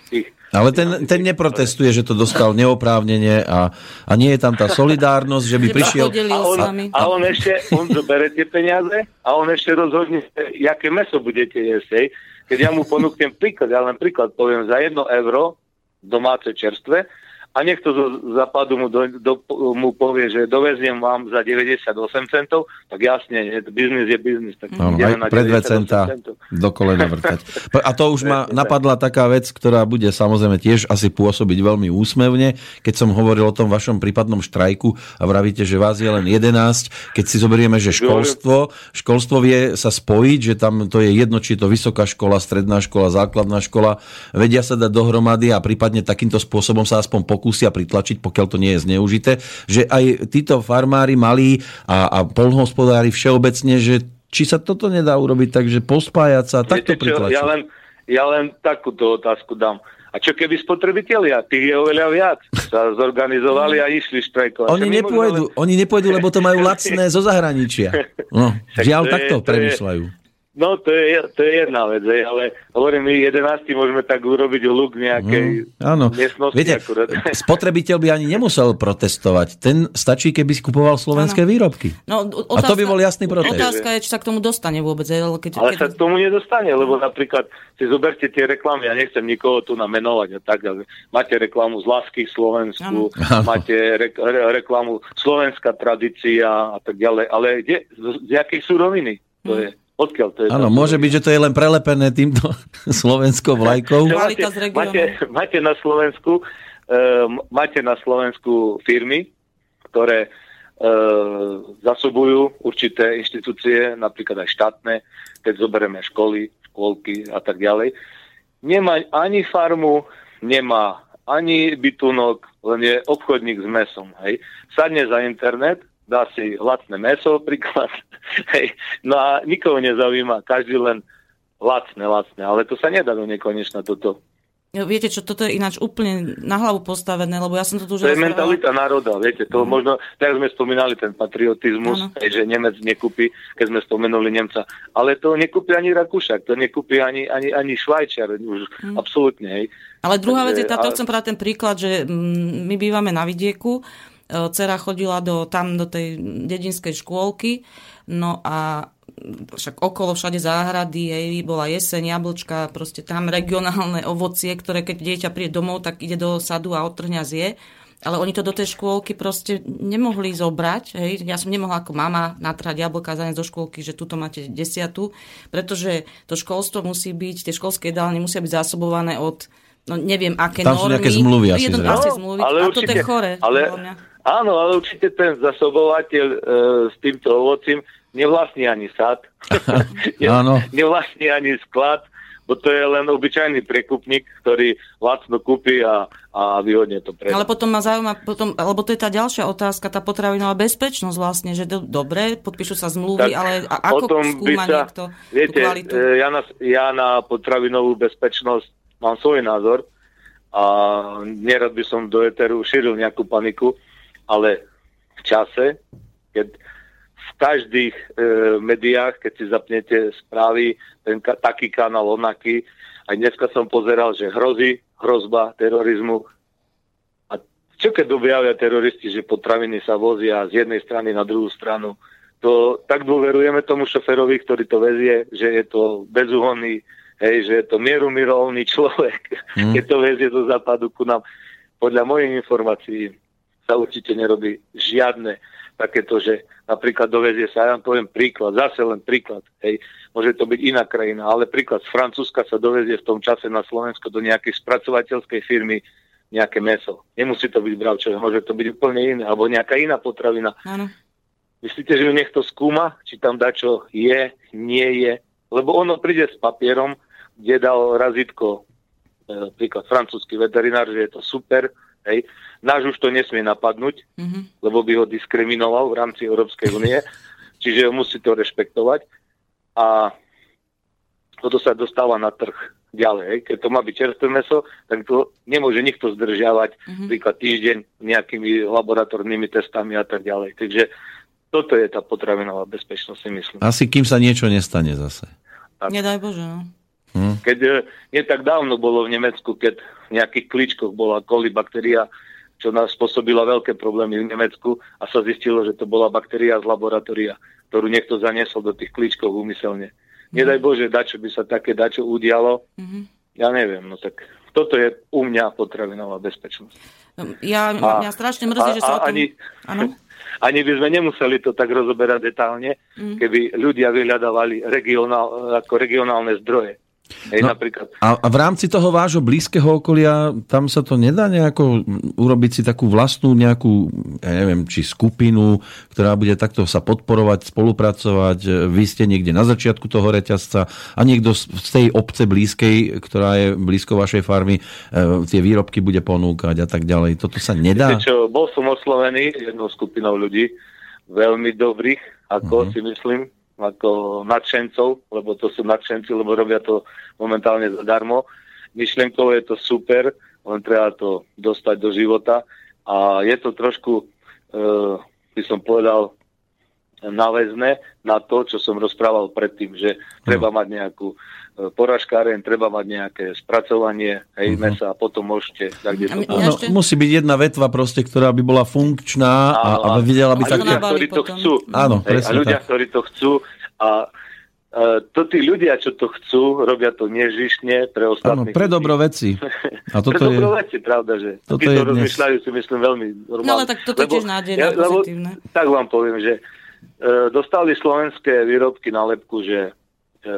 tých Ale ten, ten neprotestuje, že to dostal neoprávnene a, a nie je tam tá solidárnosť, že by prišiel... a on, a on ešte, on zoberie tie peniaze a on ešte rozhodne, jaké meso budete jesť. Hej. Keď ja mu ponúknem príklad, ja len príklad poviem, za jedno euro domáce čerstve a niekto zo západu mu, do, do, mu povie, že doveziem vám za 98 centov, tak jasne, biznis je biznis. Tak ideme aj na pre 2 98 centá centov. do kolena vrtať. [LAUGHS] A to už ma napadla taká vec, ktorá bude samozrejme tiež asi pôsobiť veľmi úsmevne. Keď som hovoril o tom vašom prípadnom štrajku a vravíte, že vás je len 11, keď si zoberieme, že školstvo, školstvo vie sa spojiť, že tam to je jedno, či je to vysoká škola, stredná škola, základná škola, vedia sa dať dohromady a prípadne takýmto spôsobom sa aspoň pokúsia pritlačiť, pokiaľ to nie je zneužité, že aj títo farmári malí a, a polnohospodári všeobecne, že či sa toto nedá urobiť tak, že pospájať sa, takto pritlačiť. ja len, ja len takúto otázku dám. A čo keby spotrebitelia, tých je oveľa viac, sa zorganizovali a išli štrajkovať. Oni nepôjdu, môžeme oni nepôjdu, lebo to majú lacné zo zahraničia. [LAUGHS] No, žiaľ, takto to je- premyšľajú. No, to je, to je jedna vec, ale hovorím, my 11 môžeme tak urobiť hluk nejakej Mm, áno. miestnosti. Viete, akurát. [LAUGHS] spotrebiteľ by ani nemusel protestovať. Ten stačí, keby skupoval slovenské Áno. výrobky. No, A to by bol jasný protest. Otázka je, či sa k tomu dostane vôbec. Ale, keď, Ale keď... sa k tomu nedostane, lebo napríklad si zoberte tie reklamy, ja nechcem nikoho tu namenovať a tak, ale máte reklamu z lásky k Slovensku, Áno. máte re, re, reklamu slovenská tradícia a tak ďalej, ale kde, z, z jakej suroviny to Hm. je? Odkiaľ to je? Áno, môže byť, že to je len prelepené týmto [LAUGHS] slovenskou vlajkou. Máte, máte, máte na Slovensku um, máte na Slovensku firmy, ktoré uh, zasobujú určité inštitúcie, napríklad aj štátne, keď zoberieme školy, škôlky a tak ďalej. Nemá ani farmu, nemá ani bytunok, len je obchodník s mesom. Hej. Sadne za internet, dá si lacné meso, [LAUGHS] príklad. Hej. No a nikoho nezaujíma, každý len lacné, lacné. Ale to sa nedá do nekonečna toto. Viete čo, toto je ináč úplne na hlavu postavené, lebo ja som to tu už To je mentalita národa, viete, to možno, tak sme spomínali ten patriotizmus, hej, že Nemec nekúpi, keď sme spomenuli Nemca, ale to nekúpi ani Rakúšak, to nekúpi ani, ani, ani Švajčiar, už absolútne, hej. Ale druhá vec je Takže- táto, ale- chcem povedať ten príklad, že mm, my bývame na vidieku, e, dcera chodila do, tam do tej dedinskej škôlky, no a však okolo všade záhrady, jej bola jeseň, jablčka, proste tam regionálne ovocie, ktoré keď dieťa príde domov, tak ide do sadu a odtrhňa zje. Ale oni to do tej škôlky proste nemohli zobrať. Hej. Ja som nemohla ako mama natrhať jablka za do škôlky, že tuto máte desiatu, pretože to školstvo musí byť, tie školské jedálne musia byť zásobované od no neviem, aké Tam sú normy. nejaké zmluvy asi Jedno, asi No, zmluvy. ale a toto je určite- chore. ale-. Áno, ale určite ten zasobovateľ e, s týmto ovocím nevlastní ani sad, [LAUGHS] Áno. nevlastní ani sklad, bo to je len obyčajný prekupník, ktorý lacno kúpi a, a výhodne to predá. Ale potom ma zaujíma, potom, lebo to je tá ďalšia otázka, tá potravinová bezpečnosť vlastne, že do, dobre, podpíšu sa zmluvy, ale a ako skúma sa, niekto viete, tú kvalitu? e, ja na, ja na potravinovú bezpečnosť mám svoj názor a nerad by som do eteru šíril nejakú paniku, ale v čase, keď v každých e, médiách, keď si zapnete správy, ten ka- taký kanál, onaký, aj dneska som pozeral, že hrozí hrozba terorizmu. A čo keď objavia teroristi, že potraviny sa vozia z jednej strany na druhú stranu, to tak dôverujeme tomu šoferovi, ktorý to vezie, že je to bezúhonný, hej, že je to mierumirovný [LAUGHS] človek, Mm. keď to vezie do západu ku nám. Podľa mojich informácií sa určite nerobí žiadne takéto, že napríklad dovezie sa, ja vám poviem príklad, zase len príklad, hej, môže to byť iná krajina, ale príklad z Francúzska sa dovezie v tom čase na Slovensko do nejakej spracovateľskej firmy nejaké meso. Nemusí to byť bravčové, môže to byť úplne iné, alebo nejaká iná potravina. Áno. Myslíte, že ju niekto skúma, či tam dačo je, nie je? Lebo ono príde s papierom, kde dal razítko, e, príklad francúzsky veterinár, že je to super, hej. Náš už to nesmie napadnúť, Mhm. lebo by ho diskriminoval v rámci Európskej únie, [LAUGHS] čiže musí to rešpektovať. A toto sa dostáva na trh ďalej. Keď to má byť čerstvé meso, tak to nemôže nikto zdržiavať Mhm. príklad týždeň nejakými laboratórnymi testami a tak ďalej. Takže toto je tá potravinová bezpečnosť, si myslím. Asi kým sa niečo nestane zase. Nedaj Bože, no. Keď e, nie tak dávno bolo v Nemecku, keď v nejakých klíčkoch bola kolibaktéria, čo nás spôsobila veľké problémy v Nemecku a sa zistilo, že to bola baktéria z laboratória, ktorú niekto zaniesol do tých klíčkov úmyselne. Nedaj Bože, dačo by sa také dačo udialo, Mhm. ja neviem, no tak toto je u mňa potravinová bezpečnosť. Ja, A- mňa strašne mrzí, že sa o tom... ani, [LAUGHS] ani by sme nemuseli to tak rozoberať detálne, Mm. keby ľudia vyhľadávali regionál, ako regionálne zdroje. Hej, No. napríklad A, a v rámci toho vášho blízkeho okolia, tam sa to nedá nejako urobiť si takú vlastnú nejakú, ja neviem, či skupinu, ktorá bude takto sa podporovať, spolupracovať. Vy ste niekde na začiatku toho reťazca a niekto z, tej obce blízkej, ktorá je blízko vašej farmy, e, tie výrobky bude ponúkať a tak ďalej. Toto sa nedá? Viete čo, bol som oslovený jednou skupinou ľudí, veľmi dobrých, ako Mhm. si myslím, ako nadšencov, lebo to sú nadšenci, lebo robia to momentálne zadarmo. Myšlenkovo je to super, len treba to dostať do života a je to trošku, e, by som povedal, e, náväzné na to, čo som rozprával predtým, že treba mať nejakú poražkáren, treba mať nejaké spracovanie hej, mesa a potom môžete... Tak, kde A to Áno, ešte- musí byť jedna vetva proste, ktorá by bola funkčná a, a Áno, vedela by a také... ľudia, Nabali ktorí to chcú. Áno, Hej, a ľudia, tak. ktorí to chcú a e, to tí ľudia, čo to chcú, robia to nežišne pre Áno, ostatných. pre ľudí. dobro veci. A [LAUGHS] Pre toto je... dobro veci, pravda, že toto je to dnes- rozmýšľajú, si myslím, veľmi normálne. No ale tak toto tiež nádejné a lebo pozitívne. Tak vám poviem, že e, dostali slovenské výrobky na lepku, že e,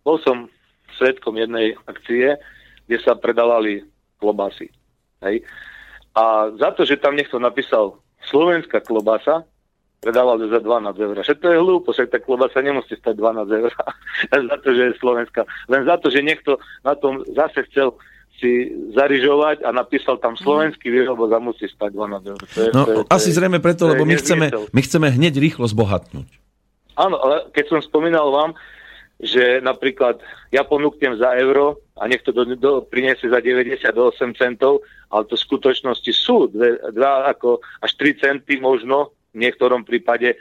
bol som svetkom jednej akcie, kde sa predávali klobásy. Hej? A za to, že tam niekto napísal slovenská klobasa, predával za 12 eur. Však to je hlúpo, však tá klobasa nemusí stať 12 eur. [LAUGHS] za to, že je slovenská. Len za to, že niekto na tom zase chcel si zarižovať a napísal tam slovenský výrobok a musí stať 12 eur. To je, No, to je, to asi je- zrejme preto, lebo my chceme, my chceme hneď rýchlo zbohatnúť. Áno, ale keď som spomínal vám, že napríklad ja ponúknem za euro a niekto do, do, priniesie za 98 centov, ale to v skutočnosti sú dve, dva ako až 3 centy možno v niektorom prípade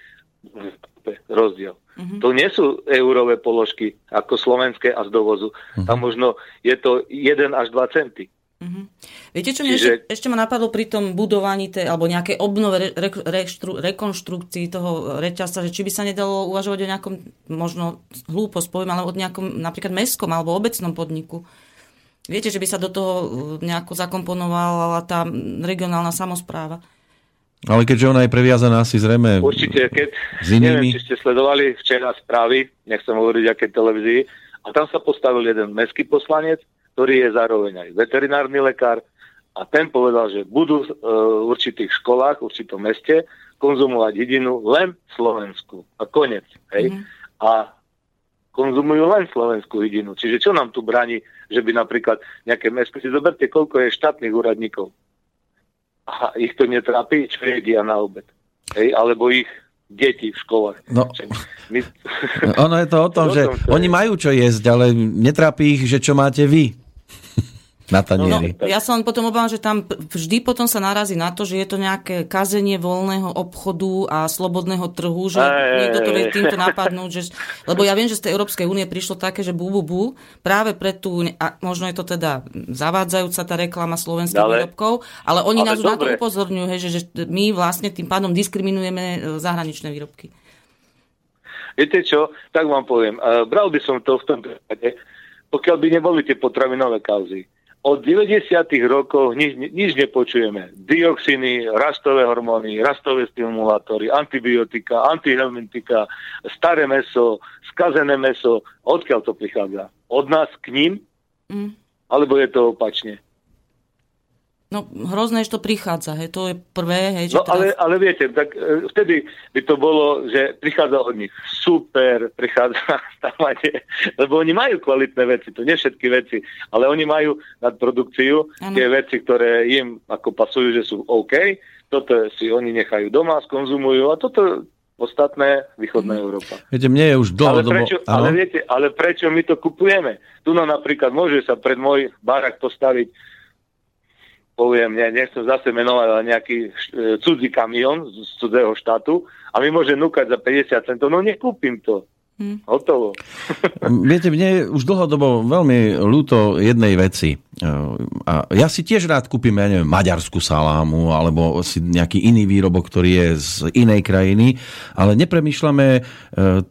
rozdiel. Mm-hmm. To nie sú eurové položky ako slovenské a z dovozu. Mm-hmm. Tam možno je to 1 až 2 centy. Viete, čo Čiže- ešte, ešte ma napadlo pri tom budovaní tej, alebo nejakej obnove, re, re, reštru, rekonštrukcii toho reťazca, že či by sa nedalo uvažovať o nejakom, možno hlúposť poviem, ale o nejakom napríklad mestskom alebo obecnom podniku. Viete, že by sa do toho uh, nejako zakomponovala tá regionálna samozpráva. Ale keďže ona je previazaná asi zrejme... Určite, keď, S inými? neviem, či ste sledovali včera správy, nechcem hovoriť, aké televízii, a tam sa postavil jeden mestský poslanec, ktorý je zároveň aj veterinárny lekár a ten povedal, že budú e, v určitých školách, v určitom meste konzumovať jedinu len Slovensku. A konec. Hej? Mm-hmm. A konzumujú len slovenskú jedinu. Čiže čo nám tu bráni, že by napríklad nejaké mesto, si zoberte, koľko je štátnych úradníkov. A ich to netrápi, čo jedia na obed. Hej? Alebo ich deti v školách. No. My... Ono je to o tom, [LAUGHS] O že tom to je. oni majú čo jesť, ale netrápi ich, že čo máte vy na No, tanieri. ja sa len potom obávam, že tam vždy potom sa narazí na to, že je to nejaké kazenie voľného obchodu a slobodného trhu, že Ej, niekto to vie týmto [LAUGHS] napadnúť. Že, lebo ja viem, že z tej Európskej únie prišlo také, že bu, bu, bu, práve pre tú, a možno je to teda zavádzajúca tá reklama slovenských Ale- výrobkov, ale oni ale nás už na to dobre. upozorňujú, hej, že, že my vlastne tým pádom diskriminujeme e, zahraničné výrobky. Viete čo, tak vám poviem. Uh, bral by som to v tom prípade, pokiaľ by neboli tie potravinové kauzy. Od 90. rokov nič, nič nepočujeme. Dioxiny, rastové hormóny, rastové stimulátory, antibiotika, antihelmintika, staré meso, skazené meso. Odkiaľ to prichádza? Od nás k ním? Mm. Alebo je to opačne? No hrozné, že to prichádza, hej, to je prvé, hej, že No ale, teraz... ale viete, tak e, vtedy by to bolo, že prichádza od nich super, prichádza [LAUGHS] máte, lebo oni majú kvalitné veci, to nie všetky veci, ale oni majú nadprodukciu, Áno. tie veci, ktoré im ako pasujú, že sú OK, toto si oni nechajú doma, skonzumujú a toto ostatné východná Mhm. Európa. Viete, mne je už Ale dlhodobo... prečo, ale, viete, ale prečo my to kupujeme? Tu no napríklad môže sa pred môj barak postaviť poviem, ne, nechcem zase menovať, ale nejaký e, cudzí kamión z, z cudzého štátu a mi môže núkať za 50 centov. No nekúpim to. Hm. Hotovo. [LAUGHS] Viete, mne je už dlhodobo veľmi ľúto jednej veci. E, A ja si tiež rád kúpim, ja neviem, maďarskú salámu alebo si nejaký iný výrobok, ktorý je z inej krajiny, ale nepremýšľame e,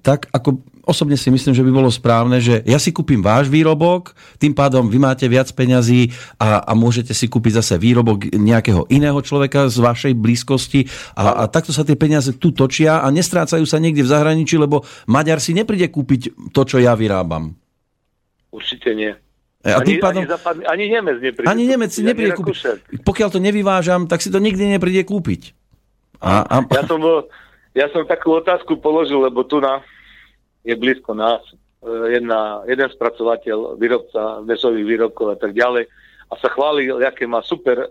tak, ako osobne si myslím, že by bolo správne, že ja si kúpim váš výrobok, tým pádom vy máte viac peňazí a, a môžete si kúpiť zase výrobok nejakého iného človeka z vašej blízkosti a, a takto sa tie peniaze tu točia a nestrácajú sa niekde v zahraničí, lebo Maďar si nepríde kúpiť to, čo ja vyrábam. Určite nie. A ani, tým pádom, ani, západný, ani Nemec nepríde. ani Nemec si nepríde kúpiť. Rakúšan. Pokiaľ to nevyvážam, tak si to nikdy nepríde kúpiť. A, a, Ja som, bol, ja som takú otázku položil, lebo tu na, je blízko nás e, jedna, jeden spracovateľ, výrobca mesových výrobkov a tak ďalej a sa chválil, aké má super e,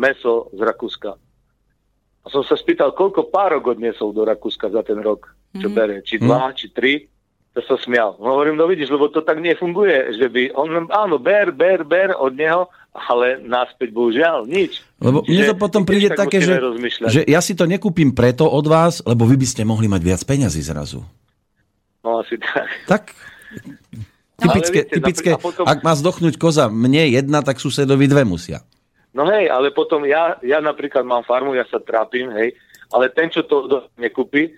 meso z Rakúska. A som sa spýtal, koľko párok odniesol do Rakúska za ten rok, čo Mhm. bere, či dva, či tri. To sa smial. No, hovorím, no vidíš, lebo to tak nefunguje, že by on, áno, ber, ber, ber od neho, ale náspäť bohužiaľ nič. Lebo mne to Čiže potom príde tak také, že, že ja si to nekúpim preto od vás, lebo vy by ste mohli mať viac peňazí zrazu. No asi tak. Tak, typické, viete, typické napríklad potom- ak má zdochnúť koza mne jedna, tak susedovi dve musia. No hej, ale potom ja, ja napríklad mám farmu, ja sa trápim, hej, ale ten, čo to nekúpi, e,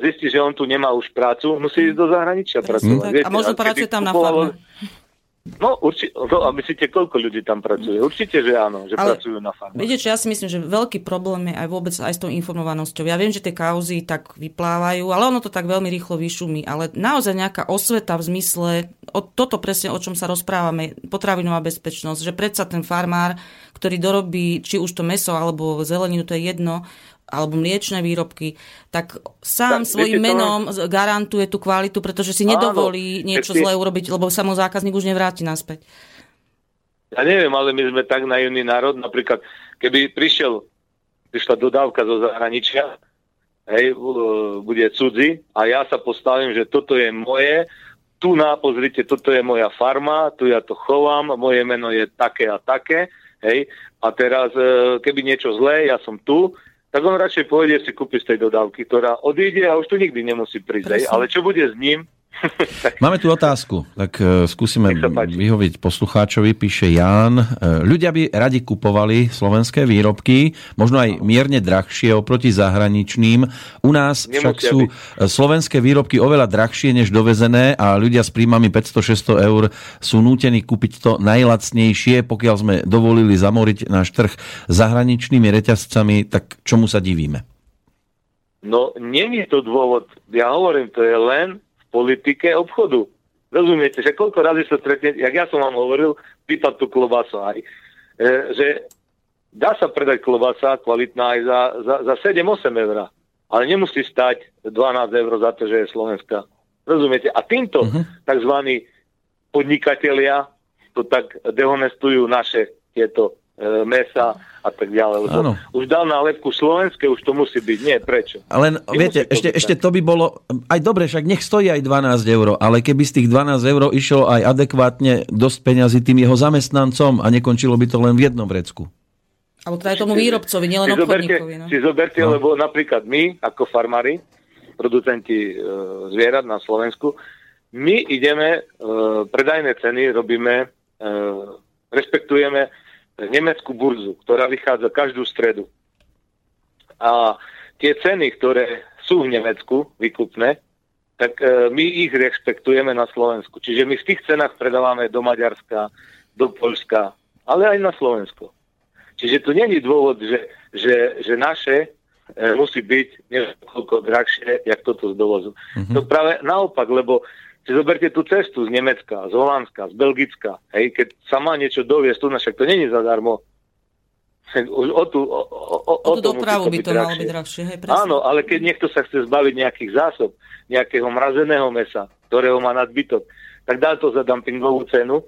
zistí, že on tu nemá už prácu, musí ísť do zahraničia pracovať. tak. viete. A možno pracuje tam na farme. No, určite, no a myslíte, koľko ľudí tam pracuje? Určite, že áno, že Ale pracujú na farme. Viete čo, ja si myslím, že veľký problém je aj vôbec aj s tou informovanosťou. Ja viem, že tie kauzy tak vyplávajú, ale ono to tak veľmi rýchlo vyšumí. Ale naozaj nejaká osveta v zmysle, o toto presne, o čom sa rozprávame, potravinová bezpečnosť, že predsa ten farmár, ktorý dorobí či už to meso alebo zeleninu, to je jedno, alebo mliečne výrobky, tak sám Tak, svojim viete, to- menom z- garantuje tú kvalitu, pretože si Áno, nedovolí niečo keď si- zlé urobiť, lebo sa mu zákazník už nevráti naspäť. Ja neviem, ale my sme tak naivný národ, napríklad, keby prišiel, prišla dodávka zo zahraničia, hej, u- bude cudzí a ja sa postavím, že toto je moje, tu na, pozrite, toto je moja farma, tu ja to chovám, moje meno je také a také, hej, a teraz, e, keby niečo zlé, ja som tu, tak on radšej pôjde si kúpiť z tej dodávky, ktorá odíde a už tu nikdy nemusí prísť, Presne. ale čo bude s ním? [LAUGHS] Máme tu otázku, tak e, skúsime vyhovieť poslucháčovi, píše Ján. E, Ľudia by radi kupovali slovenské výrobky, možno aj mierne drahšie oproti zahraničným. U nás však sú e, slovenské výrobky oveľa drahšie než dovezené a ľudia s príjmami 500-600 eur sú nútení kúpiť to najlacnejšie, pokiaľ sme dovolili zamoriť náš trh zahraničnými reťazcami, tak čomu sa divíme? No, není to dôvod. Ja hovorím, to je len politike obchodu. Rozumiete, že koľko razy sa stretne, jak ja som vám hovoril, pýtať tú klobasu aj, e, že dá sa predať klobasa kvalitná aj za, za, za 7-8 eur, ale nemusí stať 12 eur za to, že je Slovenská. Rozumiete? A týmto Mhm. uh-huh. tzv. podnikatelia to tak dehonestujú naše tieto mesa a tak ďalej. Lebo Áno. už dal nálepku slovenské, už to musí byť. Nie, prečo? Ale viete, to ešte, byť ešte tak. to by bolo, aj dobre, však nech stojí aj 12 eur, ale keby z tých 12 eur išlo aj adekvátne dosť peňazí tým jeho zamestnancom a nekončilo by to len v jednom vrecku. Alebo teda aj tomu výrobcovi, nielen si zoberte, obchodníkovi. No. si zoberte No. lebo napríklad my, ako farmári, producenti e, zvierat na Slovensku, my ideme, e, predajné ceny robíme, e, respektujeme nemeckú burzu, ktorá vychádza každú stredu. A tie ceny, ktoré sú v Nemecku vykupné, tak e, my ich rešpektujeme na Slovensku. Čiže my v tých cenách predávame do Maďarska, do Polska, ale aj na Slovensko. Čiže tu není dôvod, že, že, že naše e, musí byť neviem koľko drahšie, jak toto z dovozu. Mm-hmm. To práve naopak, lebo si zoberte tú cestu z Nemecka, z Holandska, z Belgicka, hej, keď sa má niečo doviesť tu, no však to není zadarmo. Už o tú, o, o, o, O tú dopravu by to malo drahšie. byť drahšie. Hej, presne. Áno, ale keď niekto sa chce zbaviť nejakých zásob, nejakého mrazeného mesa, ktorého má nadbytok, tak dá to za dumpingovú cenu,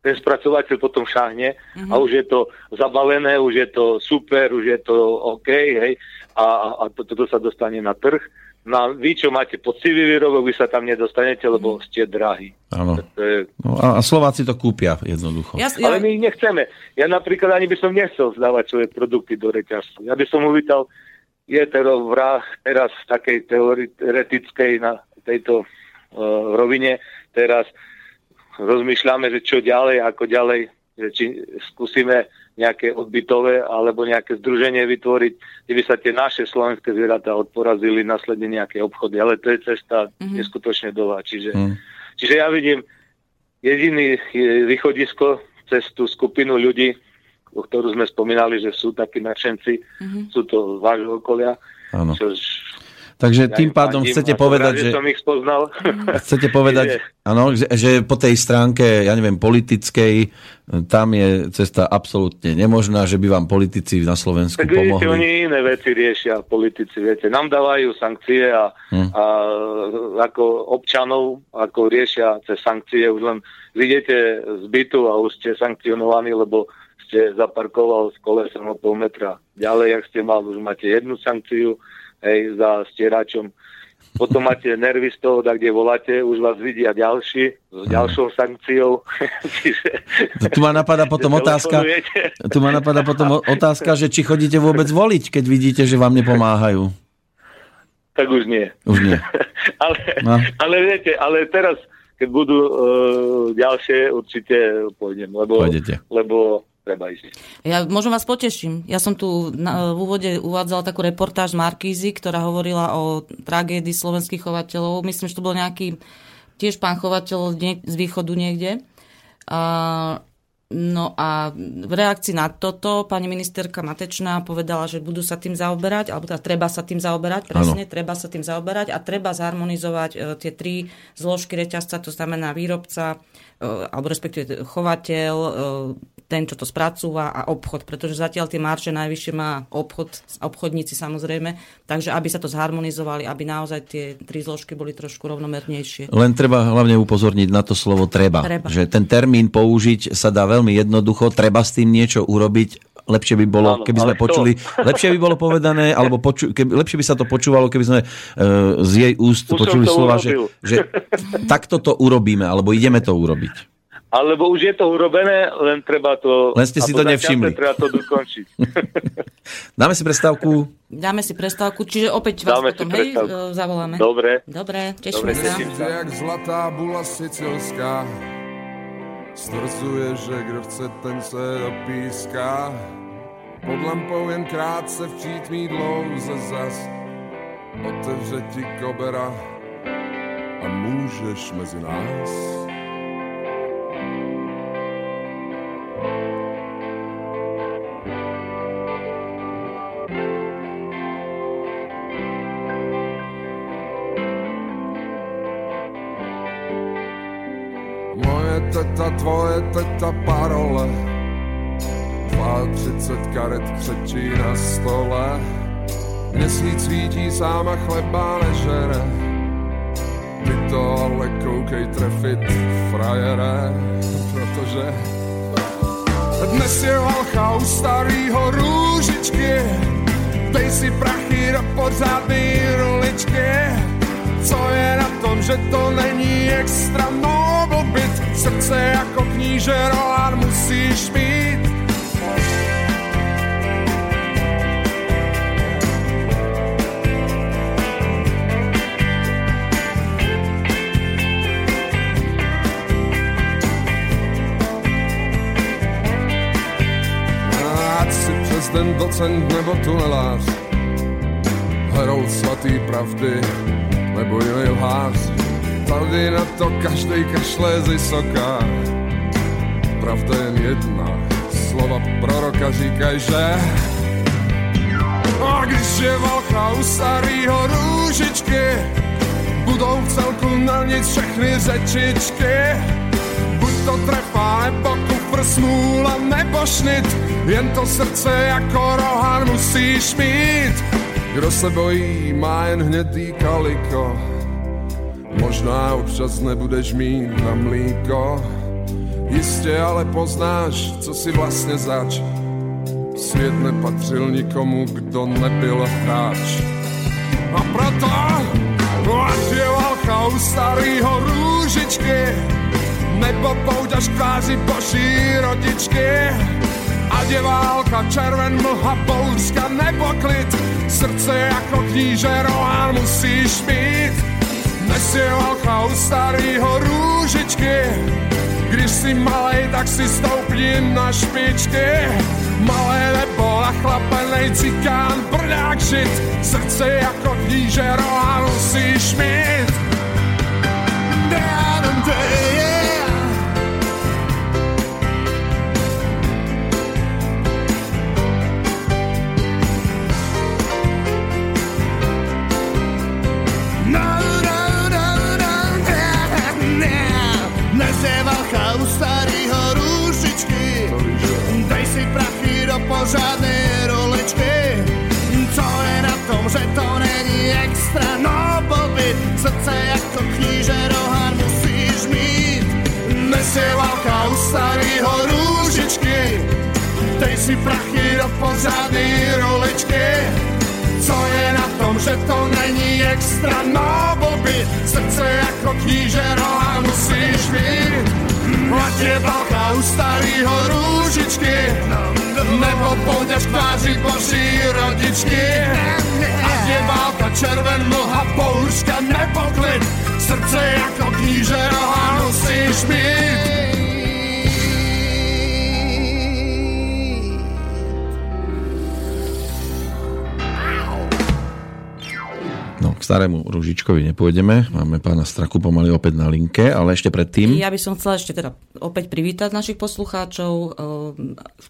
ten spracovateľ potom šahne Mhm. a už je to zabalené, už je to super, už je to OK, hej, a, a, a to, toto sa dostane na trh. No a vy, čo máte poctivý výrobok, vy sa tam nedostanete, lebo ste drahí. Áno. Je, No a, Slováci to kúpia jednoducho. Ja, ja, ale my ich nechceme. Ja napríklad ani by som nechcel zdávať svoje produkty do reťazcu. Ja by som uvítal, je teraz, vrah, teraz v takej teoretickej na tejto uh, rovine, teraz rozmýšľame, že čo ďalej, ako ďalej, že či skúsime nejaké odbytové alebo nejaké združenie vytvoriť, kde by sa tie naše slovenské zvieratá odporazili, následne nejaké obchody. Ale to je cesta mm-hmm. neskutočne dlhá. Čiže, Hm. čiže ja vidím jediný je východisko cez tú skupinu ľudí, o ktorú sme spomínali, že sú takí nadšenci, mm-hmm. sú to z vášho okolia. Áno. Čo, Takže ja tým pádom fandím chcete povedať, rád, že... som ich spoznal. [LAUGHS] Chcete povedať, áno, že, že po tej stránke, ja neviem, politickej, tam je cesta absolútne nemožná, že by vám politici na Slovensku Tak pomohli. oni iné veci riešia, politici, viete. Nám dávajú sankcie a, Hm. a ako občanov, ako riešia cez sankcie, už len vidíte z bytu a už ste sankcionovaní, lebo ste zaparkoval s kolesom o pol metra. Ďalej, ak ste mal, už máte jednu sankciu, hej, za stieračom. potom máte nervy z toho, kde voláte, už vás vidia ďalší, s ďalšou sankciou. [LAUGHS] Čiže, Tu ma napadá potom otázka, tu ma napadá potom otázka, že či chodíte vôbec voliť, keď vidíte, že vám nepomáhajú. Tak už nie. Už nie. [LAUGHS] ale, No. ale viete, ale teraz, keď budú uh, ďalšie, určite pôjdem, lebo, Pôjdete. lebo treba ísť. Ja možno vás poteším. Ja som tu na, v úvode uvádzala takú reportáž Markízy, ktorá hovorila o tragédii slovenských chovateľov. Myslím, že to bol nejaký tiež pán chovateľ z východu niekde. A, no a v reakcii na toto pani ministerka Matečná povedala, že budú sa tým zaoberať, alebo teda treba sa tým zaoberať, presne, treba sa tým zaoberať a treba zharmonizovať e, tie tri zložky reťazca, to znamená výrobca, e, alebo respektíve chovateľ, e, ten, čo to spracúva a obchod, pretože zatiaľ tie marže najvyššie má obchod, obchodníci samozrejme, takže aby sa to zharmonizovali, aby naozaj tie tri zložky boli trošku rovnomernejšie. Len treba hlavne upozorniť na to slovo treba. Treba. Že ten termín použiť sa dá veľmi jednoducho, treba s tým niečo urobiť. Lepšie by bolo, Áno, keby sme počuli, lepšie by bolo povedané, alebo poču, keby, lepšie by sa to počúvalo, keby sme e, z jej úst Už počuli slova, že, urobil. že takto to urobíme, alebo ideme to urobiť. Alebo už je to urobené, len treba to... Len ste si to nevšimli. Treba to dokončiť. [LAUGHS] Dáme si prestávku. Dáme si prestávku, čiže opäť vás Dáme si potom, hej, e, zavoláme. Dobre. Dobre, tešíme Dobre, sa. teším sa. jak zlatá bula sicilská. Stvrzuje, že kdo chce, ten se dopíská. Pod lampou jen krátce v přítmí dlouze zas. Otevře ti kobera a můžeš mezi nás. Moje teta, tvoje teta, parole 32 karet křečí na stole. Měsíc svítí sám a chleba nežere. Ty to ale koukej trefit, frajere Protože dnes je valcha u starýho růžičky. Dej si prachy do pořádný roličky Co je na tom, že to není extra noble byt? Srdce jako kníže Rohan musíš mít den docent nebo tunelář. Herou svatý pravdy nebo jiný lhář. Tady na to každej kašle z vysoká Pravda jen jedna. Slova proroka říkají, že A když je válka u starýho růžičky Budou v celku na nic všechny řečičky. Buď to trefa, nebo kufr smůla, nebo šnit Jen to srdce jako rohan musíš mít. Kdo se bojí, má jen hnědý kaliko. Možná občas nebudeš mít na mlíko. Jistě ale poznáš, co si vlastně zač. Svět nepatřil nikomu, kdo nebyl hráč. A proto, ať je válka u starýho růžičky nebo pouťaž kvázi boží rodičky. Ať je válka, červen mlha, bouřka nebo klid, srdce jako kníže Rohan musíš mít. Dnes je válka u starýho růžičky, když si malej, tak si stoupni na špičky. Malé nebo nachlapenej cikán, brdák žit, srdce jako kníže Rohan musíš mít. Down and yeah. Valcha u starýho rúšičky Dej si prachy do pořádnej roličky co je na tom, že to není extra, no blby, srdce jako knížero a musíš. Ať je válka u starýho růžičky, nebo půjdeš k tváři boží rodičky. Ať je válka červen, mlha, bouřka nebo klid, srdce jako knížero a musíš mít. Starému Ružičkovi nepôjdeme. Máme pána Straku pomaly opäť na linke, ale ešte predtým... Ja by som chcela ešte teda opäť privítať našich poslucháčov, eh,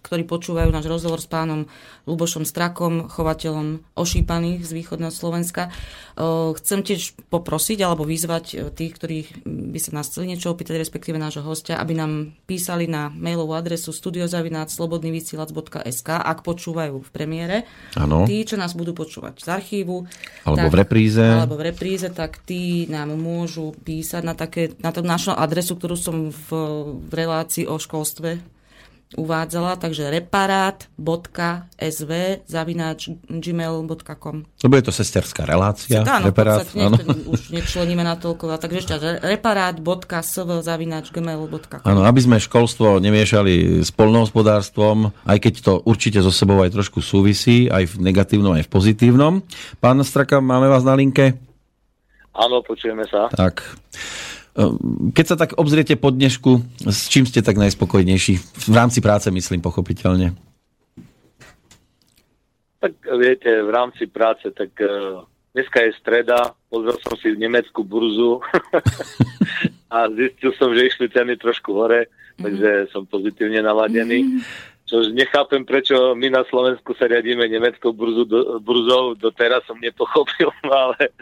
ktorí počúvajú náš rozhovor s pánom Lubošom Strakom, chovateľom ošípaných z východného Slovenska. Eh, Chcem tiež poprosiť alebo vyzvať eh, tých, ktorí by sa nás chceli niečo opýtať, respektíve nášho hostia, aby nám písali na mailovú adresu studiozavináčslobodnyvysielac.sk, ak počúvajú v premiére. Áno. Tí, čo nás budú počúvať z archívu. Alebo v repríze. Alebo v repríze, tak tí nám môžu písať na, také, na tú našu adresu, ktorú som v, v relácii o školstve uvádzala, takže reparát.sv zavináč gmail.com Lebo je to sesterská relácia. Áno, reparát, podstate áno. už nečleníme na toľko, takže ešte reparát.sv zavináč gmail.com Áno, aby sme školstvo nemiešali s polnohospodárstvom, aj keď to určite so sebou aj trošku súvisí, aj v negatívnom, aj v pozitívnom. Pán Straka, máme vás na linke? Áno, počujeme sa. Tak. Ehm, Keď sa tak obzriete po dnešku, s čím ste tak najspokojnejší? V rámci práce, myslím, pochopiteľne. Tak viete, v rámci práce, tak uh, dneska je streda, pozrel som si nemeckú burzu [LAUGHS] a zistil som, že išli ceny trošku hore, takže som pozitívne naladený. Čož nechápem, prečo my na Slovensku sa riadíme nemeckou burzu, do, burzou, doteraz som nepochopil, [LAUGHS] ale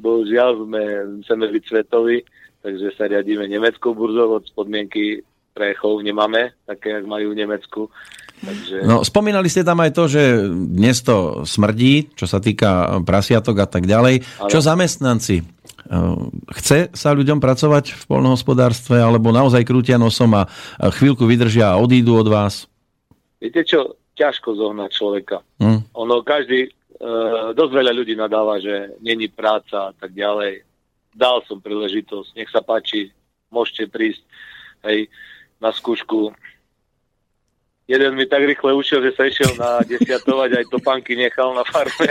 bohužiaľ sme, chceme byť svetoví, takže sa riadíme nemeckou burzou, od podmienky pre chov nemáme, také, jak majú v Nemecku. Takže... No, spomínali ste tam aj to, že dnes to smrdí, čo sa týka prasiatok a tak ďalej. Ale- Čo zamestnanci? Ehm, Chce sa ľuďom pracovať v polnohospodárstve, alebo naozaj krútia nosom a chvíľku vydržia a odídu od vás? Viete čo, ťažko zohnať človeka. Hm? Ono každý, e, dosť veľa ľudí nadáva, že není práca a tak ďalej. Dal som príležitosť, nech sa páči, môžete prísť hej, na skúšku. Jeden mi tak rýchle ušiel, že sa išiel na desiatovať, aj topánky nechal na farme,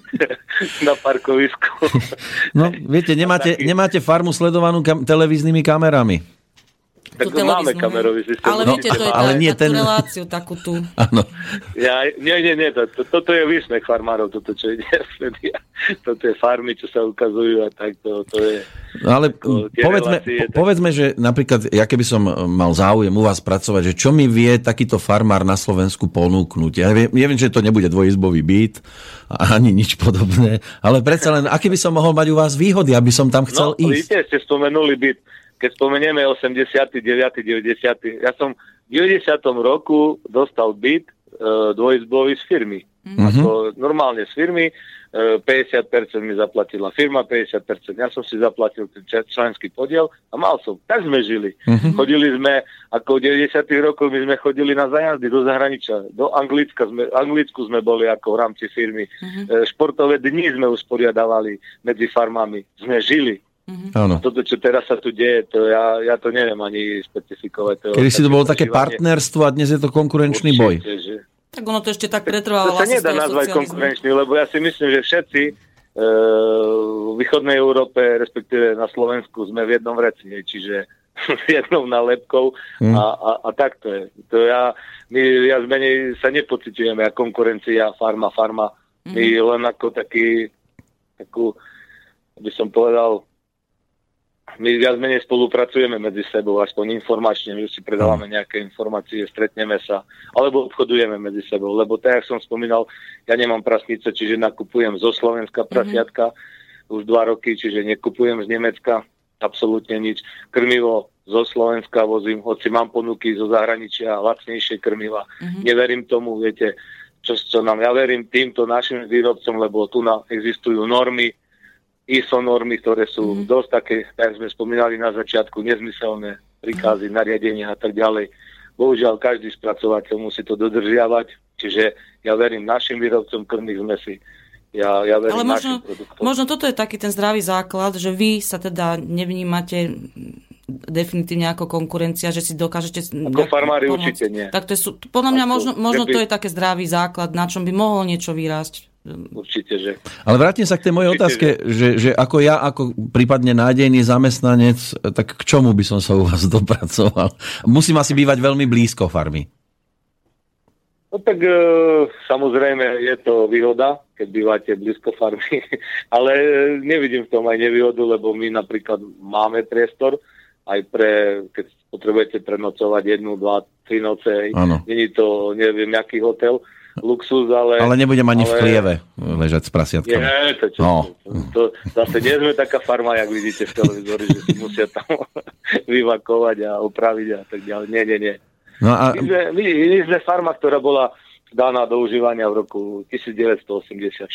[LAUGHS] na parkovisku. No, viete, nemáte, nemáte farmu sledovanú kam- televíznymi kamerami. Tak Tú máme kamerový systém. Ale No, viete, to je ale tá, nie tá, ten- reláciu, takú tú. [LAUGHS] Áno. Ja, nie, nie, nie, to, to, toto je výsmech farmárov, toto čo ide. [LAUGHS] Toto je farmy, čo sa ukazujú a tak to, to je... No ale Ako povedzme, relácie, po, tak- povedzme, že napríklad, ja keby som mal záujem u vás pracovať, že čo mi vie takýto farmár na Slovensku ponúknuť? Ja viem, ja viem že to nebude dvojizbový byt, ani nič podobné, ale predsa len, aký by som mohol mať u vás výhody, aby som tam chcel no, ísť? Víte, ste spomenuli byt. Keď spomenieme 89. 90. Ja som v 90. roku dostal byt e, dvojizbový z firmy. Mhm. Ako normálne z firmy, e, 50% mi zaplatila firma, 50% ja som si zaplatil ten členský podiel a mal som. Tak sme žili. Mhm. Chodili sme, ako v 90. rokoch my sme chodili na zajazdy do zahraničia. Do Anglicka sme, Anglicku sme boli ako v rámci firmy. E, športové dni sme usporiadavali medzi farmami. Sme žili. Áno. Toto, čo teraz sa tu deje, to ja, ja to neviem ani specifikovať. To Kedy si to bolo také partnerstvo a dnes je to konkurenčný boj. Určite, že... Tak ono to ešte tak To pretrvávalo sa asi z nedá nazvať socializmu. konkurenčný, lebo ja si myslím, že všetci e, v východnej Európe, respektíve na Slovensku, sme v jednom vreci, čiže [LAUGHS] s jednou nálepkou Hm. a, a, a tak to je. To ja, my viac menej sa nepocitujeme ako konkurencia farma, farma. My len ako taký, takú, by som povedal, my viac menej spolupracujeme medzi sebou, aspoň informačne, my si predávame nejaké informácie, stretneme sa, alebo obchodujeme medzi sebou, lebo tak, jak som spomínal, ja nemám prasnice, čiže nakupujem zo Slovenska prasiatka už dva roky, čiže nekupujem z Nemecka absolútne nič. Krmivo zo Slovenska vozím, hoci mám ponuky zo zahraničia, lacnejšie krmiva. Neverím tomu, viete, čo, čo nám, ja verím týmto našim výrobcom, lebo tu na, existujú normy, ISO normy, ktoré sú mm. dosť také, tak sme spomínali na začiatku, nezmyselné príkazy, nariadenia a tak ďalej. Bohužiaľ, každý spracovateľ musí to dodržiavať, čiže ja verím našim výrobcom krmných zmesí. Ja, ja verím Ale možno, našim produktom. možno toto je taký ten zdravý základ, že vy sa teda nevnímate definitívne ako konkurencia, že si dokážete... Ako farmári pomôcť. určite nie. Tak to je, podľa mňa možno, možno by- to je také zdravý základ, na čom by mohol niečo vyrásť. Určite, že Ale vrátim sa k tej mojej Určite, otázke, že, že ako ja, ako prípadne nádejný zamestnanec, tak k čomu by som sa u vás [LAUGHS] dopracoval? Musím asi bývať veľmi blízko farmy. No tak e, samozrejme je to výhoda, keď bývate blízko farmy, [LAUGHS] ale e, nevidím v tom aj nevýhodu, lebo my napríklad máme priestor aj pre, keď potrebujete prenocovať jednu, dva, tri noce. Není to, neviem, aký hotel, luxus, ale... Ale nebudem ani v ale- chlieve ležať s prasiatkami. Nie, to, čo, No. to, to, zase nie sme taká farma, jak vidíte v televízori, že si musia tam [LAUGHS] vyvakovať a opraviť a tak ďalej. Nie, nie, nie. No a My sme, my, my sme farma, ktorá bola daná do užívania v roku 1984.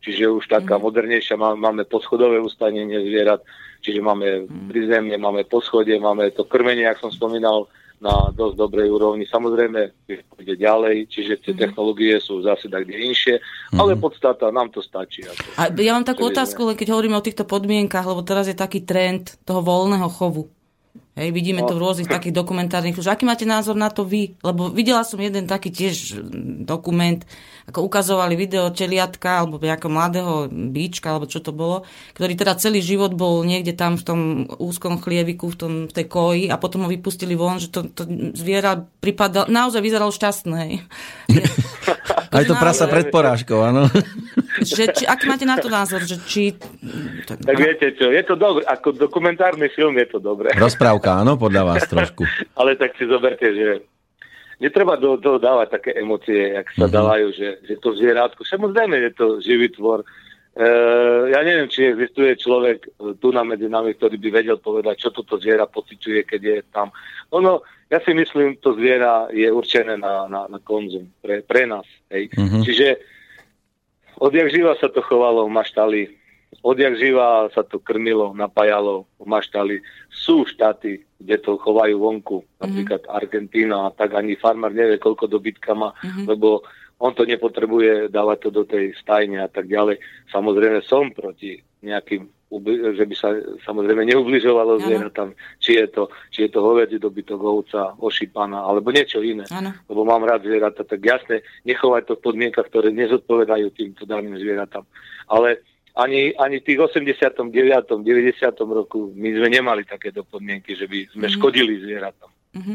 Čiže už taká Mhm. modernejšia. Má, máme poschodové ustanenie zvierat, čiže máme Mhm. prizemne, máme poschodie, máme to krmenie, jak som spomínal, na dosť dobrej úrovni. Samozrejme, ide ďalej, čiže Mhm. tie technológie sú zase tak inšie, ale podstata, nám to stačí. Ako. A ja mám takú otázku, len keď hovoríme o týchto podmienkach, lebo teraz je taký trend toho voľného chovu. Hej, vidíme to v rôznych takých dokumentárnych, že aký máte názor na to vy? Lebo videla som jeden taký tiež mm, dokument, ako ukazovali video čeliatka, alebo nejakého mladého bíčka, alebo čo to bolo, ktorý teda celý život bol niekde tam v tom úzkom chlieviku, v, tom, v tej koji a potom ho vypustili von, že to, to zviera pripadal, naozaj vyzeralo šťastné. Hej. [LAUGHS] aj to prasa pred porážkou, áno. že, či, aký máte na to názor? Že či, Tak viete čo, je to dobré, ako dokumentárny film je to dobré. Rozprávka, áno, podľa vás trošku. [LAUGHS] Ale tak si zoberte, že netreba do toho dávať také emócie, jak sa Mhm. dávajú, že, že to zvierátko, samozrejme je to živý tvor. E, ja neviem, či existuje človek tu na medzi nami, ktorý by vedel povedať, čo toto zviera pociťuje, keď je tam. Ono, ja si myslím, to zviera je určené na, na, na konzum pre, pre nás. Hej. Mhm. Čiže odjak živa sa to chovalo v maštali, odjak živa sa to krmilo, napájalo maštali. Sú štáty, kde to chovajú vonku, napríklad Argentína, a tak ani farmár nevie, koľko dobytka má, lebo on to nepotrebuje dávať to do tej stajne a tak ďalej. Samozrejme som proti nejakým, že by sa samozrejme neubližovalo zvieratám, či je to, či je to hovedzí dobytok, ovca, ošípaná, alebo niečo iné Áno. lebo mám rád zvieratá, tak jasne, nechovať to v podmienkach, ktoré nezodpovedajú týmto daným zvieratám. Ale ani, ani v tých 89. 90. roku my sme nemali takéto podmienky, že by sme škodili zvieratám.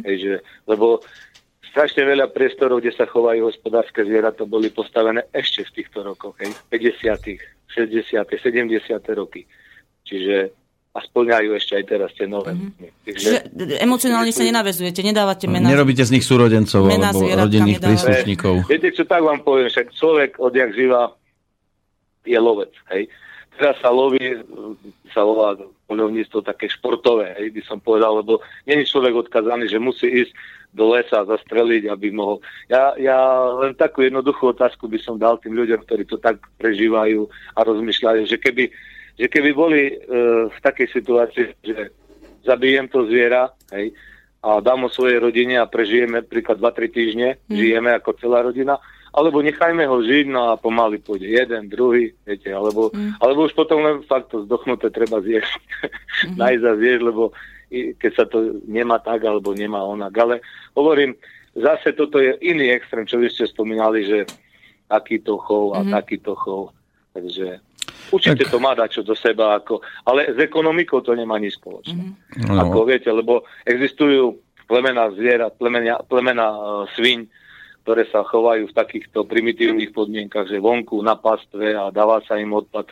Hej, že, lebo strašne veľa priestorov, kde sa chovajú hospodárske zvieratá, boli postavené ešte v týchto rokoch, hej, 50., 60., 70. roky. Čiže a splňajú ešte aj teraz tie nové. Čiže emocionálne sa nenavezujete, nedávate mená. Nerobíte z nich súrodencov Mená alebo rodinných nedávate. príslušníkov. Viete, čo tak vám poviem, však človek odjak živa je lovec, hej. Teraz sa loví, sa volá poľovníctvo také športové, hej, by som povedal, lebo není človek odkazaný, že musí ísť do lesa zastreliť, aby mohol. Ja, ja len takú jednoduchú otázku by som dal tým ľuďom, ktorí to tak prežívajú a rozmýšľajú, že keby, že keby boli e, v takej situácii, že zabijem to zviera, hej, a dám ho svojej rodine a prežijeme príklad 2-3 týždne, žijeme ako celá rodina, alebo nechajme ho žiť, no a pomaly pôjde jeden, druhý, viete, alebo, alebo už potom len fakt to zdochnuté treba zjesť, [LAUGHS] nájsť a zjesť, lebo keď sa to nemá tak, alebo nemá onak. Ale hovorím, zase toto je iný extrém, čo vy ste spomínali, že takýto chov a takýto chov. Takže určite Tak- to má dať čo do seba, ako, ale s ekonomikou to nemá nič spoločné. No. Ako viete, lebo existujú plemena zvierat, plemena, plemena uh, sviň, ktoré sa chovajú v takýchto primitívnych podmienkach, že vonku na pastve a dáva sa im odpad.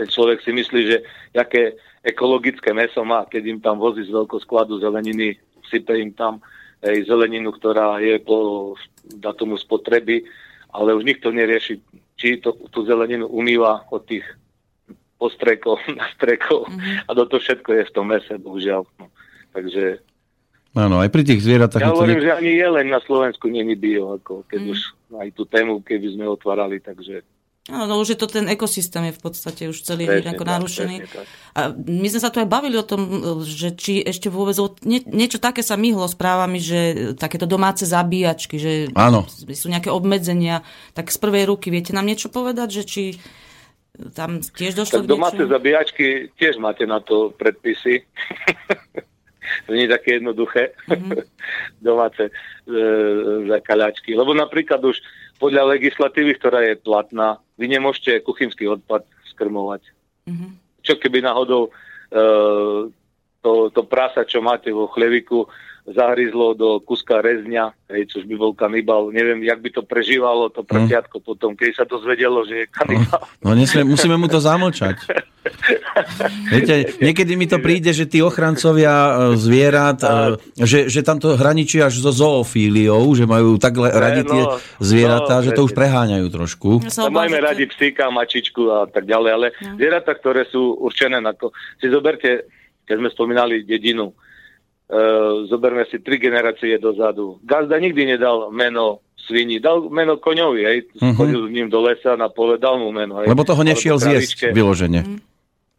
Ten človek si myslí, že aké ekologické meso má, keď im tam vozí z veľkoskladu zeleniny, sype im tam ej, zeleninu, ktorá je po datumu spotreby, ale už nikto nerieši, či to, tú zeleninu umýva od tých postrekov, [LAUGHS] nastrekov a do to všetko je v tom mese, bohužiaľ. No. Takže Áno, aj pri tých zvieratách... ja to hovorím, nie- že ani jeleň na Slovensku není bio, ako keď už aj tú tému, keby sme otvárali, takže Áno, no už je to ten ekosystém je v podstate už celý Presne ako tak, narušený. presne. A my sme sa tu aj bavili o tom, že či ešte vôbec nie, niečo také sa myhlo správami, že takéto domáce zabíjačky, že Áno. sú nejaké obmedzenia. Tak z prvej ruky viete nám niečo povedať, že či tam tiež došlo Tak k domáce niečomu? zabíjačky tiež máte na to predpisy. [LAUGHS] to nie je také jednoduché. [LAUGHS] domáce e, zakaľačky. Lebo napríklad už podľa legislatívy, ktorá je platná, vy nemôžete kuchynský odpad skrmovať. Čo keby náhodou e, to, to prasa, čo máte vo chleviku, zahryzlo do kuska rezňa, hej, čož by bol kanibal. Neviem, jak by to prežívalo to prasiatko potom, keď sa to zvedelo, že je kanibal. No nesmie, musíme mu to zamlčať. Viete, niekedy mi to príde, že tí ochrancovia e, zvierat, e, že, že tam to hraničí až so zoofíliou, že majú tak le- radi tie no, zvieratá, no, že to už preháňajú trošku. No, majme radi psíka, mačičku a tak ďalej, ale No. zvieratá, ktoré sú určené na to. Si zoberte, keď sme spomínali dedinu, e, zoberme si tri generácie dozadu. Gazda nikdy nedal meno svini, dal meno koňovi, hej, Mhm. chodil s ním do lesa na pole, dal mu meno. Hej. Lebo toho nešiel zjesť kravičke. vyložene.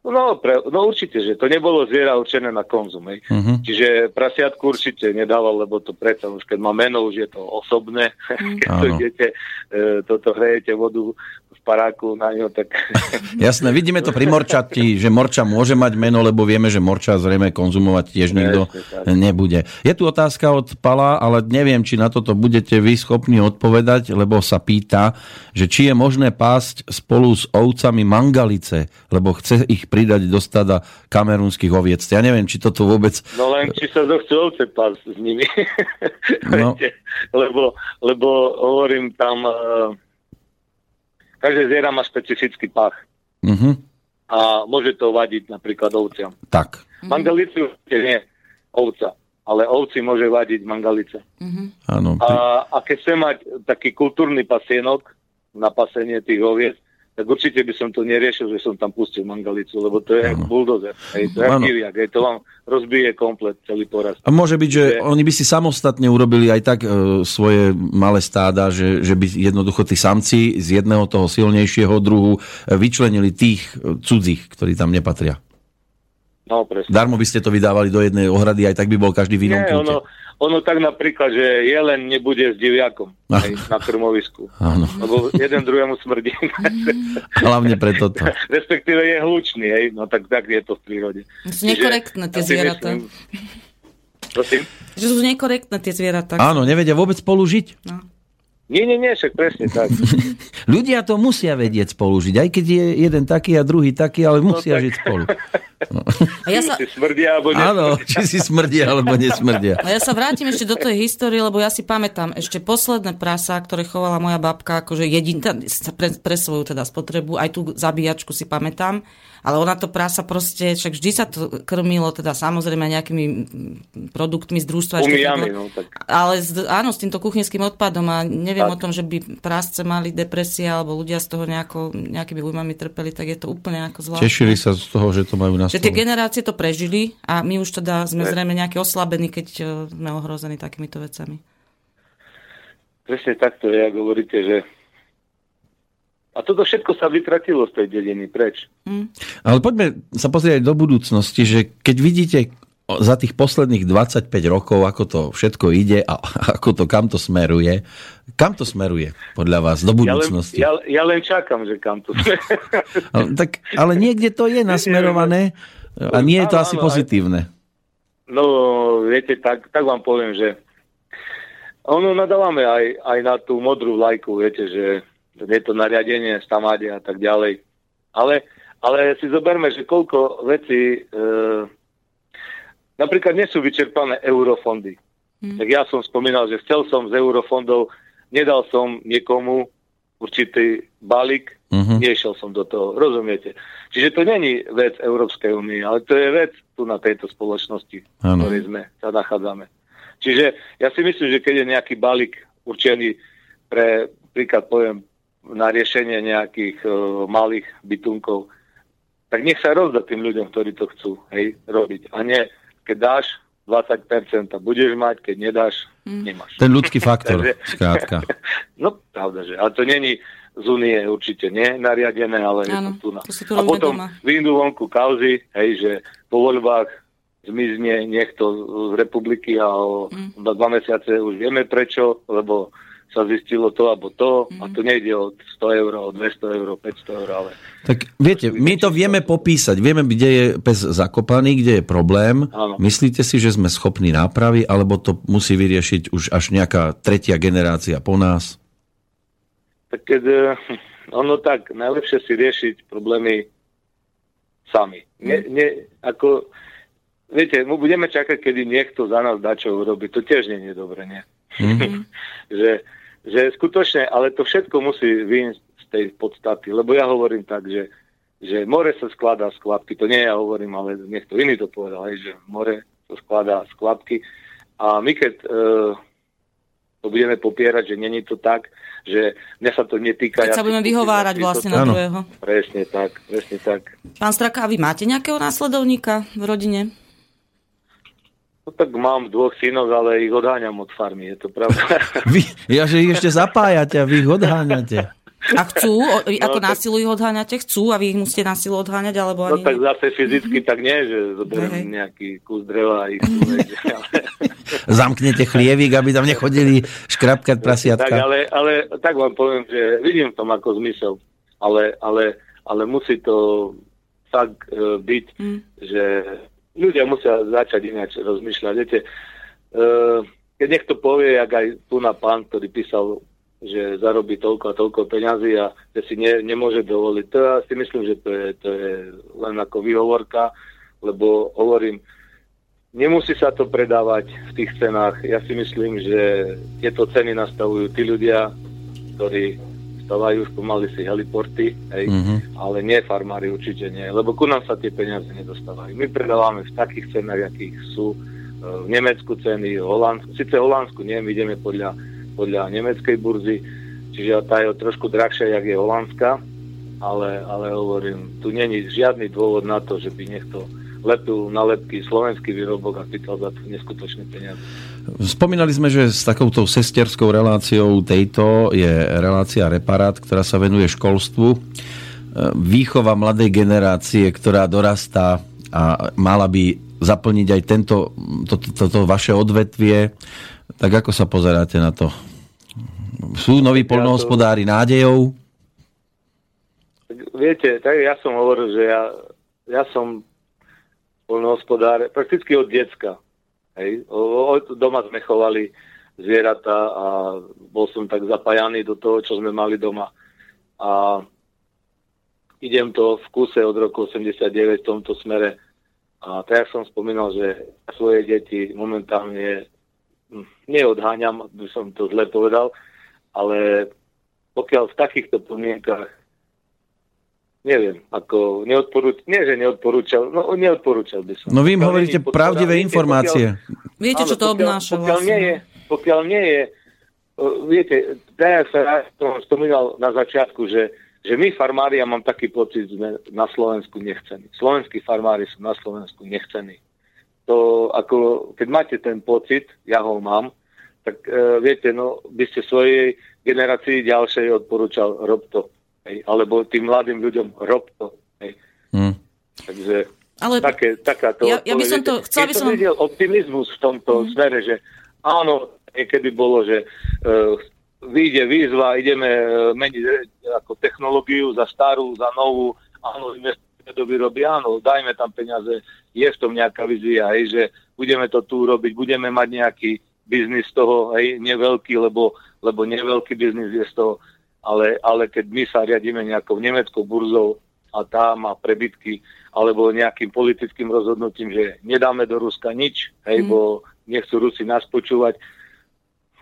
No, pre, no určite, že to nebolo zviera určené na konzum. Hej. Mhm. Čiže prasiatku určite nedával, lebo to predsa už keď má meno, už je to osobné. [LAUGHS] keď to idete, e, toto hrejete vodu paráku na ňo, tak [LAUGHS] Jasné, vidíme to pri morčati, že morča môže mať meno, lebo vieme, že morča zrejme konzumovať tiež nikto nebude. Je tu otázka od Pala, ale neviem, či na toto budete vy schopní odpovedať, lebo sa pýta, že či je možné pásť spolu s ovcami mangalice, lebo chce ich pridať do stada kamerunských oviec. Ja neviem, či toto vôbec... No len či sa to chcú ovce pás s nimi. No. [LAUGHS] Lebo, lebo hovorím tam, uh, každé zviera má špecifický pach Mhm, a môže to vadiť napríklad ovciam. tak. Mangalici určite nie, ovca, ale ovci môže vadiť mangalica. Áno. A, a keď chcem mať taký kultúrny pasienok na pasenie tých oviec, tak určite by som to neriešil, že som tam pustil mangalicu, lebo to je Áno. buldozer, hej, to je kiriak, hej, to vám rozbije komplet celý porast. A môže byť, že Že- oni by si samostatne urobili aj tak e, svoje malé stáda, že, že by jednoducho tí samci z jedného toho silnejšieho druhu e, vyčlenili tých e, cudzích, ktorí tam nepatria. No, presne. Darmo by ste to vydávali do jednej ohrady, aj tak by bol každý v inom Nie, kúte. ono, ono tak napríklad, že jelen nebude s diviakom Ah. hej, na krmovisku. Áno, Lebo jeden druhému smrdí. [LAUGHS] hlavne pre toto. Respektíve je hlučný, hej, no tak, tak je to v prírode. Sú nekorektné tie zvieratá. Prosím? Že sú nekorektné tie zvieratá. Áno, nevedia vôbec spolu žiť. No. Nie, nie, nie, však presne tak. [LAUGHS] Ľudia to musia vedieť spolu žiť, aj keď je jeden taký a druhý taký, ale musia tak. žiť spolu. [LAUGHS] A ja sa, Či smrdia, alebo nie. Áno, či si smrdia alebo nesmrdia. A ja sa vrátim ešte do tej histórie, lebo ja si pamätám ešte posledné prasa, ktoré chovala moja babka, akože jedin, tá- pre, pre svoju teda spotrebu, aj tú zabíjačku si pamätám, ale ona to prasa proste, však vždy sa to krmilo teda samozrejme nejakými mm, produktmi z družstva. bolo- no, tak. Ale s, áno, s týmto kuchynským odpadom a neviem Tak. o tom, že by prásce mali depresie alebo ľudia z toho nejako, nejakými újmami trpeli, tak je to úplne ako zvláštne. Tešili sa z toho, že to majú na Že tie generácie to prežili a my už teda sme zrejme nejaké oslabení, keď eh, sme ohrození takýmito vecami. Presne takto je, ako hovoríte, že... A toto všetko sa vytratilo z tej dediny, preč? Ale poďme sa pozrieť do budúcnosti, že keď vidíte za tých posledných 25 rokov, ako to všetko ide a [LAUGHS] ako to, kam to smeruje, kam to smeruje podľa vás do Ja len, budúcnosti? ja, ja len čakám, že kam to [LAUGHS] Ale, tak, ale niekde to je nasmerované a nie je to Áno, asi áno, pozitívne. No, viete, tak, tak vám poviem, že ono nadávame aj, aj na tú modrú vlajku, viete, že je to nariadenie, stamáde a tak ďalej. Ale, ale si zoberme, že koľko vecí, e, napríklad nie sú vyčerpané eurofondy. Tak ja som spomínal, že chcel som z eurofondov, nedal som niekomu určitý balík, Mhm. nešiel som do toho, rozumiete? Čiže to není vec Európskej únie, ale to je vec tu na tejto spoločnosti, v ktorej sme sa nachádzame. Čiže ja si myslím, že keď je nejaký balík určený pre, príklad poviem, na riešenie nejakých uh, malých bytunkov, tak nech sa rozdá tým ľuďom, ktorí to chcú hej, robiť. A nie, keď dáš 20% budeš mať, keď nedáš, nemáš. Ten ľudský faktor, Takže- skrátka. [LAUGHS] No, pravda, že. Ale to není z únie určite nie nariadené, ale je Áno, to tu na. to tu A potom doma. vyjdú vonku kauzy, hej, že po voľbách zmizne niekto z republiky a o Mm. na dva mesiace už vieme prečo, lebo sa zistilo to alebo to a Mm. to nejde o 100 eur, o 200 eur, 500 eur, ale Tak viete, my to vieme popísať, vieme, kde je pes zakopaný, kde je problém. Áno. Myslíte si, že sme schopní nápravy, alebo to musí vyriešiť už až nejaká tretia generácia po nás? tak keď eh, ono tak, najlepšie si riešiť problémy sami. Ne, ne, ako, viete, my budeme čakať, kedy niekto za nás dá čo urobiť. To tiež nie je dobre, nie? [LAUGHS] že, že skutočne, ale to všetko musí vyjsť z tej podstaty, lebo ja hovorím tak, že, že more sa skladá z kvapky, to nie ja hovorím, ale niekto iný to povedal, hej, že more sa skladá z kvapky a my keď e, to budeme popierať, že není to tak, že mňa sa to netýka. Keď sa si budeme vyhovárať vlastne na druhého. Presne tak, presne tak. Pán Straka, a vy máte nejakého následovníka v rodine? No tak mám dvoch synov, ale ich odháňam od farmy, je to pravda. [LAUGHS] Vy, ja, že ich ešte zapájate a vy ich odháňate. A chcú, o, ako tak- násilu ich odháňate? Chcú a vy ich musíte násilu odháňať, alebo No ani tak nie? zase fyzicky tak nie, že zoberiem Hej. nejaký kus dreva a ich [LAUGHS] Zamknete chlievik, aby tam nechodili škrapkať tak, prasiatka. ale, ale tak vám poviem, že vidím v tom ako zmysel, ale, ale, ale musí to tak e, byť, Mm. že ľudia musia začať ináč rozmýšľať. Viete, e, keď niekto povie, jak aj tu na pán, ktorý písal, že zarobí toľko a toľko peňazí a že si ne, nemôže dovoliť, to ja si myslím, že to je, to je len ako výhovorka, lebo hovorím, nemusí sa to predávať v tých cenách. Ja si myslím, že tieto ceny nastavujú tí ľudia, ktorí stavajú už pomaly si heliporty, hej, Mhm. ale nie farmári určite nie, lebo ku nám sa tie peniaze nedostávajú. My predávame v takých cenách, akých sú e, v Nemecku ceny, v Holandsku, síce v Holandsku nie, my ideme podľa, podľa nemeckej burzy, čiže tá je trošku drahšia, jak je holandská, ale, ale hovorím, tu není žiadny dôvod na to, že by niekto lepil na lepky slovenský výrobok a pýtal za to neskutočné peniaze. Spomínali sme, že s takouto sesterskou reláciou tejto je relácia Reparát, ktorá sa venuje školstvu. E, Výchova mladej generácie, ktorá dorastá a mala by zaplniť aj tento, toto to, to vaše odvetvie. Tak ako sa pozeráte na to? Sú noví poľnohospodári nádejou? Viete, tak ja som hovoril, že ja, ja som poľnohospodár prakticky od decka. Hej. O, doma sme chovali zvieratá a bol som tak zapájaný do toho, čo sme mali doma. A idem to v kuse od roku 89 v tomto smere. A tak som spomínal, že svoje deti momentálne hm, neodháňam, by som to zle povedal, ale pokiaľ v takýchto podmienkach neviem, ako neodporúčal, nie že neodporúčal, no neodporúčal by som. No vy im Pokiaľ hovoríte pravdivé informácie. Viete, čo to pokiaľ- obnáša pokiaľ vlastne? Nie je, pokiaľ nie je, o, viete, ja sa ja som spomínal na začiatku, že, že my farmári, ja mám taký pocit, sme na Slovensku nechcení. Slovenskí farmári sú na Slovensku nechcení. To ako, keď máte ten pocit, ja ho mám, tak e, viete, no, by ste svojej generácii ďalšej odporúčal rob to. Hej, alebo tým mladým ľuďom rob to. Hej. Hm. Takže Ale také, takáto Ja- ja by som to- Keď by som videl optimizmus v tomto mm. smere, že áno, niekedy bolo, že uh, vyjde výzva, ideme uh, meniť eh, ako technológiu za starú, za novú, áno, investujeme do výroby, áno, dajme tam peniaze, je v tom nejaká vizia, hej, že budeme to tu robiť, budeme mať nejaký biznis z toho, hej, neveľký, lebo, lebo neveľký biznis je z toho, ale, ale keď my sa riadíme nejakou nemeckou burzou a tá má prebytky, alebo nejakým politickým rozhodnutím, že nedáme do Ruska nič, hej, Mm. bo nechcú Rusi nás počúvať,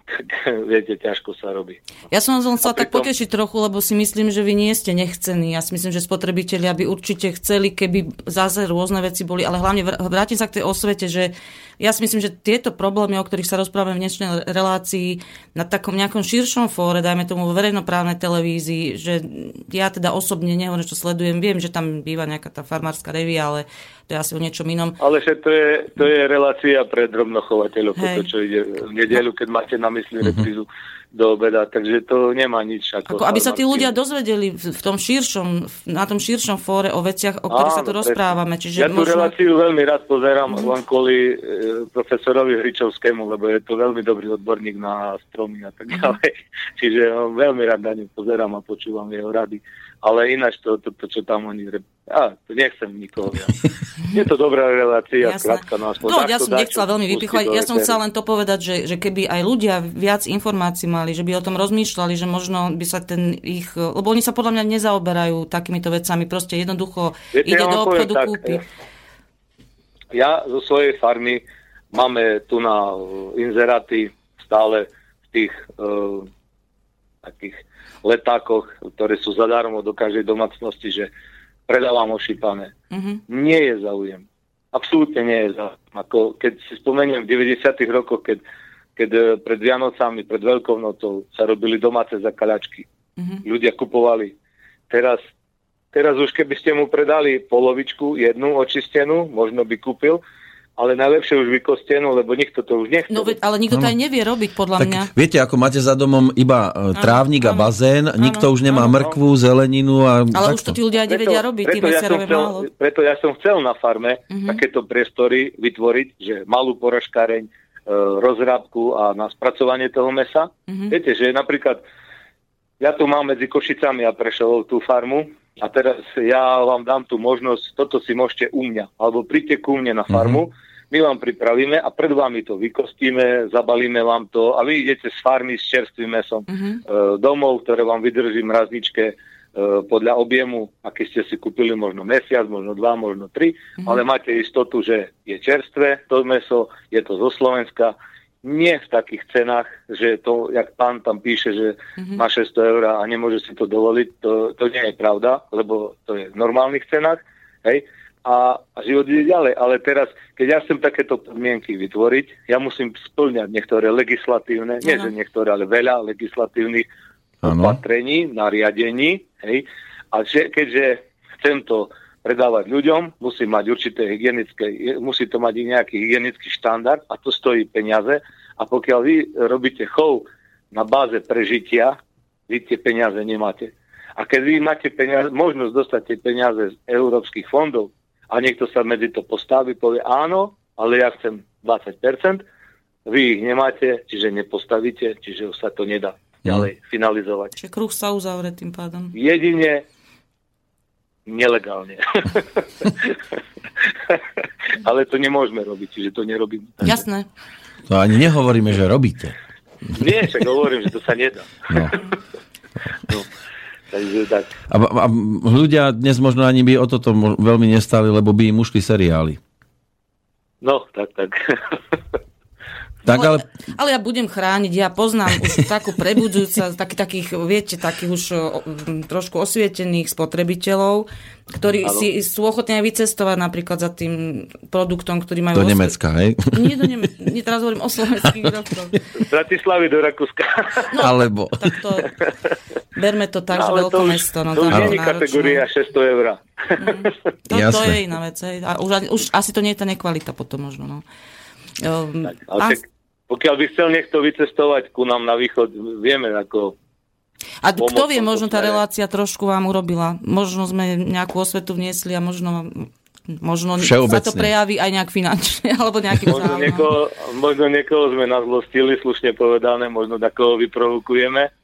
[LAUGHS] viete, ťažko sa robí. Ja som vás chcela A tak pritom- potešiť trochu, lebo si myslím, že vy nie ste nechcení. Ja si myslím, že spotrebitelia by určite chceli, keby zase rôzne veci boli, ale hlavne vr- vrátim sa k tej osvete, že ja si myslím, že tieto problémy, o ktorých sa rozprávame v dnešnej relácii, na takom nejakom širšom fóre, dajme tomu vo verejnoprávnej televízii, že ja teda osobne nehovorím, čo sledujem, viem, že tam býva nejaká tá farmárska revia, ale to je asi o niečom inom. Ale že to je, to je relácia pre drobnochovateľov, Hej. to, čo ide v nedelu, keď máte na mysli reprízu do obeda, takže to nemá nič. Ako, Ako, aby sa tí ľudia dozvedeli v, tom širšom, na tom širšom fóre o veciach, o ktorých sa tu rozprávame. Čiže ja tú možno... reláciu veľmi rád pozerám, len kvôli e, profesorovi Hričovskému, lebo je to veľmi dobrý odborník na stromy a tak ďalej. [LAUGHS] Čiže veľmi rád na ňu pozerám a počúvam jeho rady. Ale ináč to, to, to čo tam oni... Á, to nechcem nikoho. Ja. [LAUGHS] Je to dobrá relácia, Jasné. skrátka. No, aspoň No, takto ja som nechcela veľmi vypichovať. Ja som chcela len to povedať, že, že keby aj ľudia viac informácií mali, že by o tom rozmýšľali, že možno by sa ten ich... Lebo oni sa podľa mňa nezaoberajú takýmito vecami. Proste jednoducho Viete, ide ja do obchodu, tak, kúpi. Ja zo svojej farmy máme tu na eh, inzeráty stále v tých uh, takých letákoch, ktoré sú zadarmo do každej domácnosti, že predávam ošípané. Mhm. Nie je záujem. Absolútne nie je záujem. Ako keď si spomeniem v 90. rokoch, keď, keď eh, pred Vianocami, pred Veľkou nocou sa robili domáce zakaľačky. Mhm. Ľudia kupovali. Teraz, teraz už keby ste mu predali polovičku, jednu očistenú, možno by kúpil, ale najlepšie už vykostenú, lebo nikto to už nechce. No, ale nikto to aj nevie robiť, podľa Tak mňa. viete, ako máte za domom iba e, trávnik a áno, bazén, nikto áno, už nemá áno. mrkvu, zeleninu a Ale už to takto. tí ľudia nevedia robiť, preto, ja som chcel, málo. preto ja som chcel na farme Mhm. takéto priestory vytvoriť, že malú poražkáreň, e, rozrábku a na spracovanie toho mesa. Mhm. Viete, že napríklad ja tu mám medzi Košicami a Prešovou tú farmu a teraz ja vám dám tú možnosť, toto si môžete u mňa, alebo príďte ku mne na farmu, my vám pripravíme a pred vami to vykostíme, zabalíme vám to a vy idete z farmy s čerstvým mesom. Mhm. e, domov, ktoré vám vydrží v mrazničke e, podľa objemu, aký ste si kúpili, možno mesiac, možno dva, možno tri, ale máte istotu, že je čerstvé to meso, je to zo Slovenska, nie v takých cenách, že to, jak pán tam píše, že má 600 eur a nemôže si to dovoliť, to, to nie je pravda, lebo to je v normálnych cenách, hej, a, a život ide ďalej. Ale teraz, keď ja chcem takéto podmienky vytvoriť, ja musím splňať niektoré legislatívne, nie Áno. že niektoré, ale veľa legislatívnych Áno. opatrení, nariadení. Hej. A že, keďže chcem to predávať ľuďom, musí mať určité hygienické, musí to mať i nejaký hygienický štandard a to stojí peniaze. A pokiaľ vy robíte chov na báze prežitia, vy tie peniaze nemáte. A keď vy máte peniaze, možnosť dostať tie peniaze z európskych fondov a niekto sa medzi to postaví, povie áno, ale ja chcem 20%, vy ich nemáte, čiže nepostavíte, čiže už sa to nedá ďalej finalizovať. Čiže kruh sa uzavre tým pádom. Jedine nelegálne. [LAUGHS] Ale to nemôžeme robiť, čiže to nerobím. Jasné. To ani nehovoríme, že robíte. Nie, však hovorím, že to sa nedá. No. No. Takže tak. A, a ľudia dnes možno ani by o toto veľmi nestali, lebo by im ušli seriály. No, tak, tak. [LAUGHS] Tak ale, ale ja budem chrániť, ja poznám už [LAUGHS] takú prebudzujúca, taký, takých, viete, takých už trošku osvietených spotrebiteľov, ktorí Áno. si sú ochotní aj vycestovať napríklad za tým produktom, ktorý majú... do Nemecka, hej? Nie do Nemecka, nie, teraz hovorím o slovenských výrobkoch. Bratislavy do Rakúska. Alebo... Tak to, berme to tak, že Ale veľké to už, mesto. No, to už tak nie je kategória 600 eur. To, to Jasné. je iná vec. Hej. A už, už asi to nie je tá nekvalita potom možno. No. Um, Ale pán, však, pokiaľ by chcel niekto vycestovať ku nám na východ, vieme ako... a kto pomôcť vie, možno tá relácia trošku vám urobila. Možno sme nejakú osvetu vniesli a možno, možno sa to prejaví aj nejak finančne, [LAUGHS] alebo nejakým Možno záujmom. niekoho, možno niekoho sme nazlostili, slušne povedané, možno takoho vyprovokujeme.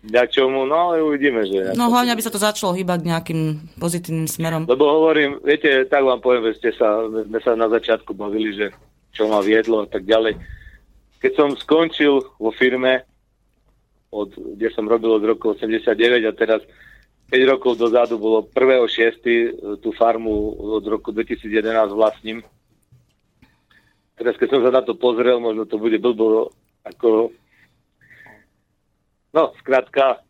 Ďačomu, no ale uvidíme, že... No hlavne, aby sa to začalo hýbať nejakým pozitívnym smerom. Lebo hovorím, viete, tak vám poviem, že ste sa, sme sa na začiatku bavili, že čo ma viedlo a tak ďalej. Keď som skončil vo firme, od, kde som robil od roku 89 a teraz 5 rokov dozadu bolo 1.6. tú farmu od roku 2011 vlastním. Teraz keď som sa na to pozrel, možno to bude blbo, ako... No, skrátka,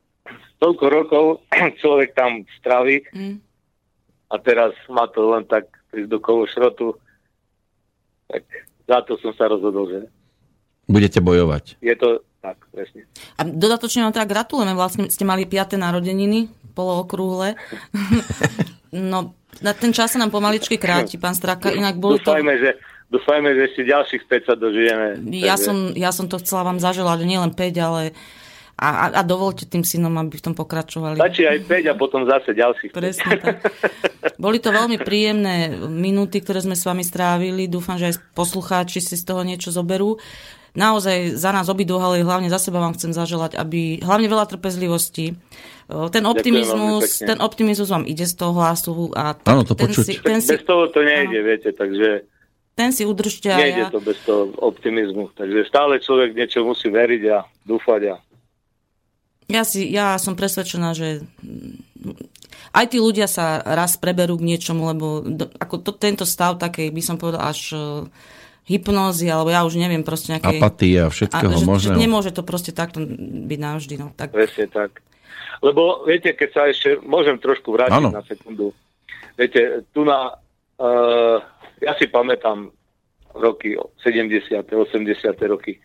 toľko rokov [CLEARS THROAT] človek tam straví Mm. a teraz má to len tak prísť do kovo šrotu. Tak za to som sa rozhodol, že Budete bojovať. je to tak, presne. A dodatočne vám teda gratulujeme, vlastne ste mali 5. narodeniny, polookrúhle. [LAUGHS] no, Na ten čas sa nám pomaličky kráti, pán Straka, inak boli to... Že, dúfajme, že ešte ďalších 5 sa dožijeme. Ja Takže- som, ja som to chcela vám zaželať, nielen 5, ale a, a, a dovolte tým synom, aby v tom pokračovali. Stačí aj 5 a potom zase ďalších 5. Presne tak. Boli to veľmi príjemné minúty, ktoré sme s vami strávili. Dúfam, že aj poslucháči si z toho niečo zoberú. Naozaj za nás obidvoch, ale hlavne za seba vám chcem zaželať, aby hlavne veľa trpezlivosti. O, Ten optimizmus, ten optimizmus vám ide z toho hlasu a Áno, to ten, počuť. si, ten, si, Bez toho to nejde, viete, takže ten si udržte a nejde ja, to bez toho optimizmu. Takže stále človek niečo musí veriť a dúfať a ja, si, ja som presvedčená, že aj tí ľudia sa raz preberú k niečomu, lebo do, ako to, tento stav takej, by som povedal, až uh, hypnózy, alebo ja už neviem, proste nejakej... Apatia, všetkého že, že možného. nemôže to proste takto byť navždy. No. Tak, presne tak. Lebo viete, keď sa ešte môžem trošku vrátiť Áno. na sekundu. Viete, tu na... Uh, ja si pamätám roky 70. 80. roky.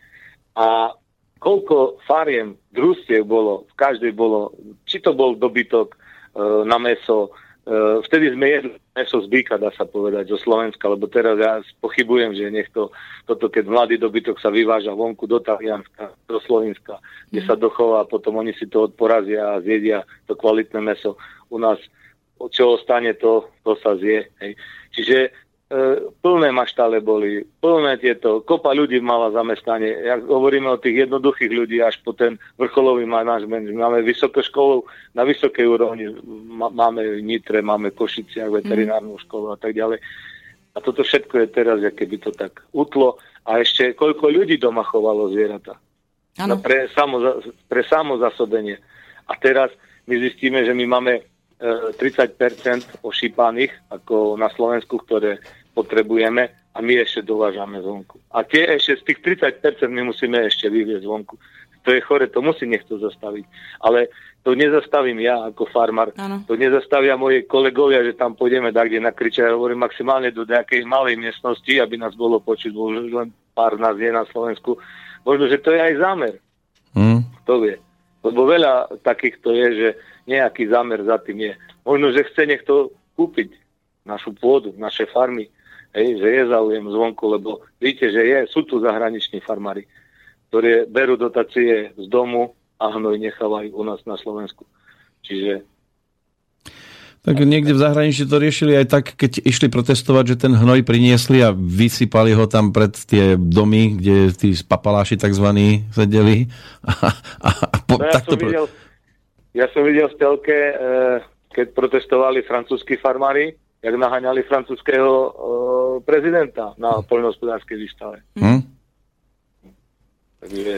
A koľko fariem, družstiev bolo, v každej bolo, či to bol dobytok e, na meso, vtedy sme jedli meso z býka, dá sa povedať, zo Slovenska, lebo teraz ja pochybujem, že niekto, toto keď mladý dobytok sa vyváža vonku do Talianska, do Slovenska, kde sa dochová, potom oni si to odporazia a zjedia to kvalitné meso. U nás čo ostane, to, to sa zje. Hej. Čiže plné maštále boli, plné tieto, kopa ľudí mala zamestnanie. Ja hovoríme o tých jednoduchých ľudí až po ten vrcholový manažment. Máme vysokú školu na vysokej úrovni, má- máme v Nitre, máme v Košiciach veterinárnu školu a tak ďalej. A toto všetko je teraz, aké by to tak utlo. A ešte koľko ľudí doma chovalo zvieratá pre, samoza, pre samozasobenie. A teraz my zistíme, že my máme e, 30% ošípaných, ako na Slovensku, ktoré potrebujeme a my ešte dovážame zvonku. A tie ešte z tých 30% my musíme ešte vyviezť zvonku. To je chore, to musí niekto zastaviť. Ale to nezastavím ja ako farmár, to nezastavia moji kolegovia, že tam pôjdeme tak, kde nakričia, ja hovorím maximálne do nejakej malej miestnosti, aby nás bolo počuť, bo už len pár nás je na Slovensku. Možno, že to je aj zámer. Hm? Kto vie? Lebo veľa takýchto je, že nejaký zámer za tým je. Možno, že chce niekto kúpiť našu pôdu, naše farmy, hej, že je záujem zvonku, lebo víte, že je, sú tu zahraniční farmári, ktorí berú dotácie z domu a hnoj nechávajú u nás na Slovensku. Čiže Tak niekde v zahraničí to riešili aj tak, keď išli protestovať, že ten hnoj priniesli a vysypali ho tam pred tie domy, kde tí papaláši takzvaní sedeli. A, a, a po, No ja, takto som videl, ja som videl v telke, e, keď protestovali francúzskí farmári, jak naháňali francúzského e, prezidenta na poľnohospodárskej výstave. Hm? Takže,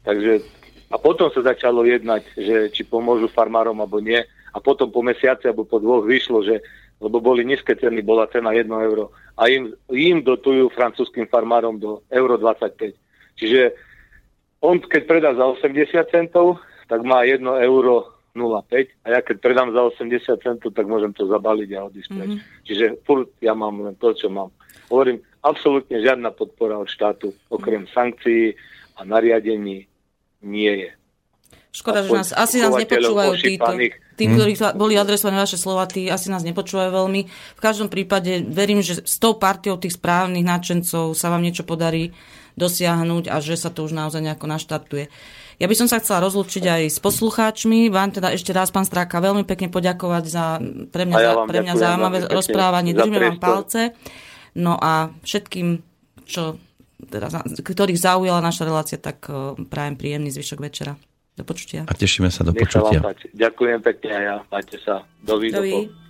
takže, a potom sa začalo jednať, že či pomôžu farmárom alebo nie. A potom po mesiaci alebo po dvoch vyšlo, že lebo boli nízke ceny, bola cena 1 euro. A im, im dotujú francúzským farmárom do euro 25. Čiže on keď predá za 80 centov, tak má 1 euro 0,5 a ja keď predám za 80 centov, tak môžem to zabaliť a odísť preč. Čiže furt ja mám len to, čo mám. Hovorím, absolútne žiadna podpora od štátu, okrem sankcií a nariadení nie je. Škoda, že nás, asi nás nepočúvajú títo. Tí, ktorí sa- boli adresované vaše slova, tí asi nás nepočúvajú veľmi. V každom prípade verím, že s tou partiou tých správnych nadšencov sa vám niečo podarí dosiahnuť a že sa to už naozaj nejako naštartuje. Ja by som sa chcela rozlúčiť aj s poslucháčmi. Vám teda ešte raz, pán Stráka, veľmi pekne poďakovať za pre mňa, A ja pre mňa zaujímavé rozprávanie. Držíme vám palce. No a všetkým, čo, teda, ktorých zaujala naša relácia, tak eh, prajem príjemný zvyšok večera. Do počutia. A tešíme sa do Nech sa počutia. vám páči. Ďakujem pekne a ja. Majte sa. Dovidenia. Dovi.